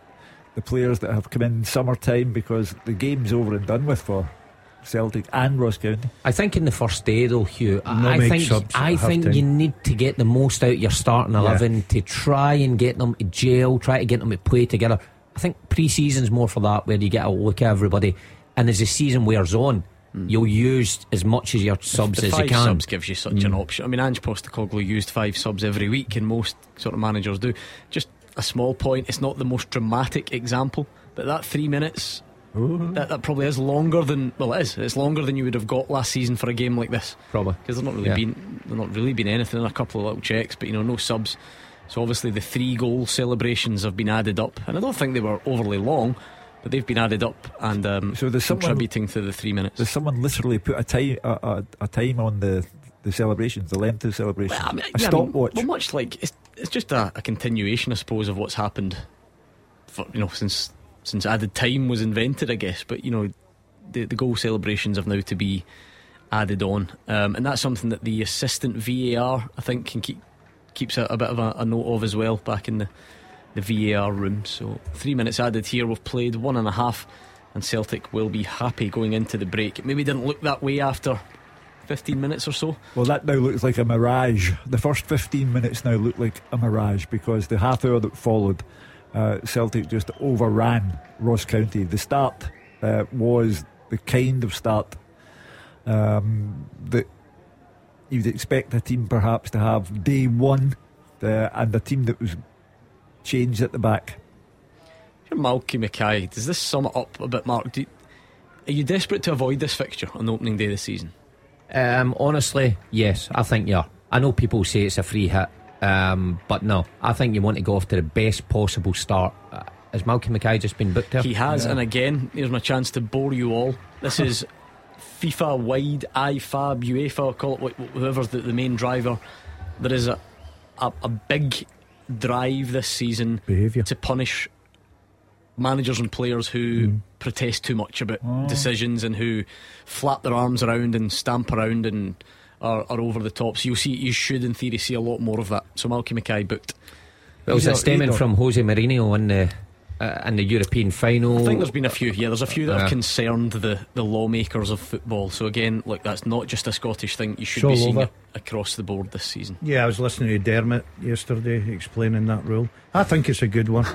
the players that have come in summertime because the game's over and done with for Celtic and Ross County. I think in the first day though, Hugh, No I make think subs I think half-time. you need to get the most out of your starting eleven to try and get them to gel, try to get them to play together. I think pre-season's more for that, where you get a look at everybody, and as the season wears on, Mm. you'll use as much as your subs the as you can. subs gives you such an mm. option. I mean, Ange Postecoglou used five subs every week, and most sort of managers do. Just a small point. It's not the most dramatic example, but that three minutes. That, that probably is longer than well it is it's longer than you would have got last season for a game like this Probably. because there's not really Yeah. been there's not really been anything in a couple of little checks but you know no subs so obviously the three goal celebrations have been added up and I don't think they were overly long but they've been added up and um, So there's someone- contributing to the three minutes Does someone literally put a time a, a, a time on the the celebrations, the length of the celebrations, Well, I mean, a yeah, I mean, stopwatch? well, much like it's, it's just a, a continuation, I suppose, of what's happened. For you know, since since added time was invented, I guess. But you know, the the goal celebrations have now to be added on, um, and that's something that the assistant VAR, I think, can keep keeps a, a bit of a, a note of as well back in the the VAR room. So three minutes added here. We've played one and a half, and Celtic will be happy going into the break. It maybe didn't look that way after. 15 minutes or so. Well, that now looks like a mirage. The first 15 minutes now look like a mirage because the half hour that followed, uh, Celtic just overran Ross County. The start uh, was the kind of start um, that you'd expect a team perhaps to have day one, uh, and a team that was changed at the back. Malky Mackay, does this sum it up a bit, Mark? Do you, are you desperate to avoid this fixture on the opening day of the season? Um, honestly, yes, I think yeah. I know people say it's a free hit, um, but no, I think you want to go off to the best possible start. Uh, has Malcolm Mackay just been booked here? He has, and again, here's my chance to bore you all. This is FIFA wide, IFAB, UEFA, call it wh- whoever's the, the main driver. There is a, a, a big drive this season Behaviour. to punish managers and players who mm. protest too much about oh. decisions and who flap their arms around and stamp around and are, are over the top. So you'll see, you should in theory see a lot more of that. So Malky Mackay booked. Well, was He's it not- stemming he's not- from Jose Mourinho in the uh, in the European final? I think there's been a few. Yeah, there's a few that have concerned the, the lawmakers of football. So again, look, that's not just a Scottish thing. You should It's be seeing over. it across the board this season. Yeah, I was listening to Dermot yesterday explaining that rule. I think it's a good one.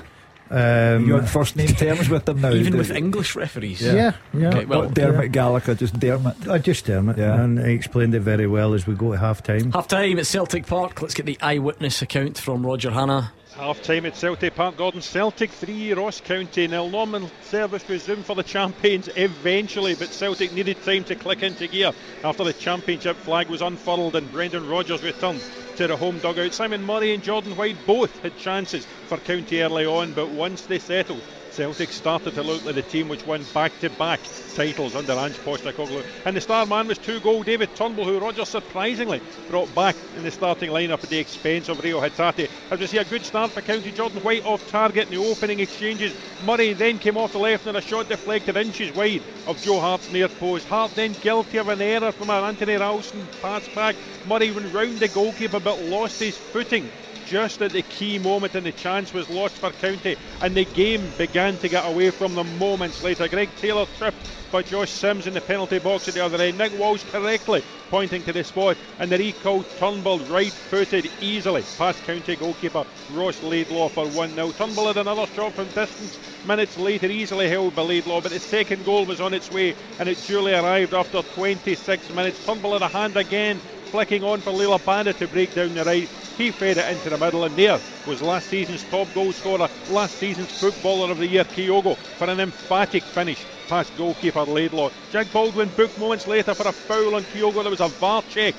Um, You're on first name terms with them now. Even The- with English referees. yeah, yeah. Okay, well, not Dermot Gallagher, just Dermot. I just Dermot, Yeah. and he explained it very well as we go to half time. Half time at Celtic Park. Let's get the eyewitness account from Roger Hanna. Half time at Celtic Park, Gordon. Celtic 3, Ross County nil. Normal service resumed for the champions eventually, but Celtic needed time to click into gear after the championship flag was unfurled and Brendan Rodgers returned to the home dugout. Simon Murray and Jordan White both had chances for County early on, but once they settled, Celtic started to look like the team which won back-to-back titles under Ange Postecoglou. And the star man was two-goal David Turnbull, who Rodgers surprisingly brought back in the starting lineup at the expense of Rio Hatate. As we see a good start for County, Jordan White off target in the opening exchanges. Murray then came off the left and a shot deflected inches wide of Joe Hart's near post. Hart then guilty of an error from an Anthony Ralston pass back. Murray went round the goalkeeper but lost his footing just at the key moment and the chance was lost for County and the game began to get away from them moments later. Greg Taylor tripped by Josh Sims in the penalty box at the other end. Nick Walsh correctly pointing to the spot and the recalled Turnbull right footed easily past County goalkeeper Ross Laidlaw for 1-0. Turnbull had another shot from distance minutes later easily held by Laidlaw but the second goal was on its way and it duly arrived after 26 minutes. Turnbull had a hand again flicking on for Liel Abada to break down the right. He fed it into the middle, and there was last season's top goal scorer, last season's Footballer of the Year, Kyogo, for an emphatic finish past goalkeeper Laidlaw. Jack Baldwin booked moments later for a foul on Kyogo. There was a VAR check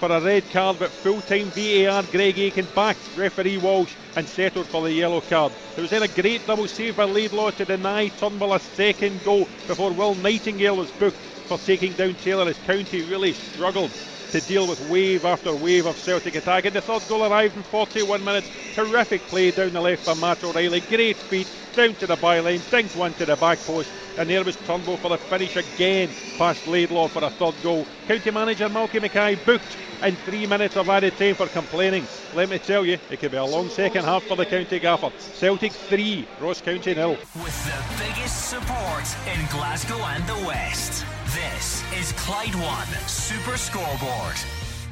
for a red card, but full time VAR Greg Aitken backed referee Walsh and settled for the yellow card. There was then a great double save by Laidlaw to deny Turnbull a second goal before Will Nightingale was booked for taking down Taylor as County really struggled to deal with wave after wave of Celtic attack. And the third goal arrived in 41 minutes. Terrific play down the left by Matt O'Riley. Great feet down to the byline, dings one to the back post, and there was Turnbull for the finish again past Laidlaw for a third goal. County manager Malky Mackay booked in three minutes of added time for complaining. Let me tell you, it could be a long second half for the county gaffer. Celtic 3, Ross County nil. With the biggest support in Glasgow and the West. This is Clyde One Super Scoreboard.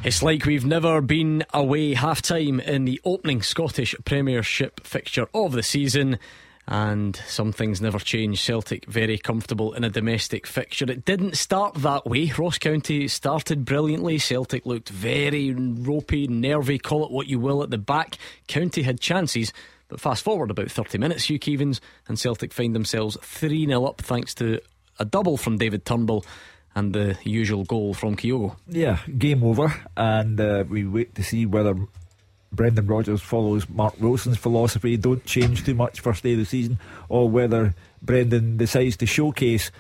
It's like we've never been away half time in the opening Scottish Premiership fixture of the season. And some things never change. Celtic very comfortable in a domestic fixture. It didn't start that way. Ross County started brilliantly. Celtic looked very ropey, nervy, call it what you will at the back. County had chances. But fast forward about 30 minutes, Hugh Keevins, and Celtic find themselves 3 0 up thanks to a double from David Turnbull and the usual goal from Kyogo. Yeah, game over, and uh, we wait to see whether Brendan Rodgers follows Mark Wilson's philosophy, don't change too much first day of the season, or whether Brendan decides to showcase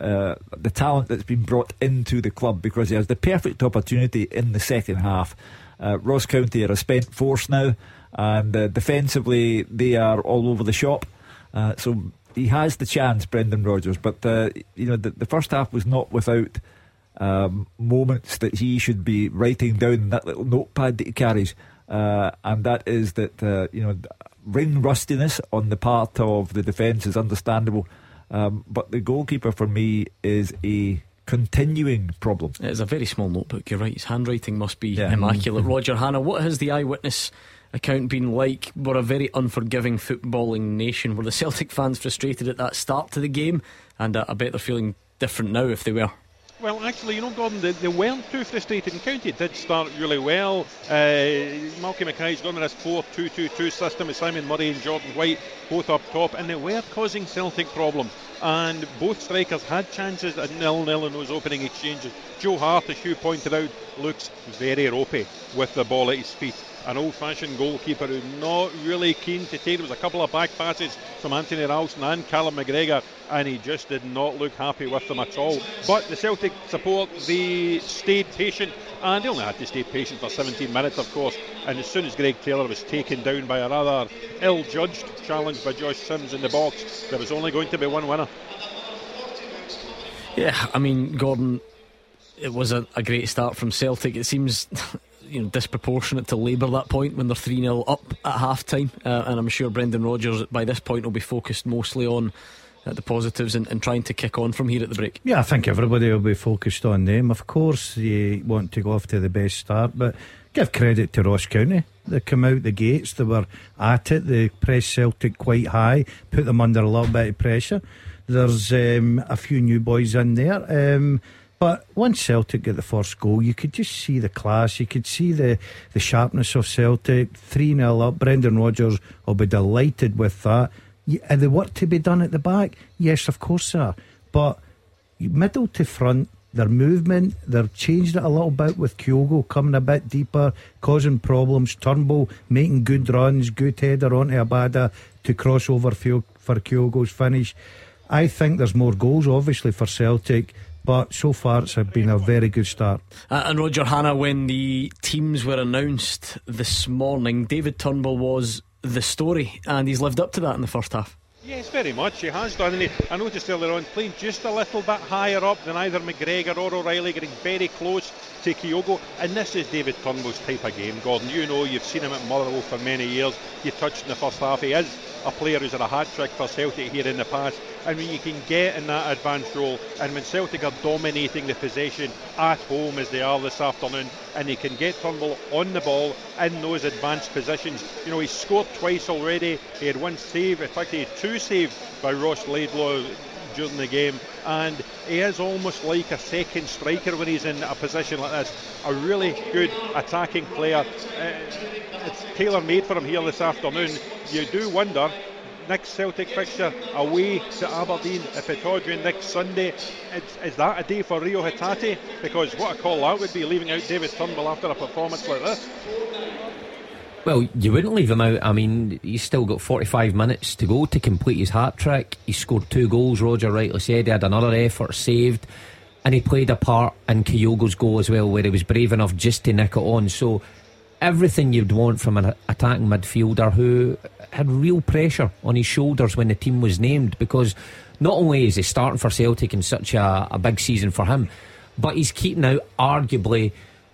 uh, the talent that's been brought into the club because he has the perfect opportunity in the second half. Uh, Ross County are a spent force now, and uh, defensively they are all over the shop. Uh, so he has the chance, Brendan Rodgers. But uh, you know, the, the, first half was not without um, moments that he should be writing down in that little notepad that he carries, uh, and that is that uh, you know, ring rustiness on the part of the defence is understandable, um, but the goalkeeper for me is a continuing problem. It's a very small notebook. You're right. His handwriting must be yeah. immaculate. Roger Hanna, what has the eyewitness? Account being like? We're a very unforgiving footballing nation. Were the Celtic fans frustrated at that start to the game? And uh, I bet they're feeling different now if they were. Well, actually, you know, Gordon, they, they weren't too frustrated. And County did start really well. Uh, Malky Mackay's gone with this 4 2 2 2 system with Simon Murray and Jordan White both up top, and they were causing Celtic problems. And both strikers had chances at nil nil in those opening exchanges. Joe Hart, as you pointed out, looks very ropey with the ball at his feet an old-fashioned goalkeeper who's not really keen to take. There was a couple of back passes from Anthony Ralston and Callum McGregor, and he just did not look happy with them at all. But the Celtic support, they stayed patient, and they only had to stay patient for 17 minutes, of course. And as soon as Greg Taylor was taken down by a rather ill-judged challenge by Josh Sims in the box, there was only going to be one winner. Yeah, I mean, Gordon, it was a, a great start from Celtic. It seems you know disproportionate to labour that point when they're 3 0 up at half time. Uh, and I'm sure Brendan Rodgers by this point will be focused mostly on uh, the positives and, and, trying to kick on from here at the break. Yeah, I think everybody will be focused on them. Of course, you want to go off to the best start, but give credit to Ross County. They come out the gates, they were at it, they pressed Celtic quite high, put them under a little bit of pressure. There's um, a few new boys in there. Um, but once Celtic get the first goal, you could just see the class. You could see the, the sharpness of Celtic. 3 0 up. Brendan Rodgers will be delighted with that. Are the work to be done at the back? Yes, of course, sir. But middle to front, their movement, they've changed it a little bit with Kyogo coming a bit deeper, causing problems. Turnbull making good runs, good header onto Abada to cross over for Kyogo's finish. I think there's more goals, obviously, for Celtic but so far it's been a very good start. Uh, and Roger Hanna, when the teams were announced this morning, David Turnbull was the story, and he's lived up to that in the first half. Yes, very much. He has done. And he, I noticed earlier on playing just a little bit higher up than either McGregor or O'Riley, getting very close to Kyogo. And this is David Turnbull's type of game, Gordon. You know, you've seen him at Motherwell for many years. You touched in the first half. He is a player who's had a hat trick for Celtic here in the past. And when you can get in that advanced role, and when Celtic are dominating the possession at home as they are this afternoon, and he can get Turnbull on the ball in those advanced positions. You know, he's scored twice already. He had one save, in fact, he had two saves by Ross Laidlaw during the game, and he is almost like a second striker when he's in a position like this. A really good attacking player. Uh, it's tailor made for him here this afternoon. You do wonder next Celtic fixture away to Aberdeen at Pittodrie next Sunday. Is, is that a day for Rio Hatate? Because what a call that would be, leaving out David Turnbull after a performance like this. Well, you wouldn't leave him out. I mean, he's still got 45 minutes to go to complete his hat trick. He scored two goals, Roger rightly said. He had another effort saved. And he played a part in Kyogo's goal as well, where he was brave enough just to nick it on. So, everything you'd want from an attacking midfielder who had real pressure on his shoulders when the team was named because not only is he starting for Celtic in such a, a big season for him, but he's keeping out arguably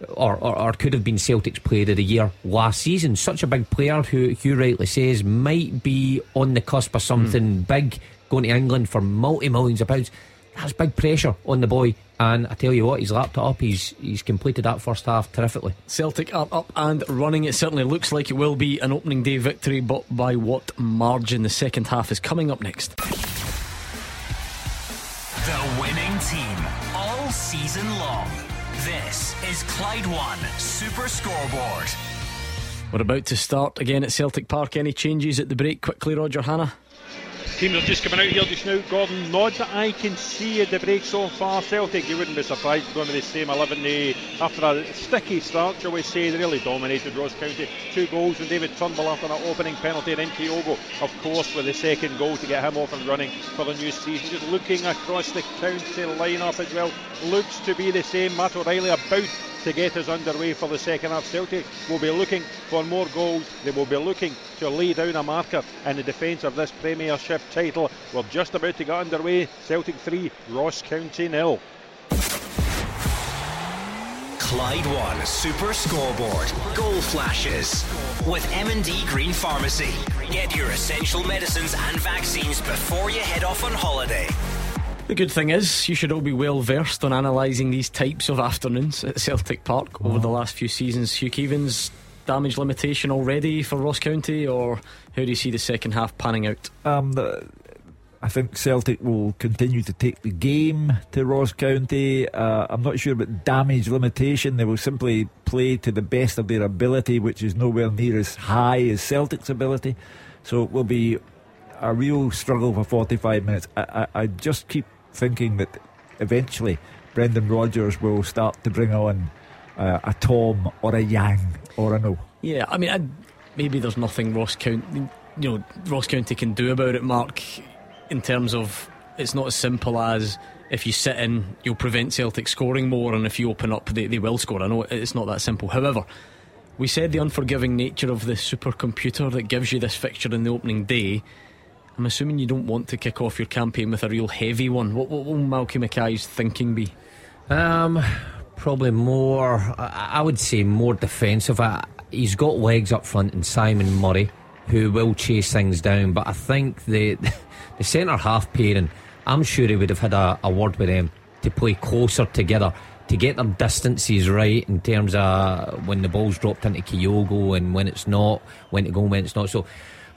or, or, or, could have been Celtic's player of the year last season. Such a big player who Hugh rightly says might be on the cusp of something mm. big going to England for multi millions of pounds. That's big pressure on the boy. And I tell you what, he's lapped it up. He's he's completed that first half terrifically. Celtic are up and running. It certainly looks like it will be an opening day victory, but by what margin? The second half is coming up next. The winning team all season long. This is Clyde One Super Scoreboard. We're about to start again at Celtic Park. Any changes at the break quickly, Roger Hanna? Teams are just coming out here just now. Gordon, not that I can see the break so far. Celtic, you wouldn't be surprised going with the same 11 eh, after a sticky start, shall we say. They really dominated Ross County. Two goals from David Turnbull after an opening penalty, and Kyogo, of course, with the second goal to get him off and running for the new season. Just looking across the county lineup as well, looks to be the same. Matt O'Riley about to get us underway for the second half. Celtic will be looking for more goals. They will be looking to lay down a marker in the defence of this Premiership title. We're just about to get underway. Celtic 3, Ross County nil. Clyde One Super Scoreboard. Goal flashes. With M&D Green Pharmacy. Get your essential medicines and vaccines before you head off on holiday. The good thing is, you should all be well versed on analysing these types of afternoons at Celtic Park over the last few seasons. Hugh Keevins, damage limitation already for Ross County, or how do you see the second half panning out? Um, the, I think Celtic will continue to take the game to Ross County. Uh, I'm not sure about damage limitation. They will simply play to the best of their ability, which is nowhere near as high as Celtic's ability. So it will be a real struggle for 45 minutes. I, I, I just keep thinking that eventually Brendan Rodgers will start to bring on uh, a Tom or a Yang or a no. Yeah, I mean, I, maybe there's nothing Ross County, you know, Ross County can do about it, Mark. In terms of, it's not as simple as if you sit in, you'll prevent Celtic scoring more, and if you open up, they, they will score. I know it's not that simple. However, we said the unforgiving nature of the supercomputer that gives you this fixture in the opening day I'm assuming you don't want to kick off your campaign with a real heavy one. What, what will Malky Mackay's thinking be? Um, probably more. I would say more defensive. He's got legs up front in Simon Murray, who will chase things down. But I think the the centre half pairing, I'm sure he would have had a, a word with them to play closer together to get their distances right in terms of when the ball's dropped into Kyogo and when it's not, when to go and when it's not. So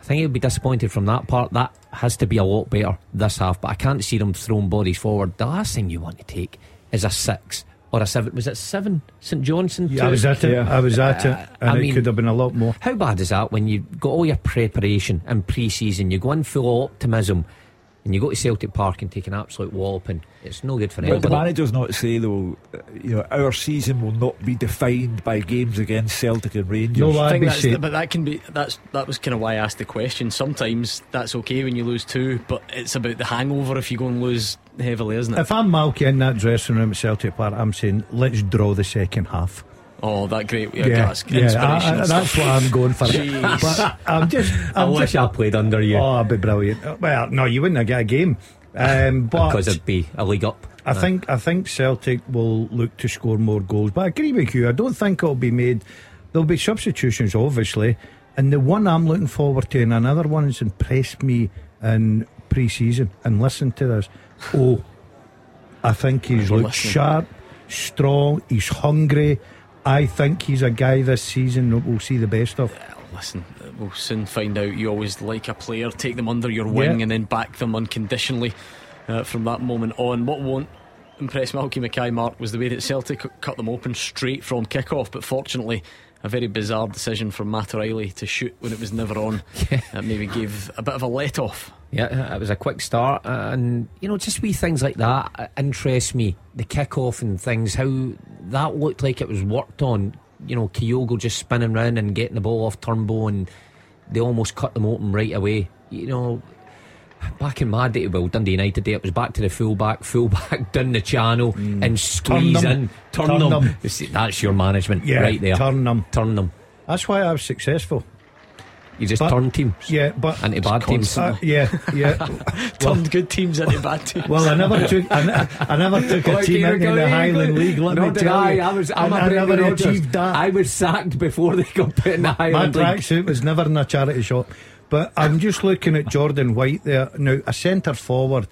I think he'll be disappointed from that part. That has to be a lot better this half, but I can't see them throwing bodies forward. The last thing you want to take is a six or a seven. Was it seven? St Johnstone? Yeah, I was at it. Yeah. I was at uh, it, and I it could have been a lot more. How bad is that when you've got all your preparation and pre-season, you go in full optimism, and you go to Celtic Park and take an absolute walloping, it's no good for anyone. But the manager's not to say though, you know, our season will not be defined by games against Celtic and Rangers. No, I think that's, but that can be that's that was kind of why I asked the question. Sometimes that's okay when you lose two, but it's about the hangover if you go and lose heavily, isn't it? If I'm Malky in that dressing room at Celtic Park, I'm saying let's draw the second half. Oh, that great! Yeah, yeah, yeah I, I, that's what I'm going for. but I'm just. I'm i wish just, I played under you. Oh, I'd be brilliant. Well, no, you wouldn't have got a game. Um, but because it'd be a league up. I think I think Celtic will look to score more goals. But I agree with you. I don't think it'll be made. There'll be substitutions, obviously. And the one I'm looking forward to, and another one has impressed me in pre-season. And listen to this. Oh, I think he's looked sharp, strong. He's hungry. I think he's a guy this season that we'll see the best of. listen, we'll soon find out. You always like a player, take them under your wing, yeah. and then back them unconditionally uh, from that moment on. What won't impress Malky Mackay, Mark, was the way that Celtic cut them open straight from kick-off. But fortunately, a very bizarre decision from Matt O'Riley to shoot when it was never on. Yeah. That maybe gave a bit of a let off. Yeah, it was a quick start, uh, and you know, just wee things like that uh, interest me. The kick-off and things, how that looked like it was worked on. You know, Kyogo just spinning round and getting the ball off Turnbull, and they almost cut them open right away. You know, back in my day, well, Dundee United day, it was back to the fullback, fullback down the channel and squeeze them. in, turn, Turn them. them. That's your management Yeah, right there. turn them. turn them. That's why I was successful. You just But- turn teams Yeah, but into bad teams. uh, yeah, yeah. well, Turned good teams into bad teams. well, I never took. I, ne- I never took a team into the Highland. League. Let no, me tell I? you, I was. I'm and a I never Rodgers. achieved that. I was sacked before they got put in the My Highland League. My tracksuit was never in a charity shop. But I'm just looking at Jordan White there now, a centre forward,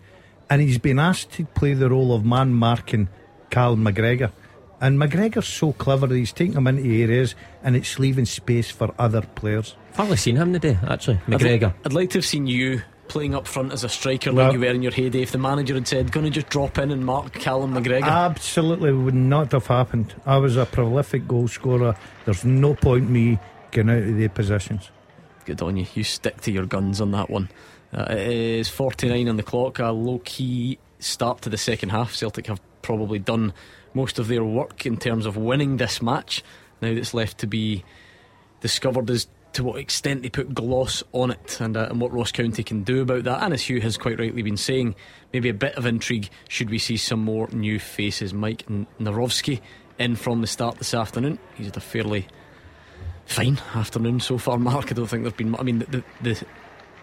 and he's been asked to play the role of man marking Cal McGregor. And McGregor's so clever that he's taking him into areas and it's leaving space for other players. I've hardly seen him today, actually. I'd, McGregor. I'd like to have seen you playing up front as a striker Well- like you were in your heyday. If the manager had said, "Going to just drop in and mark Callum McGregor," Absolutely would not have happened. I was a prolific goal scorer. There's no point me getting out of the positions. good on you. You stick to your guns on that one. Uh, it is 49 on the clock. A low key start to the second half. Celtic have probably done most of their work in terms of winning this match. Now that's left to be discovered is to what extent they put gloss on it and, uh, and what Ross County can do about that. And as Hugh has quite rightly been saying, maybe a bit of intrigue should we see some more new faces. Mike Nawrocki in from the start this afternoon. He's had a fairly fine afternoon so far, Mark. I don't think there's been. I mean, the, the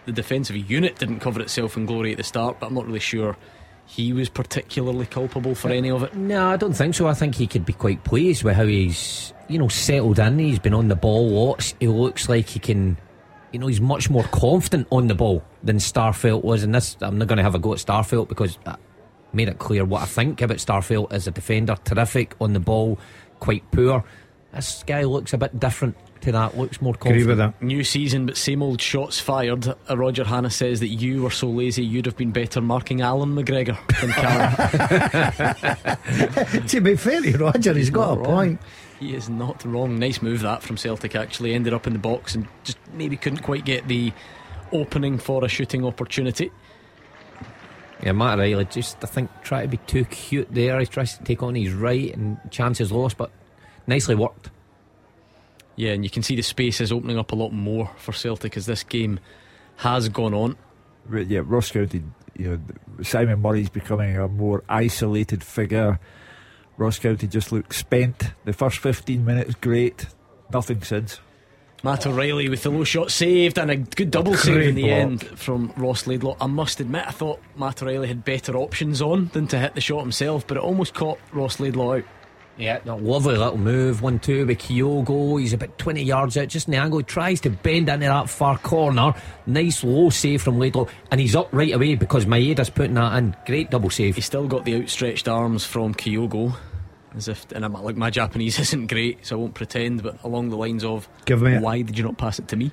the defensive unit didn't cover itself in glory at the start, but I'm not really sure he was particularly culpable for any of it. No, I don't think so. I think he could be quite pleased with how he's, you know, settled in. He's been on the ball lots. He looks like he can, you know, he's much more confident on the ball than Starfelt was. And this, I'm not going to have a go at Starfelt because I made it clear what I think about Starfelt as a defender. Terrific on the ball, quite poor. This guy looks a bit different to that. Looks more confident. Agree with that. New season, but same old shots fired. Uh, Roger Hanna says that you were so lazy you'd have been better marking Alan McGregor than Callum. to be fair to Roger, he's got a wrong. point. He is not wrong. Nice move that from Celtic. Actually, ended up in the box and just maybe couldn't quite get the opening for a shooting opportunity. Yeah, Matt Riley just, I think, try to be too cute there. He tries to take on his right and chances lost, but nicely worked. Yeah, and you can see the space is opening up a lot more for Celtic as this game has gone on. Yeah, Ross County, you know, Simon Murray's becoming a more isolated figure. Ross County just looked spent. The first 15 minutes, great. Nothing since. Matt O'Riley with the low shot saved and a good double save in the block. end from Ross Laidlaw. I must admit, I thought Matt O'Riley had better options on than to hit the shot himself, but it almost caught Ross Laidlaw out. Yeah, no, lovely little move. One two with Kyogo. He's about 20 yards out, just in the angle. He tries to bend into that far corner. Nice low save from Laidlaw. And he's up right away because Maeda's putting that in. Great double save. He still got the outstretched arms from Kyogo. As if, and I'm like, my Japanese isn't great, so I won't pretend, but along the lines of, Give me why did you not pass it to me?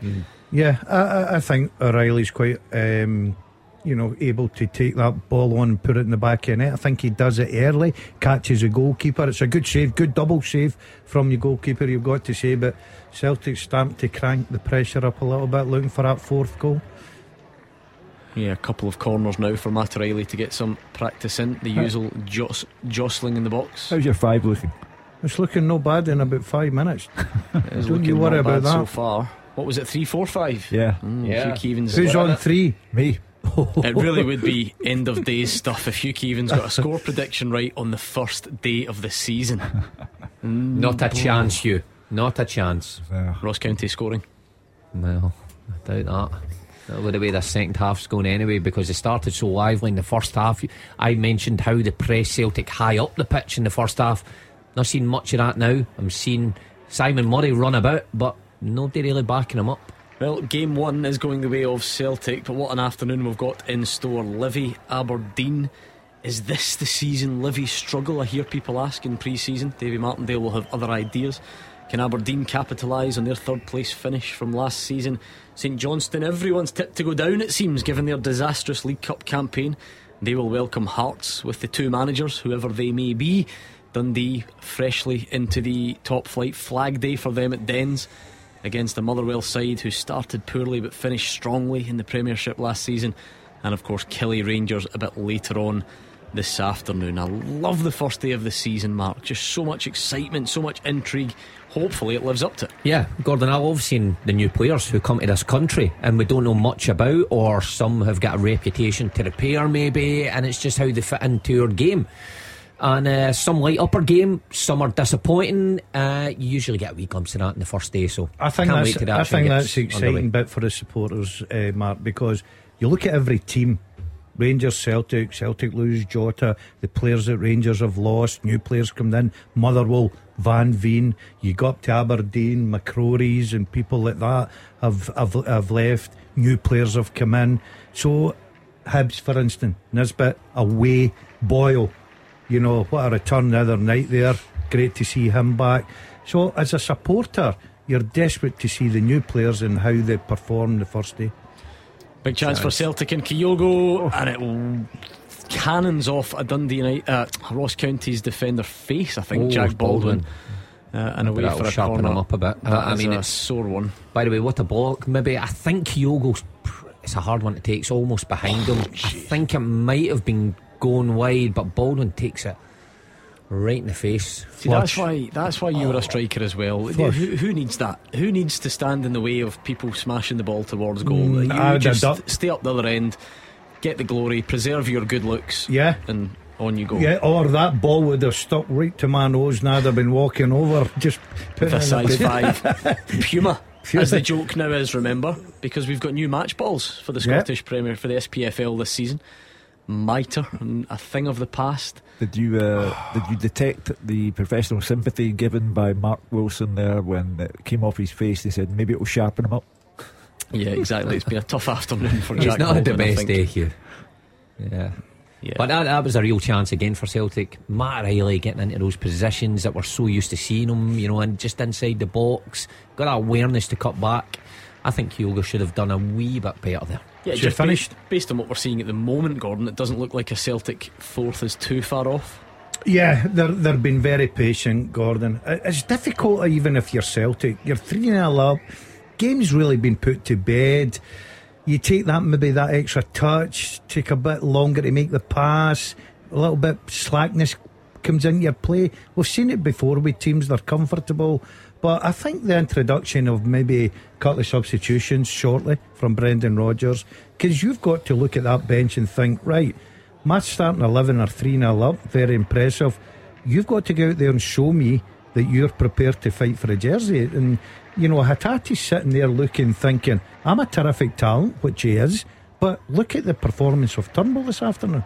Yeah, I, I, think O'Riley's quite, um, you know, able to take that ball on and put it in the back of the net. I think he does it early, catches a goalkeeper. It's a good save, good double save from the goalkeeper, you've got to say. But Celtic starting to crank the pressure up a little bit, looking for that fourth goal. Yeah, a couple of corners now for Matt O'Riley to get some practice in. The usual jos- jostling in the box. How's your five looking? It's looking no bad in about five minutes. Don't you worry not bad about so far. What was it, three, four, five? Yeah, Mm, Yeah. Hugh Keevins. Who's on three? me. It really would be end of days stuff if Hugh Keevins got a score prediction right on the first day of the season. Not a chance, Hugh. Not a chance. Yeah. Ross County scoring. No, I doubt that. Would have been the second half's going anyway because it started so lively in the first half. I mentioned how the press Celtic high up the pitch in the first half. Not seen much of that now. I'm seeing Simon Murray run about, but nobody really backing him up. Well, game one is going the way of Celtic, but what an afternoon we've got in store. Livy, Aberdeen. Is this the season Livy struggle? I hear people asking pre season. Davy Martindale will have other ideas. Can Aberdeen capitalise on their third place finish from last season? St Johnstone, everyone's tipped to go down, it seems, given their disastrous League Cup campaign. They will welcome Hearts with the two managers, whoever they may be. Dundee freshly into the top flight. Flag day for them at Dens against the Motherwell side who started poorly but finished strongly in the Premiership last season. And of course, Killie Rangers a bit later on this afternoon. I love the first day of the season, Mark. Just so much excitement, so much intrigue. Hopefully, it lives up to it. Yeah, Gordon, I love seeing the new players who come to this country and we don't know much about, or some have got a reputation to repair, maybe, and it's just how they fit into your game. And uh, some light upper game, some are disappointing. Uh, you usually get a wee glimpse of that in the first day, so I think can't that's, wait till the I think that's the exciting underway. bit for the supporters, uh, Mark, because you look at every team. Rangers, Celtic, Celtic lose Jota, the players that Rangers have lost, new players come in, Motherwell, Van Veen, you go up to Aberdeen, McCrorie's and people like that have, have, have left, new players have come in. So, Hibs, for instance, Nisbet, away, Boyle, you know, what a return the other night there. Great to see him back. So, as a supporter, you're desperate to see the new players and how they perform the first day. Big chance for Celtic and Kyogo, and it w- cannons off a Dundee United, uh, Ross County's defender face. I think Oh, Jack Baldwin, Baldwin. uh, and away for a sharpen corner. him up a bit. That I mean, a it's- sore one. By the way, what a block. Maybe I think Kyogo's. It's a hard one to take. It's almost behind him. I think it might have been going wide, but Baldwin takes it right in the face. See, that's why that's why you were a striker as well. Who, who needs that? Who needs to stand in the way of people smashing the ball towards goal? Mm, you just stay up the other end, get the glory, preserve your good looks, Yeah. and on you go. Yeah, or that ball would have stuck right to my nose and I'd have been walking over just With a size five Puma. As the joke now is, remember, because we've got new match balls for the Yeah. Scottish Premier for the SPFL this season. Mitre, and a thing of the past. Did you uh, did you detect the professional sympathy given by Mark Wilson there when it came off his face? They said maybe it will sharpen him up. Yeah, exactly. It's been a tough afternoon for He's Jack. not had the best day here. Yeah. Yeah. But that, that was a real chance again for Celtic. Matt Riley getting into those positions that we're so used to seeing him, you know, and just inside the box. Got that awareness to cut back. I think Kyogo should have done a wee bit better there. Yeah, Should just finished. Based, based on what we're seeing at the moment, Gordon, it doesn't look like a Celtic fourth is too far off. Yeah, they're, they're being very patient, Gordon. It's difficult even if you're Celtic. You're 3 0 up. Game's really been put to bed. You take that, maybe that extra touch, take a bit longer to make the pass, a little bit slackness comes into your play. We've seen it before with teams, they're comfortable. But I think the introduction of maybe a couple of substitutions shortly from Brendan Rodgers, because you've got to look at that bench and think, right, match starting 11 or 3 0 up, very impressive. You've got to go out there and show me that you're prepared to fight for a jersey. And, you know, Hatate's sitting there looking, thinking, I'm a terrific talent, which he is, but look at the performance of Turnbull this afternoon.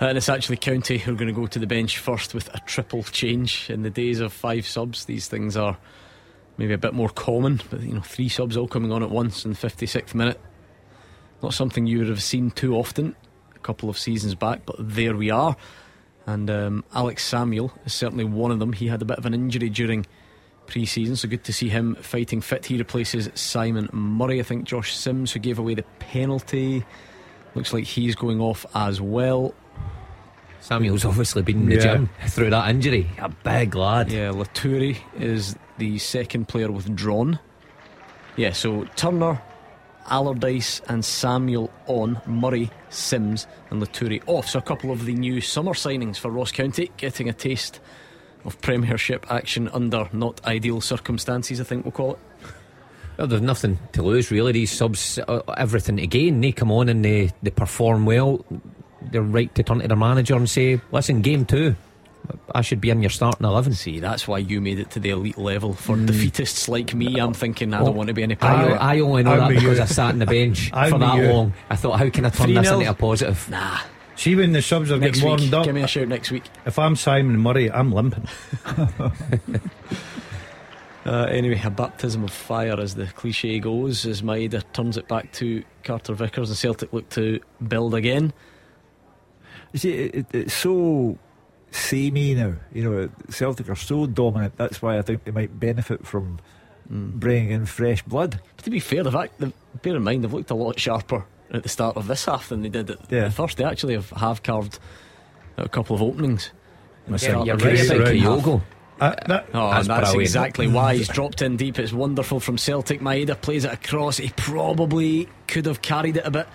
And it's actually County who are going to go to the bench first with a triple change. In the days of five subs, these things are maybe a bit more common, but you know, three subs all coming on at once in the 56th minute. Not something you would have seen too often a couple of seasons back, but there we are. And um, Alex Samuel is certainly one of them. He had a bit of an injury during pre season, so good to see him fighting fit. He replaces Simon Murray. I think Josh Sims, who gave away the penalty, looks like he's going off as well. Samuel's obviously been in the Yeah. gym through that injury. A big lad. Yeah, Loturi is the second player withdrawn. Yeah, so Turner, Allardyce, and Samuel on, Murray, Sims, and Loturi off. So a couple of the new summer signings for Ross County getting a taste of Premiership action under not ideal circumstances, I think we'll call it. Well, there's nothing to lose really. These subs, uh, everything to gain. They come on and they, they perform well. They're right to turn to their manager and say, "Listen, game two, I should be in your starting eleven. See, that's why you made it to the elite level. For defeatists like me, I'm thinking I don't want to be any part I. I only know I'm that because you. I sat on the bench I'm for that you. long. I thought, how can I turn this 3-0? into a positive? Nah, See when the subs are next getting week. warmed up. Give me a shout next week. If I'm Simon Murray, I'm limping. Uh, anyway, a baptism of fire, as the cliche goes, as Maeda turns it back to Carter Vickers and Celtic look to build again. You see, it, it, it's so samey now. You know, Celtic are so dominant. That's why I think they might benefit from bringing in fresh blood. But to be fair, the fact that bear in mind they've looked a lot sharper at the start of this half than they did at Yeah. the first. They actually have, have carved a couple of openings. in the Yeah, start you're right second about half. Kyogo. Uh, that, Oh, That's and that's exactly why he's dropped in deep. It's wonderful from Celtic. Maeda plays it across. He probably could have carried it a bit,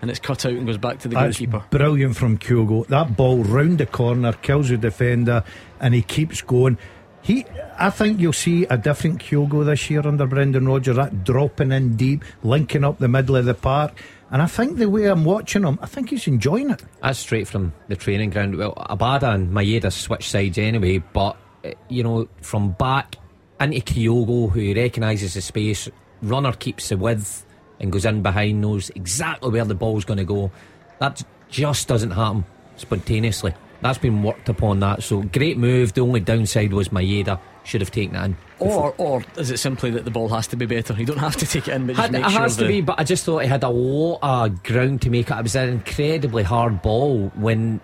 and it's cut out and goes back to the That's goalkeeper. brilliant from Kyogo. That ball round the corner kills the defender, and he keeps going. He, I think you'll see a different Kyogo this year under Brendan Rodgers. That dropping in deep, linking up the middle of the park, and I think the way I'm watching him, I think he's enjoying it. That's straight from the training ground. Well, Abada and Maeda switch sides anyway, but eh, you know, from back into Kyogo, who recognises the space, runner keeps the width and goes in behind, knows exactly where the ball's going to go. That just doesn't happen spontaneously. That's been worked upon. That so great move. The only downside was Maeda should have taken it in. Or, or is it simply that the ball has to be better? You don't have to take it in, but Had, it sure has to be, but I just thought he had a lot of ground to make it. It was an incredibly hard ball when,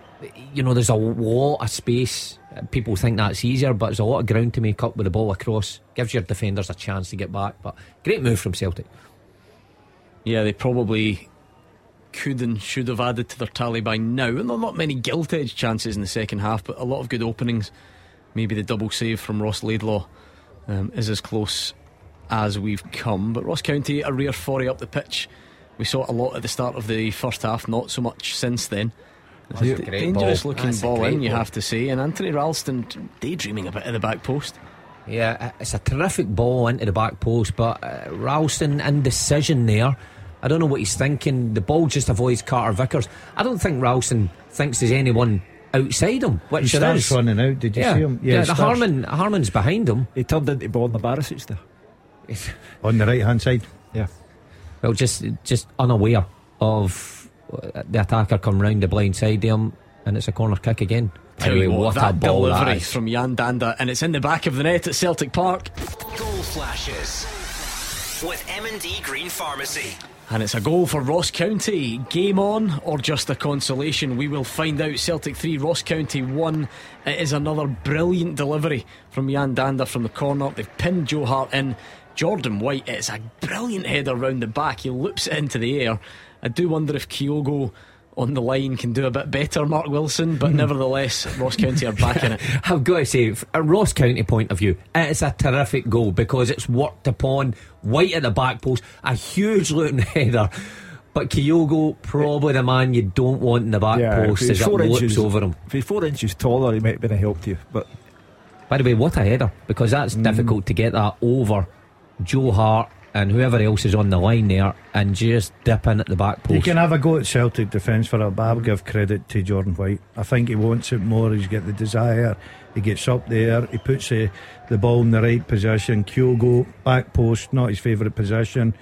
you know, there's a lot of space. People think that's easier, but there's a lot of ground to make up with the ball across. Gives your defenders a chance to get back. But great move from Celtic. Yeah, they probably could and should have added to their tally by now. And there are not many gilt edge chances in the second half, but a lot of good openings. Maybe the double save from Ross Laidlaw um, is as close as we've come. But Ross County, a rare 40 up the pitch. We saw it a lot at the start of the first half, not so much since then. It's a a d- great dangerous ball. looking That's ball great in, you have to say. And Anthony Ralston daydreaming a bit at the back post. Yeah, it's a terrific ball into the back post, but uh, Ralston indecision there. I don't know what he's thinking. The ball just avoids Carter Vickers. I don't think Ralston thinks there's anyone outside him, which He starts is. running out. Did you yeah, see him? yeah. he the starts Harmon, Harmon's behind him. He turned into Borna Barisic there. on the right hand side. Yeah. Well, just just unaware of uh, the attacker come round the blind side of him, and it's a corner kick again. Tell you Anyway, what, a that ball that delivery is. from Yan Dhanda, and it's in the back of the net at Celtic Park. Goal flashes with M&D Green Pharmacy. And it's a goal for Ross County. Game on or just a consolation? We will find out. Celtic 3, Ross County 1. It is another brilliant delivery from Yan Dhanda from the corner. They've pinned Joe Hart in. Jordan White, it's a brilliant header round the back. He loops it into the air. I do wonder if Kyogo on the line can do a bit better, Mark Wilson, but hmm. nevertheless, Ross County are back in it. I've got to say, a Ross County point of view, it's a terrific goal because it's worked upon White at the back post, a huge looking header. But Kyogo, probably the man you don't want in the back Yeah, post if as it four loops inches- over him. If he's four inches taller, he might have been a help to you. But By the way, what a header because that's hmm. difficult to get that over Joe Hart and whoever else is on the line there and just dip in at the back post. You can have a go at Celtic defence for it, but I'll give credit to Jordan White. I think he wants it more. He's got the desire. He gets up there. He puts the, the ball in the right position. Kyogo back post, not his favourite position.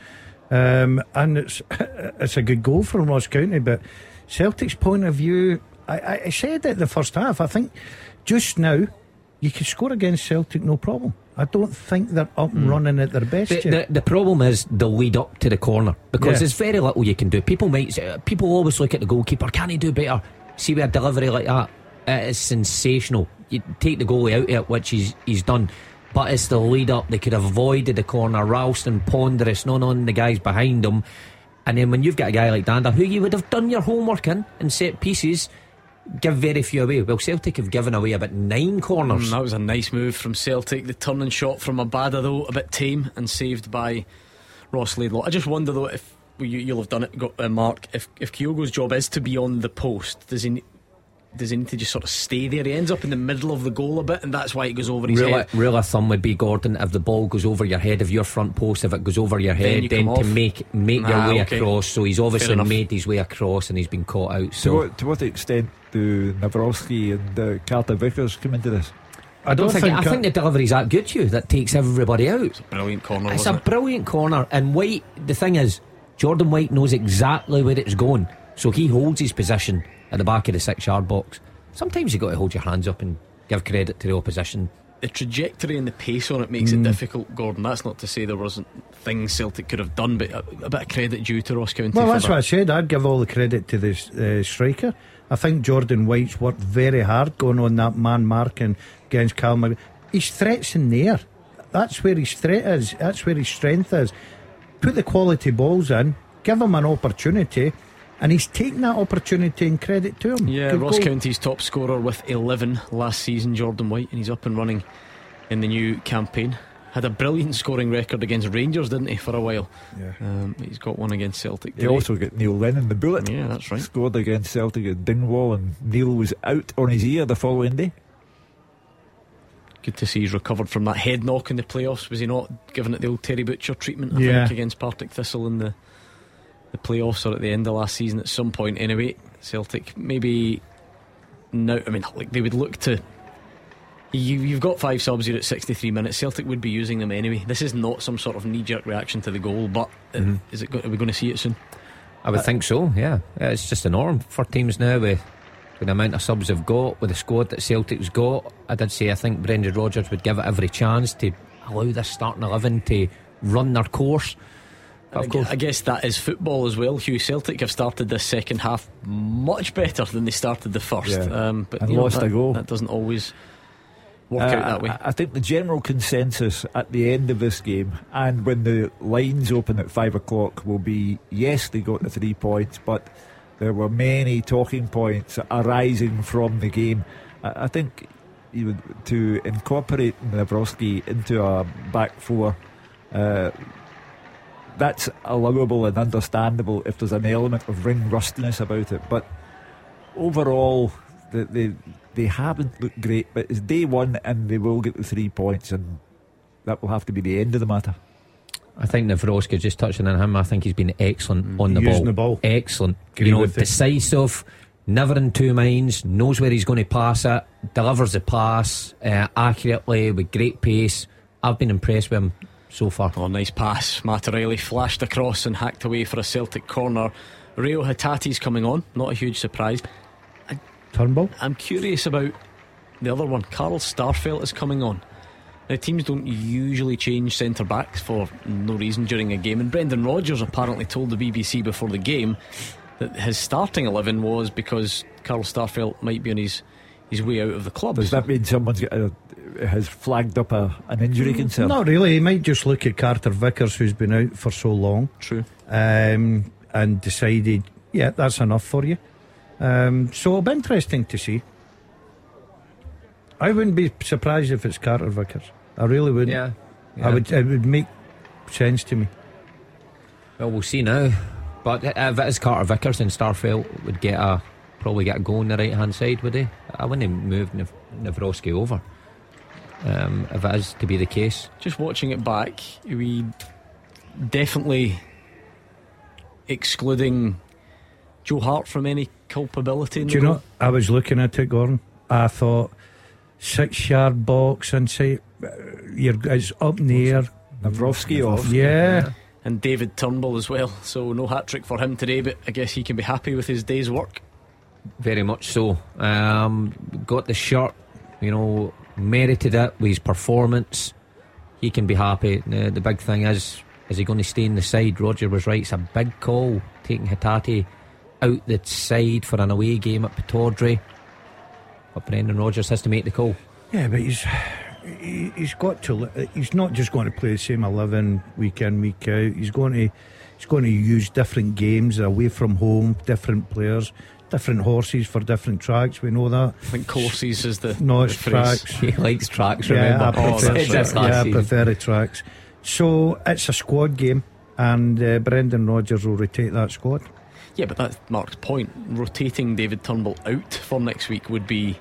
Um, and it's it's a good goal from Ross County. But Celtic's point of view, I, I, I said it the first half. I think just now you could score against Celtic no problem. I don't think they're up and hmm. running at their best The, the, the problem is the lead up to the corner because Yeah. there's very little you can do. People might uh, people always look at the goalkeeper. Can he do better? See with a delivery like that, it is sensational. You take the goalie out of it, which he's he's done, but it's the lead up. They could have avoided the corner. Ralston ponderous, none on the guys behind him, and then when you've got a guy like Dhanda, who you would have done your homework in and set pieces. Give very few away. Well, Celtic have given away about nine corners. Mm, that was a nice move from Celtic. The turning shot from Abada, though, a bit tame and saved by Ross Laidlaw. I just wonder, though, if you, you'll have done it, uh, Mark. If if Kyogo's job is to be on the post, does he? Ne- Does he need to just sort of stay there? He ends up in the middle of the goal a bit, and that's why it goes over his Rule head. of, rule of thumb would be Gordon if the ball goes over your head of your front post if it goes over your Then head you then, to off. make make Ah, your way okay. across so he's obviously made his way across and he's been caught out to, so what, to what extent do Nawrocki and uh, Carter Vickers come into this? I I don't think, I think the delivery's that good to you that takes everybody out Brilliant corner, it's a wasn't it? brilliant corner and White the thing is Jordan White knows exactly where it's going so he holds his position at the back of the six yard box sometimes you've got to hold your hands up and give credit to the opposition the trajectory and the pace on it makes Mm. it difficult, Gordon. That's not to say there wasn't things Celtic could have done, but a, a bit of credit due to Ross County. Well, that's that. what I said. I'd give all the credit to the uh, striker. I think Jordan White's worked very hard going on that man marking against Calmer. His threat's in the air. That's where his threat is. That's where his strength is. Put the quality balls in, give him an opportunity. And he's taken that opportunity and credit to him. Yeah, Good Ross goal. County's top scorer with 11 last season, Jordan White, and he's up and running in the new campaign. Had a brilliant scoring record against Rangers, didn't he, for a while? Yeah. Um, he's got one against Celtic. They also get Neil Lennon, the bullet. Yeah, that's right. Scored against Celtic at Dingwall, and Neil was out on his ear the following day. Good to see he's recovered from that head knock in the playoffs. Was he not given it the old Terry Butcher treatment? I Yeah. think against Partick Thistle in the the playoffs or at the end of last season at some point. Anyway, Celtic maybe now. I mean, like they would look to. You, you've got five subs here at 63 minutes. Celtic would be using them anyway. This is not some sort of knee jerk reaction to the goal, but uh, Mm-hmm. is it? Are we going to see it soon? I would think so, yeah. Yeah, It's just a norm for teams now with, with the amount of subs they've got, with the squad that Celtic's got. I did say I think Brendan Rodgers would give it every chance to allow this starting 11 to run their course. I of gue- course, I guess that is football as well. Hugh Celtic have started this second half much better than they started the first, Yeah. um, but And you know, lost that, a goal. That doesn't always work Uh, out that way. I, I think the general consensus at the end of this game, and when the lines open at five o'clock, will be yes, they got the three points, but there were many talking points arising from the game. I, I think you would, to incorporate Nawrocki into a back four. Uh, that's allowable and understandable if there's an element of ring rustiness about it. But overall, they, they they haven't looked great. But it's day one, and they will get the three points, and that will have to be the end of the matter. I think Nawrocki, just touching on him, I think he's been excellent on the Using ball. the ball. Excellent. Agree you know, with you. decisive, never in two minds, knows where he's going to pass it, delivers the pass uh, accurately with great pace. I've been impressed with him so far. Oh, nice pass. Matt O'Riley flashed across and hacked away for a Celtic corner. Reo Hatate's coming on, not a huge surprise. Turnbull. I'm curious about the other one. Carl Starfelt is coming on. Now, teams don't usually change centre backs for no reason during a game, and Brendan Rodgers apparently told the BBC before the game that his starting 11 was because Carl Starfelt might be on his, his way out of the club. Does that mean someone's got a, has flagged up a, an injury concern? Not really. He might just look at Carter Vickers, who's been out for so long, True. um, and decided, yeah, that's enough for you. Um, so it'll be interesting to see. I wouldn't be surprised if it's Carter Vickers. I really wouldn't. Yeah. I would. It would make sense to me. Well, we'll see now. But if it is Carter Vickers, then Starfelt would get a probably get a goal on the right hand side, would he? I wouldn't move Nav- Nawrocki over. Um, if it is to be the case, Just watching it back, we definitely excluding Joe Hart from any culpability. In Do the you know? I was looking at it, Gordon. I thought six yard box inside. uh, You're it's up in the air. Nawrocki off. Yeah. and David Turnbull as well. So no hat trick for him today, but I guess he can be happy with his day's work. very much so. Um, got the shirt, you know, merited it with his performance. He can be happy. Uh, the big thing is, is he going to stay in the side? Roger was right. It's a big call taking Hatate out the side for an away game at Pataudry. But Brendan Rodgers has to make the call. Yeah, but he's he, he's got to. He's not just going to play the same eleven week in week out. He's going to he's going to use different games away from home, different players, different horses for different tracks. We know that. I think courses is the No, it's phrase. tracks. He likes tracks, Yeah, remember? I Oh, prefer, that's That's right. yeah, I prefer the tracks. So it's a squad game, and uh, Brendan Rodgers will rotate that squad. Yeah, but that's Mark's point. Rotating David Turnbull out for next week would be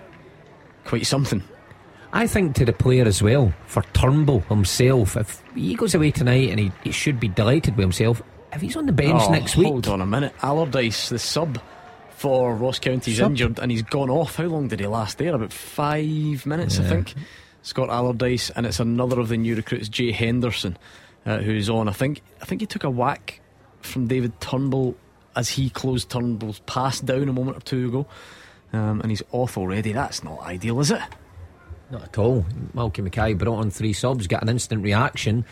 quite something. I think to the player as well, for Turnbull himself, if he goes away tonight and he, he should be delighted with himself, if he's on the bench Oh, next week, Hold on a minute. Allardyce, the sub for Ross County's Sub? injured and he's gone off. How long did he last there? About five minutes, I think. Scott Allardyce, and it's another of the new recruits, Jay Henderson, uh, who's on. I think I think he took a whack from David Turnbull as he closed Turnbull's pass down a moment or two ago. Um, and he's off already. That's not ideal, is it? Not at all. Malky Mackay brought on three subs, got an instant reaction,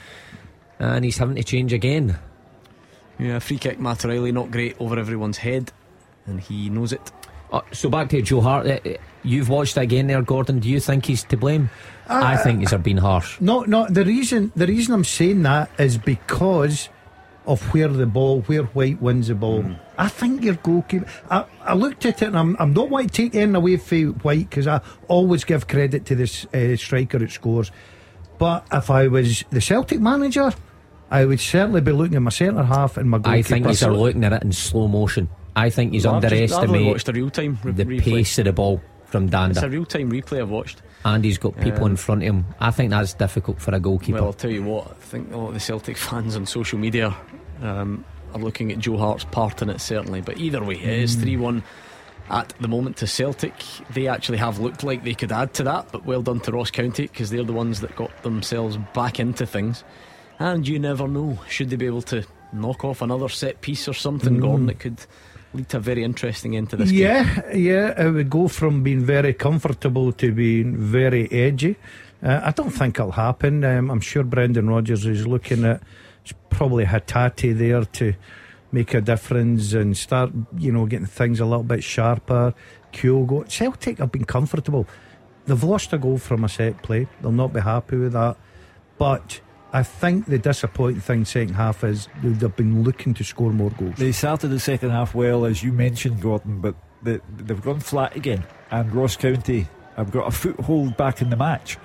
and he's having to change again. Yeah, free kick, Matt O'Riley, not great over everyone's head, and he knows it. Uh, so back to Joe Hart. Uh, uh, You've watched that again there, Gordon. Do you think he's to blame? I think he's been harsh. No, no. The reason the reason I'm saying that is because of where the ball, where White wins the ball. Mm. I think your goalkeeper. I, I looked at it and I'm, I'm not want to take anything away from White because I always give credit to this uh, striker that scores. But if I was the Celtic manager, I would certainly be looking at my centre half and my goalkeeper. I think he's looking at it in slow motion. I think he's I've just- I've only underestimated a real time re- the replay. pace of the ball from It's a real time replay I've watched. And he's got people Um, in front of him. I think that's difficult for a goalkeeper. Well, I'll tell you what, I think a lot of the Celtic fans on social media um, are looking at Joe Hart's part in it, certainly. But either way, it is 3 1 at the moment to Celtic. They actually have looked like they could add to that, but well done to Ross County because they're the ones that got themselves back into things. And you never know, should they be able to knock off another set piece or something, Gordon, it could lead to a very interesting end to this game. Yeah, yeah, it would go from being very comfortable to being very edgy. Uh, I don't think it'll happen. Um, I'm sure Brendan Rodgers is looking at probably Hatate there to make a difference and start, you know, getting things a little bit sharper. Kyogo, Celtic have been comfortable. They've lost a goal from a set play. They'll not be happy with that. But I think the disappointing thing second half is they've been looking to score more goals. They started the second half well, as you mentioned, Gordon, but they, they've gone flat again. And Ross County have got a foothold back in the match.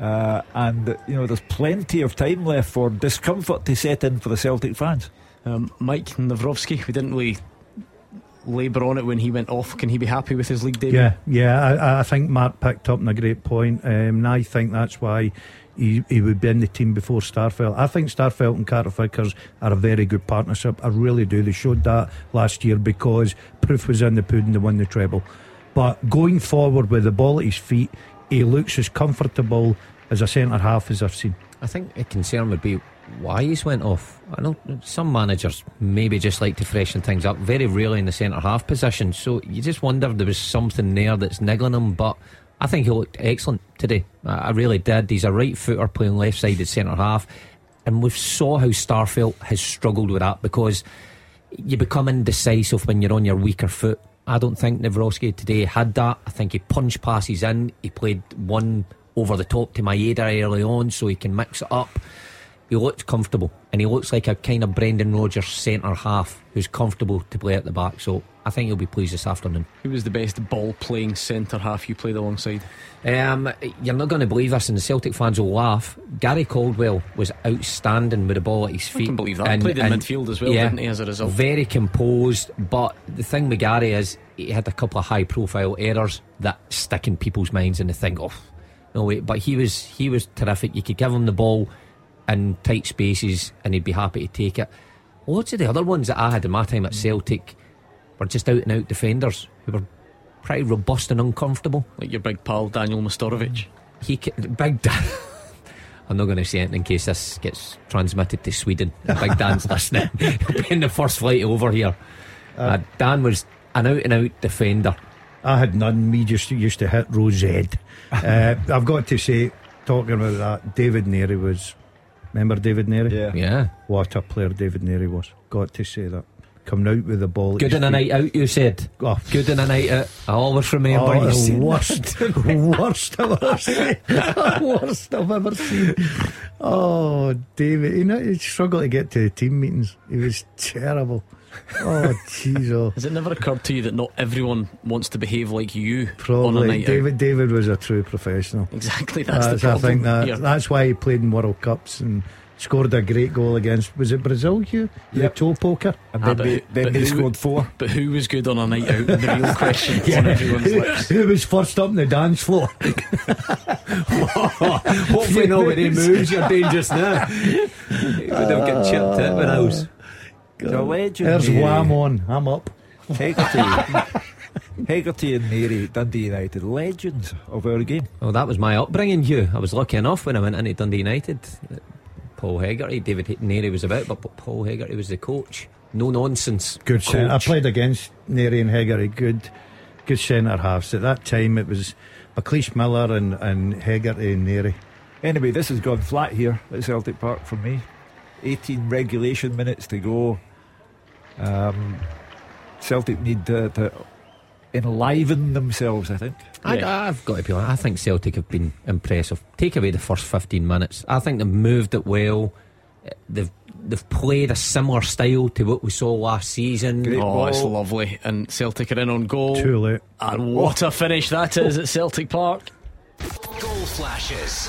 Uh, and, you know, there's plenty of time left for discomfort to set in for the Celtic fans. Um, Mike Nawrocki, we didn't really labour on it when he went off. Can he be happy with his league debut? Yeah, yeah. I, I think Mark picked up on a great point, um, and I think that's why he, he would be in the team before Starfelt. I think Starfelt and Carter Vickers are a very good partnership. I really do. They showed that last year because proof was in the pudding to win the treble. But going forward with the ball at his feet, he looks as comfortable as a centre half as I've seen. I think a concern would be why he's went off. I know some managers maybe just like to freshen things up, very rarely in the centre half position. So you just wonder if there was something there that's niggling him. But I think he looked excellent today. I really did. He's a right footer playing left sided centre half. And we've saw how Starfelt has struggled with that because you become indecisive when you're on your weaker foot. I don't think Nawrocki today had that. I think he punched passes in. He played one over the top to Maeda early on so he can mix it up. He looked comfortable and he looks like a kind of Brendan Rodgers centre half who's comfortable to play at the back. So I think he'll be pleased this afternoon. Who was the best ball playing centre half you played alongside? Um, you're not going to believe this, and the Celtic fans will laugh. Gary Caldwell was outstanding with the ball at his feet. I can believe that. Played in midfield as well, didn't he, as a result? Very composed, but the thing with Gary is he had a couple of high profile errors that stick in people's minds, and they think, oh, no wait. But he was he was terrific. You could give him the ball in tight spaces, and he'd be happy to take it. Lots of the other ones that I had in my time at Celtic were just out and out defenders who were pretty robust and uncomfortable Like your big pal Daniel Majstorovic. he ca- Big Dan. I'm not going to say it in case this gets transmitted to Sweden. Big Dan's listening. He'll be in the first flight over here. Uh, Dan was an out and out defender. I had none. Me just used to hit Rose Ed. uh, I've got to say, talking about that, David Narey was. Remember David Narey? Yeah. Yeah. What a player David Narey was. Got to say that. Coming out with the ball. Good his in a night out, you said. Oh, Good in a night out. I always remember Oh, you the saying worst, worst I've ever seen. worst I've ever seen. Oh, David, you know, he struggled to get to the team meetings. He was terrible. Oh, jeez, oh. Has it never occurred to you that not everyone wants to behave like you on a Probably night David. David was a true professional. Exactly, that's, That's, the I think that You're- that's why he played in World Cups and scored a great goal against. Was it Brazil? You the Yep. toe poker. And Ah, then but they, then but they who- scored four. But who was good on a night out? The real question on everyone's Who, lips. who was first up on the dance floor? Hopefully, not with any moves. You're dangerous now. You would have got chipped it when I was. He's a legend. There's Mary. Wham on. I'm up. Hegarty. Hegarty and Narey, Dundee United, legends of our game. Well, that was my upbringing, Hugh. I was lucky enough when I went into Dundee United. Paul Hegarty, David Narey was about, but Paul Hegarty was the coach. No nonsense. Good coach. centre. I played against Narey and Hegarty. Good, good centre halves. At that time, it was McLeish Miller and and Hegarty and Narey. Anyway, this has gone flat here at Celtic Park for me. 18 regulation minutes to go. Um, Celtic need to, to enliven themselves, I think. I, Yeah. I've got to be honest. I think Celtic have been impressive. Take away the first 15 minutes. I think they've moved it well. They've they've played a similar style to what we saw last season. Great Oh, ball. it's lovely. And Celtic are in on goal. Too late. And what a finish that is at Celtic Park. Goal flashes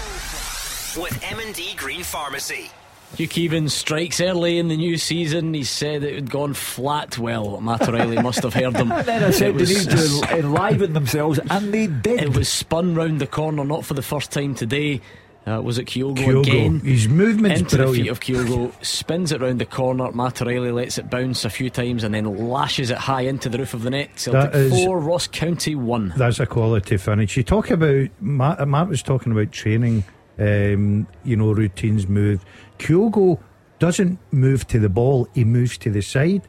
with M&D Green Pharmacy. Hugh Keevins strikes early in the new season. He said it had gone flat. Well, Matt O'Riley must have heard him. And then I said it, they was, need to enliven themselves, and they did. it was spun round the corner, not for the first time today. Uh, was it Kyogo, Kyogo. again? His movement's Into the feet of Kyogo, spins it round the corner. Matt O'Riley lets it bounce a few times and then lashes it high into the roof of the net. Celtic That is- 4, Ross County 1. That's a quality finish. You talk about Matt, Matt was talking about training, um, you know, routines move. Kyogo doesn't move to the ball; he moves to the side.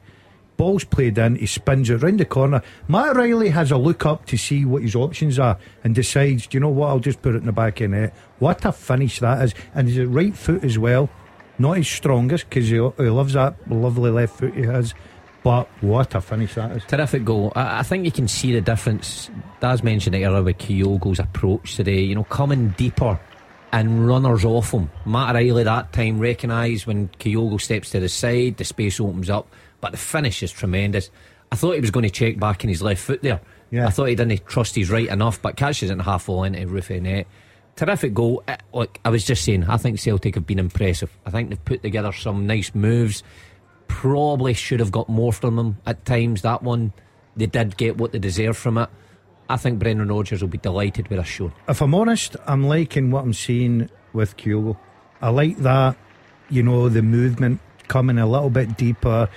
Ball's played in, he spins it round the corner. Matt Riley has a look up to see what his options are and decides, do you know what? I'll just put it in the back of net. What a finish that is! And his right foot as well, not his strongest because he, he loves that lovely left foot he has. But what a finish that is! Terrific goal. I, I think you can see the difference. Daz mentioned it earlier with Kyogo's approach today. You know, coming deeper and runners off him. Matt Riley that time recognised when Kyogo steps to the side, the space opens up. But the finish is tremendous. I thought he was going to check back in his left foot there. Yeah. I thought he didn't trust his right enough, but catches it in half full into roof of net. Terrific goal. Uh, Look, I was just saying, I think Celtic have been impressive. I think they've put together some nice moves. Probably should have got more from them at times. That one, they did get what they deserved from it. I think Brendan Rodgers will be delighted with us show. if I'm honest, I'm liking what I'm seeing with Kyogo. I like that, you know, the movement coming a little bit deeper,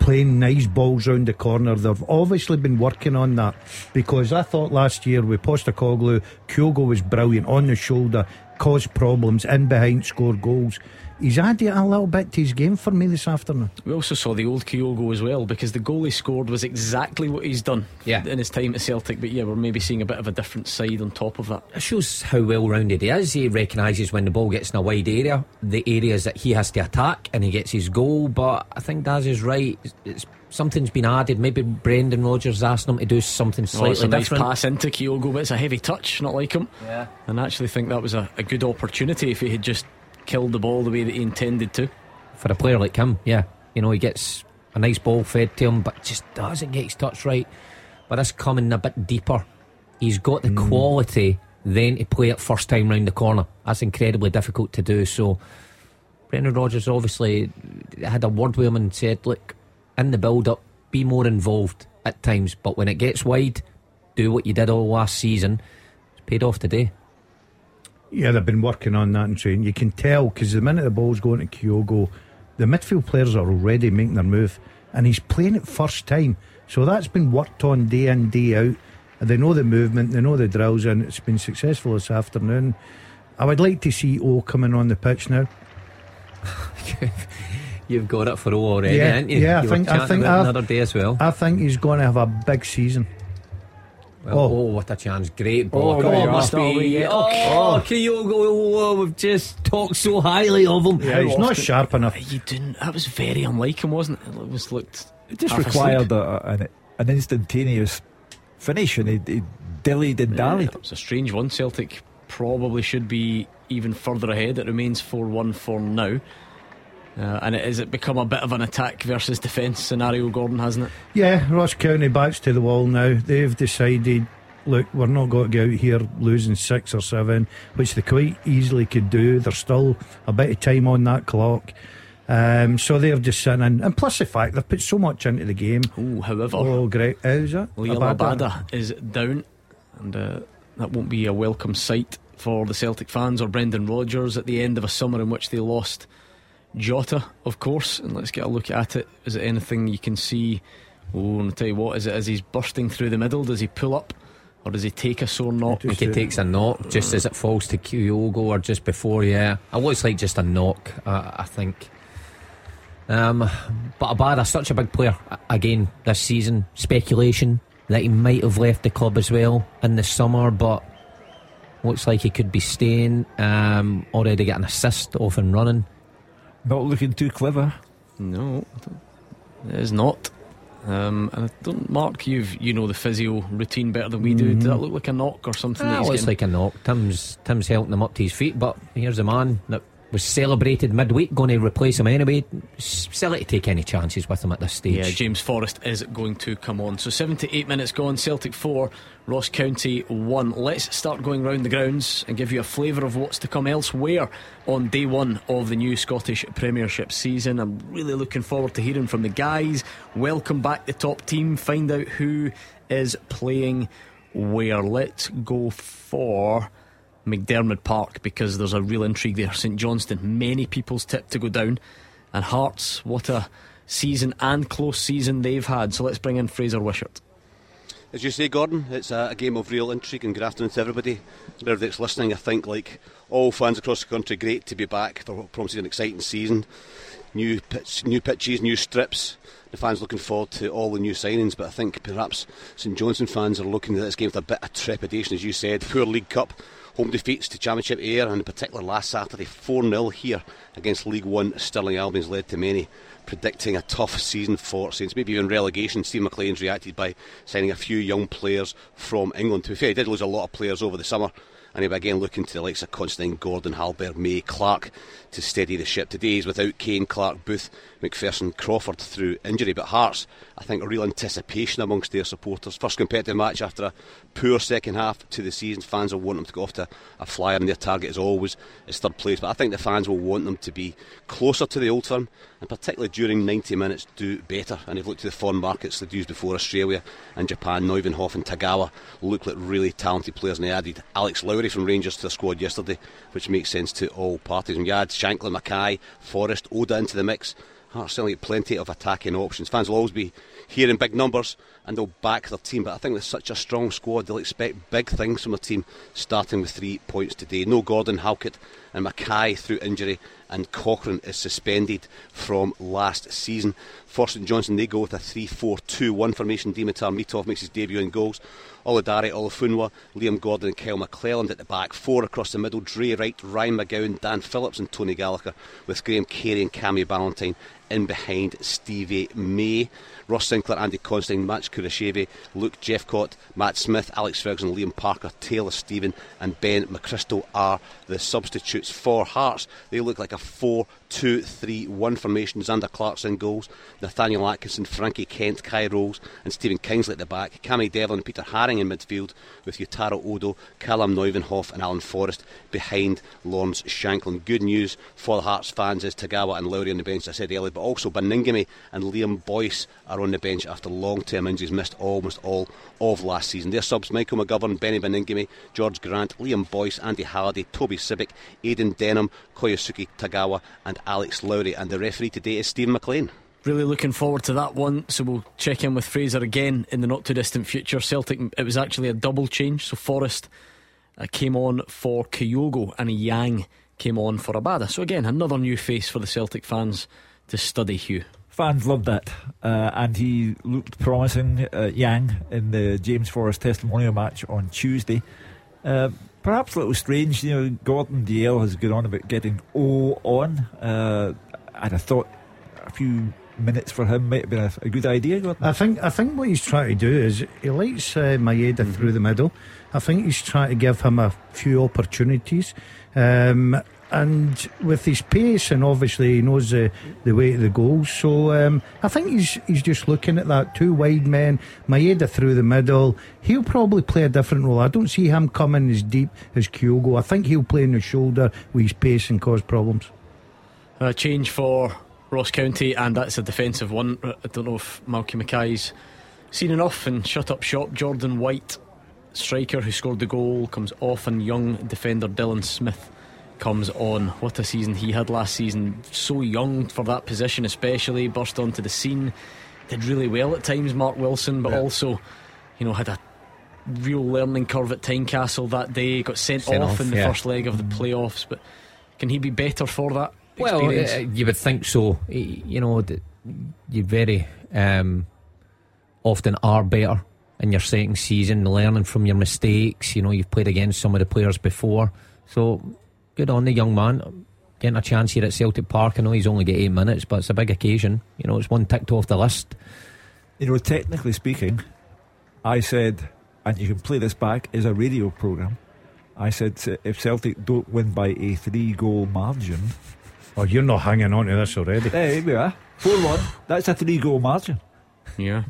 playing nice balls round the corner. They've obviously been working on that because I thought last year with Postecoglou, Kyogo was brilliant on the shoulder, caused problems, in behind, scored goals. He's added a little bit to his game for me this afternoon. We also saw the old Kyogo as well because the goal he scored was exactly what he's done Yeah. in his time at Celtic. But yeah, we're maybe seeing a bit of a different side on top of that. It shows how well rounded he is. He recognises when the ball gets in a wide area, the areas that he has to attack, and he gets his goal. But I think Daz is right. It's, it's, something's been added. Maybe Brendan Rodgers asked him to do something Oh, slightly it's a nice different. pass into Kyogo, but it's a heavy touch, not like him. Yeah. And I actually think that was a, a good opportunity if he had just killed the ball the way that he intended to. For a player like him, yeah. You know, he gets a nice ball fed to him, but just doesn't get his touch right. But that's coming a bit deeper. He's got the mm. quality then to play it first time round the corner. That's incredibly difficult to do. So Brendan Rodgers obviously had a word with him and said, look, in the build up, be more involved at times. But when it gets wide, do what you did all last season. It's paid off today. Yeah, they've been working on that and training. You can tell because the minute the ball's going to Kyogo, the midfield players are already making their move, and he's playing it first time. So that's been worked on day in day out. And they know the movement, they know the drills, and it's been successful this afternoon. I would like to see O coming on the pitch now. You've got it for all already, Yeah, haven't you? yeah, I think- I think about it I've- another day as well. I think he's going to have a big season. Well, oh. Oh. what a chance. Great ball. Oh, Come there on, you must be. Yeah. Oh, oh. oh Kyogo, oh, oh, we've just talked so highly of him. Yeah, he's not often- sharp enough. You didn't. That was very unlike him, wasn't it? It was looked. It just required asleep. a, an, an instantaneous finish, and he, he dillied and dallied. It was a strange one. Celtic probably should be even further ahead. It remains 4 1 for now. Uh, and it is it become a bit of an attack versus defence scenario, Gordon, hasn't it? Yeah, Ross County backs to the wall now. They've decided, look, we're not going to go out here losing six or seven, which they quite easily could do. There's still a bit of time on that clock. Um, so they're just sitting in. And plus the fact they've put so much into the game. Ooh, however, Oh, great. How's that? Abada? Abada is down, and uh, that won't be a welcome sight for the Celtic fans or Brendan Rodgers at the end of a summer in which they lost Jota, of course. And let's get a look at it. Is it anything you can see? Oh, and I'll tell you what, is it as he's bursting through the middle? Does he pull up? Or does he take a sore knock? I think he takes a knock just as it falls to Kyogo or just before, yeah. It looks like just a knock, uh, I think. Um, but Abada, such a big player again this season. Speculation that he might have left the club as well in the summer, but looks like he could be staying. Um, already got an assist off and running. Not looking too clever. No, it is not. Um, and I don't, Mark, you've you know the physio routine better than we do. Does that look like a knock or something? that Ah, he's looks getting- like a knock. Tim's Tim's helping him up to his feet, but here's a man that was celebrated midweek, going to replace him anyway. Silly to take any chances with him at this stage. Yeah, James Forrest is going to come on. So 78 minutes gone, Celtic 4, Ross County 1. Let's start going round the grounds and give you a flavour of what's to come elsewhere on day one of the new Scottish Premiership season. I'm really looking forward to hearing from the guys. Welcome back the top team, find out who is playing where. Let's go for. McDiarmid Park because there's a real intrigue there. St Johnstone, many people's tip to go down. And Hearts, what a season and close season they've had. So let's bring in Fraser Wishart. As you say, Gordon, it's a, game of real intrigue and good afternoon to everybody. That's listening, I think, like all fans across the country, great to be back for what promises an exciting season. New pitch, new pitches, new strips. The fans looking forward to all the new signings, but I think perhaps St Johnstone fans are looking at this game with a bit of trepidation, as you said. Poor League Cup home defeats to Championship Ayr, and in particular last Saturday, 4 0 here against League One Stirling Albion's led to many predicting a tough season for Saints, maybe even relegation. Steve McLean's reacted by signing a few young players from England. To be fair, he did lose a lot of players over the summer and he'll be again looking to the likes of Considine, Gordon, Halbert, May, Clark to steady the ship. Today is without Kane, Clark, Booth, McPherson, Crawford through injury, but Hearts, I think, a real anticipation amongst their supporters. First competitive match after a poor second half to the season. Fans will want them to go off to a flyer, and their target is always is third place. But I think the fans will want them to be closer to the old firm, and particularly during 90 minutes, do better. And they've looked to the foreign markets they've used before Australia and Japan. Nieuwenhof and Tagawa look like really talented players, and they added Alex Lowry from Rangers to the squad yesterday, which makes sense to all parties. And you add Shankland, Mackay, Forrest, Oda into the mix. Hearts certainly plenty of attacking options. Fans will always be here in big numbers and they'll back their team. But I think with such a strong squad, they'll expect big things from a team starting with three points today. No Gordon, Halkett, and Mackay through injury, and Cochrane is suspended from last season. Forrest and Johnson, they go with a 3 4 2 1 formation. Dimitar Mitov makes his debut in goals. Oludare, Olufunwa, Liam Gordon, and Kyle McClelland at the back. Four across the middle Drey Wright, Ryan McGowan, Dan Phillips, and Tony Gallagher, with Graham Carey and Cammy Ballantyne in behind Stevie May. Ross Sinclair, Andy Considine, Max Kucheriavyi, Luke Jephcott, Matt Smith, Alex Ferguson, Liam Parker, Taylor Stephen, and Ben McChrystal are the substitutes for Hearts. They look like a 4 2 3 1 formation. Zander Clarkson goals, Nathaniel Atkinson, Frankie Kent, Kye Rowles, and Stephen Kingsley at the back. Cammy Devlin, Peter Haring in midfield, with Yutaro Oda, Calem Nieuwenhof, and Alan Forrest behind Lawrence Shankland. Good news for the Hearts fans is Tagawa and Lowry on the bench, I said earlier, but also Baningime and Liam Boyce are on the bench after long term injuries, missed almost all of last season. Their subs Michael McGovern, Beni Baningime, George Grant, Liam Boyce, Andy Halliday, Toby Sibbick, Aidan Denholm, Kyosuke Tagawa, and Alex Lowry. And the referee today is Steve McLean. Really looking forward to that one. So we'll check in with Fraser again in the not too distant future. Celtic, it was actually a double change. So Forrest uh, came on for Kyogo and Yang came on for Abada. So again, another new face for the Celtic fans to study, Hugh. Fans loved that, uh, and he looked promising, uh, Yang, in the James Forrest testimonial match on Tuesday. Uh, perhaps a little strange, you know. Gordon Dalziel has gone on about getting O on, Uh, I'd have thought a few minutes for him might have been a, a good idea. Gordon. I think I think what he's trying to do is he likes uh, Maeda mm-hmm. through the middle. I think he's trying to give him a few opportunities. Um, and with his pace, and obviously he knows the, the way to the goals. So um, I think he's he's just looking at that two wide men, Maeda through the middle. He'll probably play a different role. I don't see him coming as deep as Kyogo. I think he'll play in the shoulder with his pace and cause problems. A change for Ross County, and that's a defensive one. I don't know if Malky Mackay's seen enough and shut up shop. Jordan White, striker who scored the goal, comes off, and young defender Dylan Smith comes on. What a season he had last season. So young for that position, especially. Burst onto the scene. Did really well at times, Mark Wilson, but yeah. also, you know, had a real learning curve at Tynecastle that day. Got sent, sent off, off, in the yeah. first leg of the mm. playoffs. But can he be better for that? Well, uh, you would think so. You know, you very um, often are better in your second season, learning from your mistakes. You know, you've played against some of the players before. So good on the young man. Getting a chance here at Celtic Park. I know he's only got eight minutes, but it's a big occasion. You know, it's one ticked off the list. You know, technically speaking, I said, and you can play this back, is a radio programme. I said if Celtic don't win by a three goal margin, Oh, you're not hanging on to this already. there we are. 4 1. That's a three goal margin. Yeah.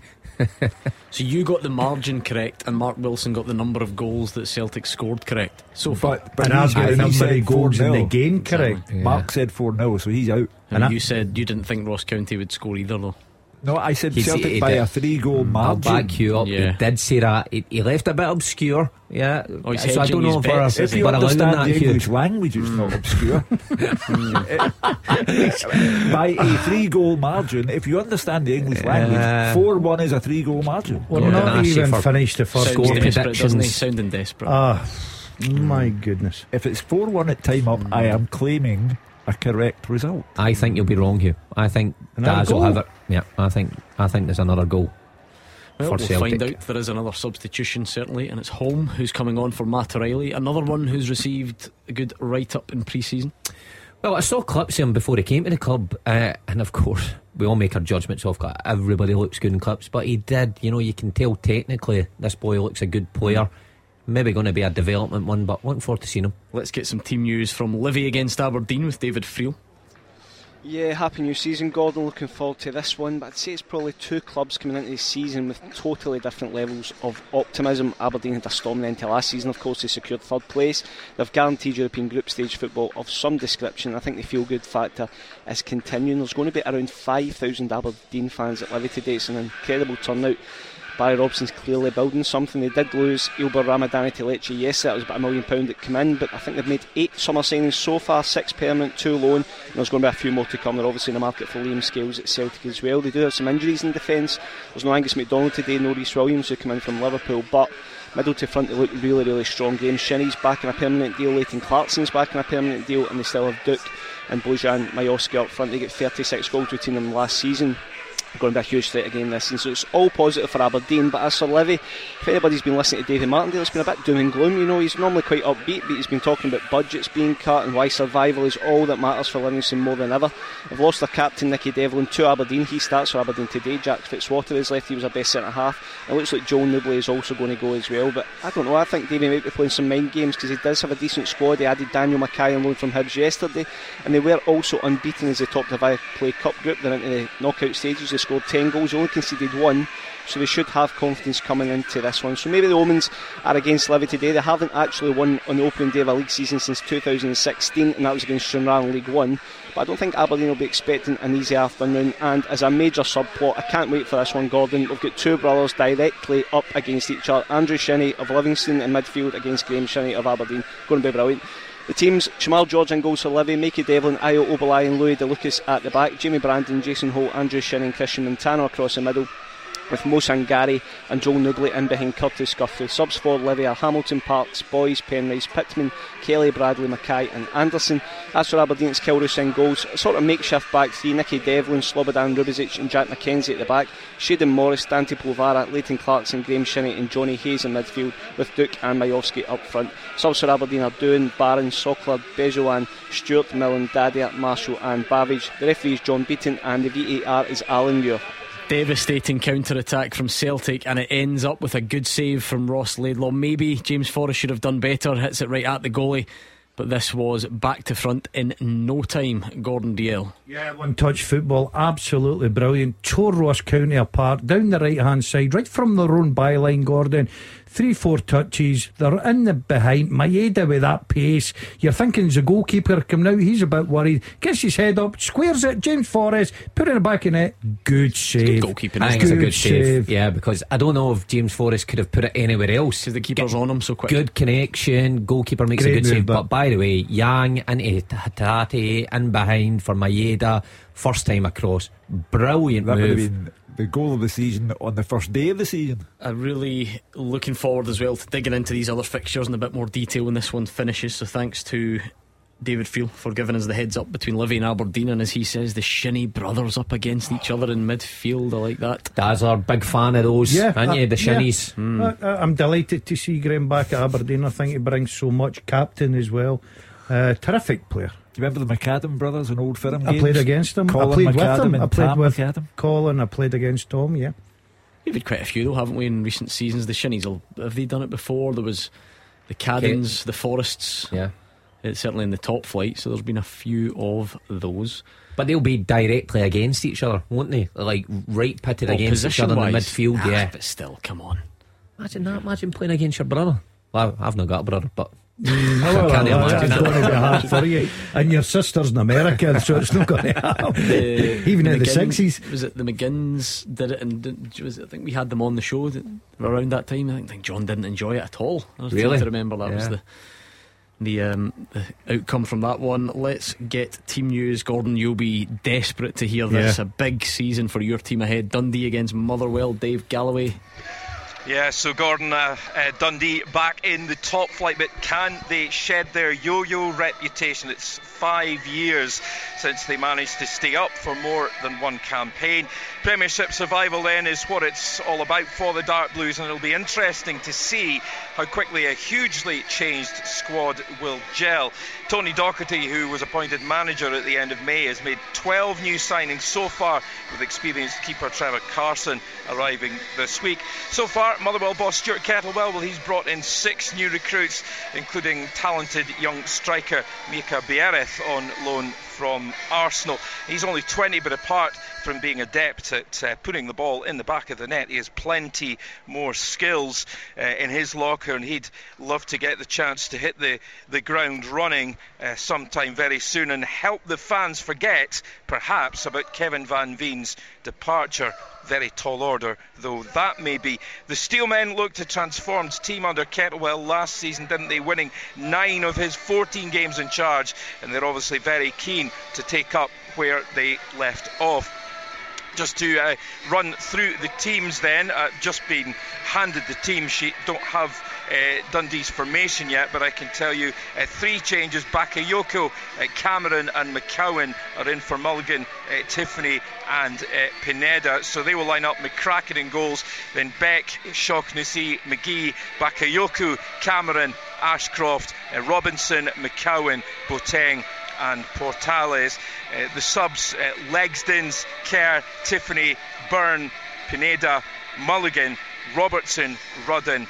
so you got the margin correct, and Mark Wilson got the number of goals that Celtic scored correct. So far. But, but And I've he's got the number of goals in the game correct. Yeah. Mark said 4 0, so he's out. and and I- you said you didn't think Ross County would score either, though. No, I said He's- Celtic by did. a three goal I'll margin. back you up. Yeah. He did say that. He, he left a bit obscure. Yeah. Oh, he's so I don't know his if we're, If you understand that, the Hugh. English language, it's not obscure. By a three goal margin, if you understand the English language, 4 1 is a three goal margin. We're Yeah. not And even finished the first goal Sounding game. desperate, doesn't he? predictions. Sounding desperate. Ah, my goodness. If it's 4 1 at time up, I am claiming a correct result. I think you'll be wrong, Hugh. I think Another Daz will goal? have it. Yeah, I think I think there's another goal. Well, for we'll Celtic. find out. There is another substitution, certainly, and it's Holm who's coming on for Matt O'Riley. Another one who's received a good write up in pre season. Well, I saw clips of him before he came to the club, uh, and of course, we all make our judgments off that. Everybody looks good in clips, but he did. You know, you can tell technically this boy looks a good player. Maybe going to be a development one, but looking forward to seeing him. Let's get some team news from Livy against Aberdeen with David Friel. Yeah, happy new season, Gordon. Looking forward to this one. But I'd say it's probably two clubs coming into the season with totally different levels of optimism. Aberdeen had a storming end to last season, of course, they secured third place. They've guaranteed European group stage football of some description. I think the feel good factor is continuing. There's going to be around 5,000 Aberdeen fans at Livy today. It's an incredible turnout. Barry Robson's clearly building something. They did lose Ylber Ramadani to Lecce yesterday. That was about a million pound that came in, but I think they've made eight summer signings so far, six permanent, two loan. And there's going to be a few more to come. They're obviously in the market for Liam Scales at Celtic as well. They do have some injuries in defence. There's no Angus McDonald today, no Rhys Williams who come in from Liverpool, but middle to front they look really, really strong games. Shinnie's back in a permanent deal, Leighton Clarkson's back in a permanent deal, and they still have Duk and Bojan Miovski up front. They get 36 goals between them last season going to be a huge threat again this season. So it's all positive for Aberdeen. But as for Levy, if anybody's been listening to David Martindale, it's been a bit doom and gloom. You know, he's normally quite upbeat, but he's been talking about budgets being cut and why survival is all that matters for Livingston more than ever. They've lost their captain, Nicky Devlin, to Aberdeen. He starts for Aberdeen today. Jack Fitzwater is left. He was our best centre half. It looks like Joel Nouble is also going to go as well. But I don't know. I think David might be playing some mind games because he does have a decent squad. He added Daniel Mackay on loan from Hibs yesterday, and they were also unbeaten as they topped the Viaplay Cup group. They're into the knockout stages. Scored 10 goals, only conceded one. So they should have confidence coming into this one. So maybe the omens are against Levy today. They haven't actually won on the opening day of a league season since 2016, and that was against Stranraer in League One. But I don't think Aberdeen will be expecting an easy afternoon. And as a major subplot, I can't wait for this one, Gordon. We've got two brothers directly up against each other. Andrew Shinnie of Livingston in midfield against Graham Shinnie of Aberdeen. Going to be brilliant. The teams, Shamal George and goals for Levy, Mickey Devlin, Ayo Obileye and Luiyi de Lucas at the back, Jamie Brandon, Jason Holt, Andrew Shin and Christian Montano across the middle with Mo Sangari and Joel Nouble in behind Kurtis Guthrie. Subs for are Hamilton Parks, Boyes, Penrice, Pittman, Kelly, Bradley, Mackay and Anderson. As for Aberdeen, it's Kilrush in goals. Sort of makeshift back three, Nicky Devlin, Slobodan Rubezic and Jack McKenzie at the back. Shayden Morris, Dante Polvara, Leighton Clarkson, Graham Shinnie and Johnny Hayes in midfield with Duk and Miovski up front. Subs for Aberdeen are Doon, Barron, Sokler, Bejoan, Stewart, Millen, Dadia, Marshall and Bavidge. The referee is John Beaton and the VAR is Alan Muir. Devastating counter attack from Celtic, and it ends up with a good save from Ross Laidlaw. Maybe James Forrest should have done better, hits it right at the goalie, but this was back to front in no time. Gordon Dalziel. Yeah, one touch football, absolutely brilliant. Tore Ross County apart down the right hand side, right from their own byline, Gordon. Three, four touches. They're in the behind. Maeda with that pace. You're thinking the goalkeeper coming out. He's a bit worried. Gets his head up, squares it. James Forrest put it in the back of net. Good save. Good goalkeeping. I think isn't it's a good save. Yeah, because I don't know if James Forrest could have put it anywhere else. Because the keeper's on him so quick. Good connection, goalkeeper makes Great a good move, save. but- But by the way, Yang into Hatate in behind for Maeda, first time across. Brilliant That move. Been the goal of the season on the first day of the season. I'm really looking forward as well to digging into these other fixtures in a bit more detail when this one finishes. So thanks to David Field for giving us the heads up between Livy and Aberdeen, and as he says, the Shinnie brothers up against each other in midfield. I like that. Dazzler, big fan of those, Yeah, aren't you? uh, The yeah. shinnies. I, I- I'm delighted to see Graham back at Aberdeen. I think he brings so much. Captain as well. Uh, terrific player. Do you remember the McAdam brothers in Old Firm I played against them. Colin I played McAdam with him. and I played Tam with McAdam. Colin. I played against Tom. Yeah. We've had quite a few though, haven't we, in recent seasons? The Shinnies, have they done it before? There was the Caddens, the Forrests. Yeah. It's certainly in the top flight, so there's been a few of those. But they'll be directly against each other, won't they? Like right pitted Well, against each other in the position-wise, midfield. ah, yeah. but still, come on. Imagine that. Imagine playing against your brother. Well, I've not got a brother, but Oh, I can't imagine it's that. going to be hard for you. And your sister's in America, so it's not going to happen. The- Even in the 60s. Was it the McGinns did it? And was it, I think we had them on the show around that time. I think, think John didn't enjoy it at all. I was Really? to remember that was the the, um, the outcome from that one. Let's get team news. Gordon, you'll be desperate to hear this. Yeah. A big season for your team ahead. Dundee against Motherwell. Dave Galloway. Yeah, so Gordon, uh, uh, Dundee back in the top flight, but can they shed their yo yo reputation? It's five years since they managed to stay up for more than one campaign. Premiership survival then is what it's all about for the Dark Blues, and it'll be interesting to see how quickly a hugely changed squad will gel. Tony Docherty, who was appointed manager at the end of May, has made 12 new signings so far, with experienced keeper Trevor Carson arriving this week. So far, Motherwell boss Stuart Kettlewell, well, he's brought in six new recruits, including talented young striker Mika Biereth on loan from Arsenal. He's only 20, but apart from being adept at uh, putting the ball in the back of the net, he has plenty more skills uh, in his locker, and he'd love to get the chance to hit the, the ground running uh, sometime very soon and help the fans forget, perhaps, about Kevin Van Veen's departure. Very tall order, though that may be. The Steelmen looked a transformed team under Kettlewell last season, didn't they? Winning nine of his 14 games in charge, and they're obviously very keen to take up where they left off just to uh, run through the teams then. Uh, just been handed the team sheet. Don't have uh, Dundee's formation yet but I can tell you uh, three changes. Bakayoko uh, Cameron and McCowan are in for Mulligan uh, Tiffany and Pineda. So they will line up McCracken in goals. Then Beck Shaughnessy McGee Bakayoko Cameron Ashcroft Robinson McCowan Boateng and Portales. Uh, the subs, uh, Legzdins, Kerr, Tiffany, Byrne, Pineda, Mulligan, Robertson, Rudden,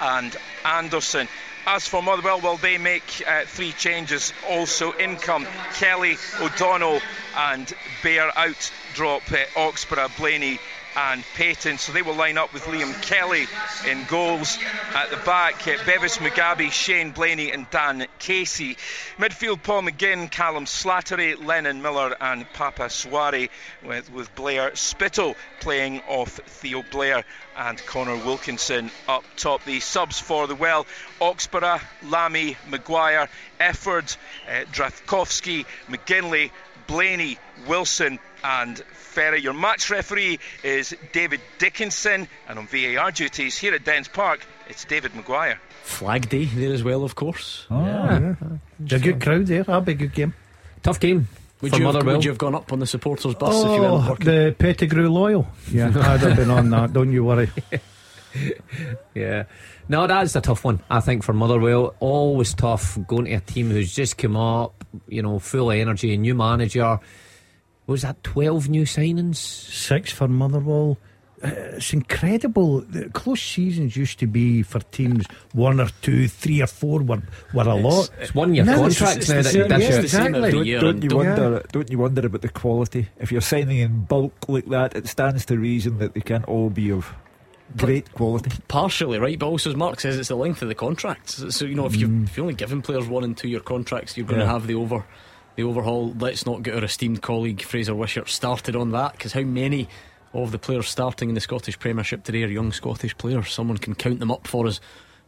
and Anderson. As for Motherwell, well, they make uh, three changes. Also, income Kelly, O'Donnell, and Bair out drop uh, Oxborough, Blaney, and Payton. So they will line up with Liam Kelly in goals. At the back, uh, Bevis Mugabi, Shane Blaney, and Dan Casey. Midfield, Paul McGinn, Callum Slattery, Lennon Miller, and Papa Suari, with, with Blair Spittle playing off Theo Bair and Connor Wilkinson up top. The subs for the well Oxborough, Lamie, Maguire, Efford, uh, Drafkowski, McGinley, Blaney, Wilson, and Ferry. Your match referee is David Dickinson, and on VAR duties here at Dens Park, it's David Maguire. Flag Day there as well, of course. Oh, yeah. It's a good crowd there. That'll be a good game. Tough game. Would you, have, would you have gone up on the supporters bus if you weren't Oh, working? the Pettigrew Loyal. Yeah, I'd have been on that. Don't you worry. Yeah. No, that's a tough one, I think, for Motherwell. Always tough going to a team who's just come up, you know, full of energy, new manager. Was that 12 new signings? Six for Motherwell. Uh, it's incredible. The close seasons used to be for teams one or two, three or four were, were a lot. It's one year No, it's- contracts it's now the that same- you dish yeah, out. Same every exactly. year, Don't you don't- wonder? Don't you wonder about the quality? If you're signing in bulk like that, it stands to reason that they can't all be of great quality. Partially right, but also as Mark says, it's the length of the contracts. So you know, if you Mm. if you're only giving players one and two year contracts, you're going to Yeah. have the over the overhaul. Let's not get our esteemed colleague Fraser Wishart started on that because how many of the players starting in the Scottish Premiership today are young Scottish players? Someone can count them up for us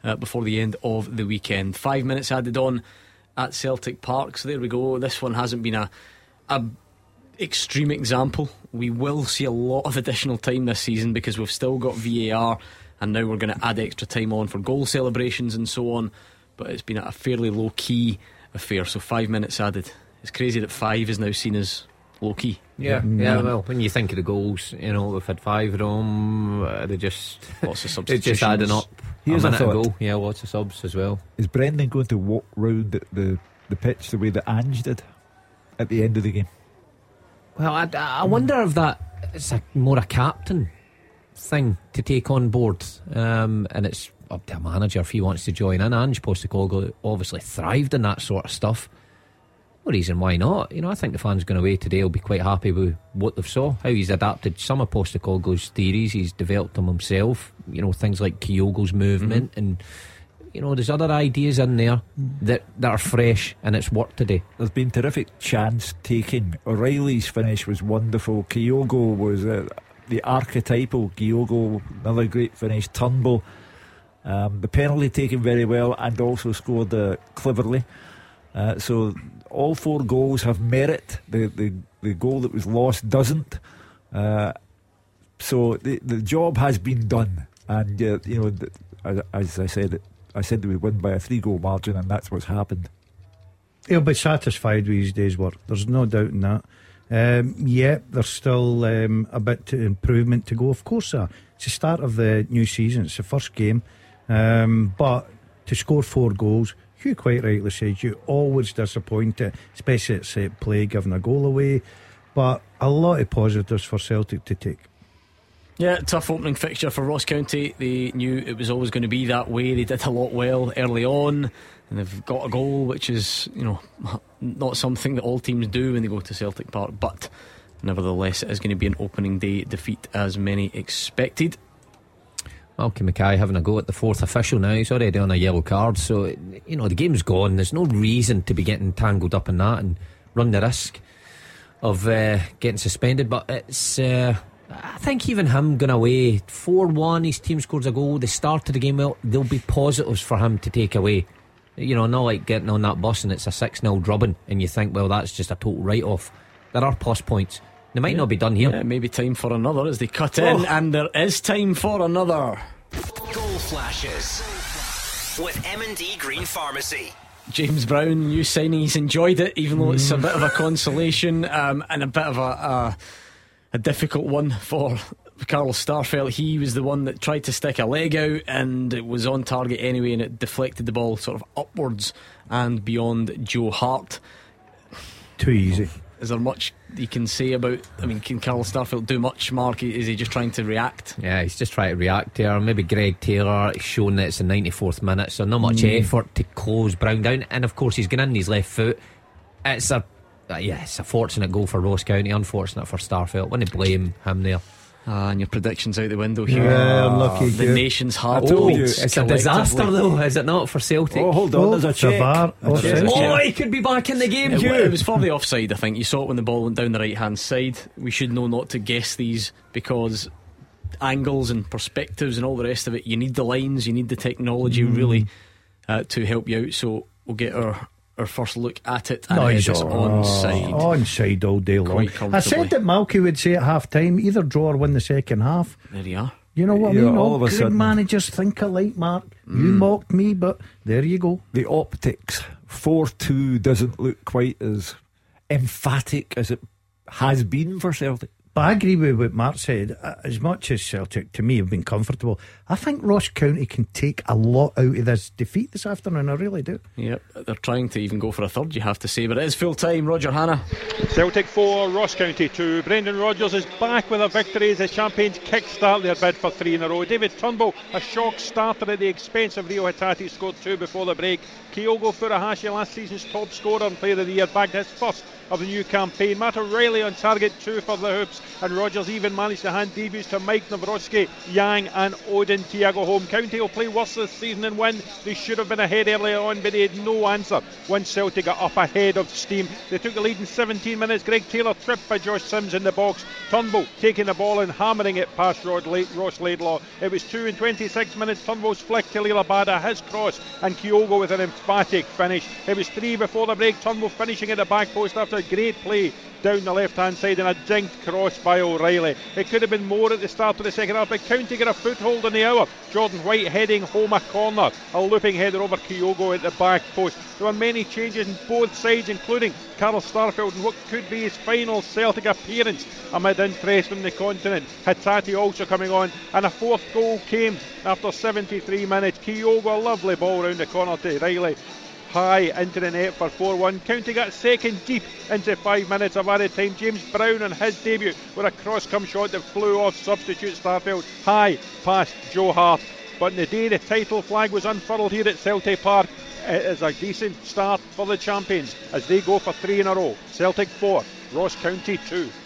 uh, before the end of the weekend. Five minutes added on at Celtic Park. So there we go. This one hasn't been a a extreme example. We will see a lot of additional time this season because we've still got VAR and now we're going to add extra time on for goal celebrations and so on. But it's been a fairly low key affair, so five minutes added. It's crazy that five is now seen as low key. Yeah, yeah. Well, when you think of the goals, you know we've had five of them. Uh, they just Lots of it's substitutions. just adding up. Here's a a minute thought. ago, yeah, lots of subs as well. Is Brendan going to walk round the, the, the pitch the way that Ange did at the end of the game? Well, I, I wonder if that it's a, more a captain thing to take on board, um, and it's up to a manager if he wants to join in. Ange Postecoglou obviously thrived in that sort of stuff. No reason why not. You know, I think the fans going away today will be quite happy with what they've saw, how he's adapted some of Postecoglou's theories. He's developed them himself. You know, things like Kyogo's movement mm-hmm. and you know, there's other ideas in there that, that are fresh and it's worked today. There's been terrific chance taking. O'Riley's finish was wonderful. Kyogo was uh, the archetypal Kyogo, another great finish. Turnbull, um, the penalty taken very well and also scored uh, cleverly. Uh, so all four goals have merit. The, the, the goal that was lost doesn't. Uh, so the, the job has been done. And, uh, you know, as, as I said, I said they would win by a three goal margin, and that's what's happened. He'll be satisfied with his day's work. There's no doubt in that. Um, yeah, there's still um, a bit to improvement to go. Of course, uh, it's the start of the new season. It's the first game, um, but to score four goals, you quite rightly said you always disappointed, especially at set play, giving a goal away. But a lot of positives for Celtic to take. Yeah, tough opening fixture for Ross County. They knew it was always going to be that way. They did a lot well early on, and they've got a goal, which is you know not something that all teams do when they go to Celtic Park. But nevertheless, it is going to be an opening day defeat, as many expected. Malky Mackay having a go at the fourth official now. He's already on a yellow card, so you know the game's gone. There's no reason to be getting tangled up in that and run the risk of uh, getting suspended. But it's. Uh, I think even him going away 4 1, his team scores a goal, they started the game well, there'll be positives for him to take away. You know, not like getting on that bus and it's a 6 0 drubbing and you think, well, that's just a total write off. There are plus points. They might yeah. not be done here. Yeah, maybe time for another as they cut oh. in, and there is time for another. Goal flashes with M&D Green Pharmacy. James Brown, new signing, he's enjoyed it, even though it's a bit of a consolation um, and a bit of a. a a difficult one for Carl Starfelt. He was the one that tried to stick a leg out and it was on target anyway and it deflected the ball sort of upwards and beyond Joe Hart. Too easy. Is there much you can say about? I mean, can Carl Starfelt do much? Mark, is he just trying to react? Yeah, he's just trying to react there. Maybe Greg Taylor shown that it's the 94th minute, so not much mm. effort to close Brown down. And of course, he's going in his left foot. It's a uh, yeah, it's a fortunate goal for Ross County, unfortunate for Starfelt. Wouldn't blame him there. Ah, and your predictions out the window here. Yeah, I'm lucky. The you. nation's heart. I told you, it's a disaster though, is it not for Celtic? Oh, hold on, oh, there's a check. A oh, oh, he could be back in the game. It, it was for the offside. I think you saw it when the ball went down the right hand side. We should know not to guess these because angles and perspectives and all the rest of it. You need the lines, you need the technology mm. really uh, to help you out. So we'll get our our first look at it and nice. it's onside. Onside all day long. I said that Malky would say at half time either draw or win the second half. There you are. You know what I mean? All, all good managers think alike, Mark. Mm. You mocked me, but there you go. The optics 4 2 doesn't look quite as emphatic as it has been for Celtic. But I agree with what Mark said. As much as Celtic, to me, have been comfortable, I think Ross County can take a lot out of this defeat this afternoon. I really do. Yep, they're trying to even go for a third, you have to say. But it is full time. Roger Hanna. Celtic 4, Ross County 2. Brendan Rodgers is back with a victory as the champions kick-start their bid for three in a row. David Turnbull, a shock starter at the expense of Reo Hatate, scored two before the break. Kyogo Furuhashi, last season's top scorer and player of the year, bagged his first of the new campaign. Matt O'Riley on target two for the Hoops, and Rodgers even managed to hand debuts to Mike Nawrocki, Yang, and Odin Thiago Holm. County will play worse this season and win. They should have been ahead earlier on, but they had no answer when Celtic got up ahead of steam. They took the lead in 17 minutes. Greg Taylor tripped by Josh Sims in the box. Turnbull taking the ball and hammering it past Rod Le- Ross Laidlaw. It was 2 in 26 minutes. Turnbull's flick to Liel Abada, his cross, and Kyogo with an emphatic finish. It was 3 before the break. Turnbull finishing at the back post after great play down the left hand side and a dinked cross by O'Riley. It could have been more at the start of the second half, but County get a foothold in the hour. Jordan White heading home a corner, a looping header over Kyogo at the back post. There were many changes in both sides, including Carl Starfelt in what could be his final Celtic appearance amid interest from the continent. Hatate also coming on, and a fourth goal came after 73 minutes. Kyogo, a lovely ball round the corner to Riley high into the net for 4 1. County got second deep into five minutes of added time. James Brown on his debut with a cross come shot that flew off substitute Starfelt high past Joe Hart. but in the day the title flag was unfurled here at Celtic Park, it is a decent start for the champions as they go for three in a row. Celtic 4, Ross County 2.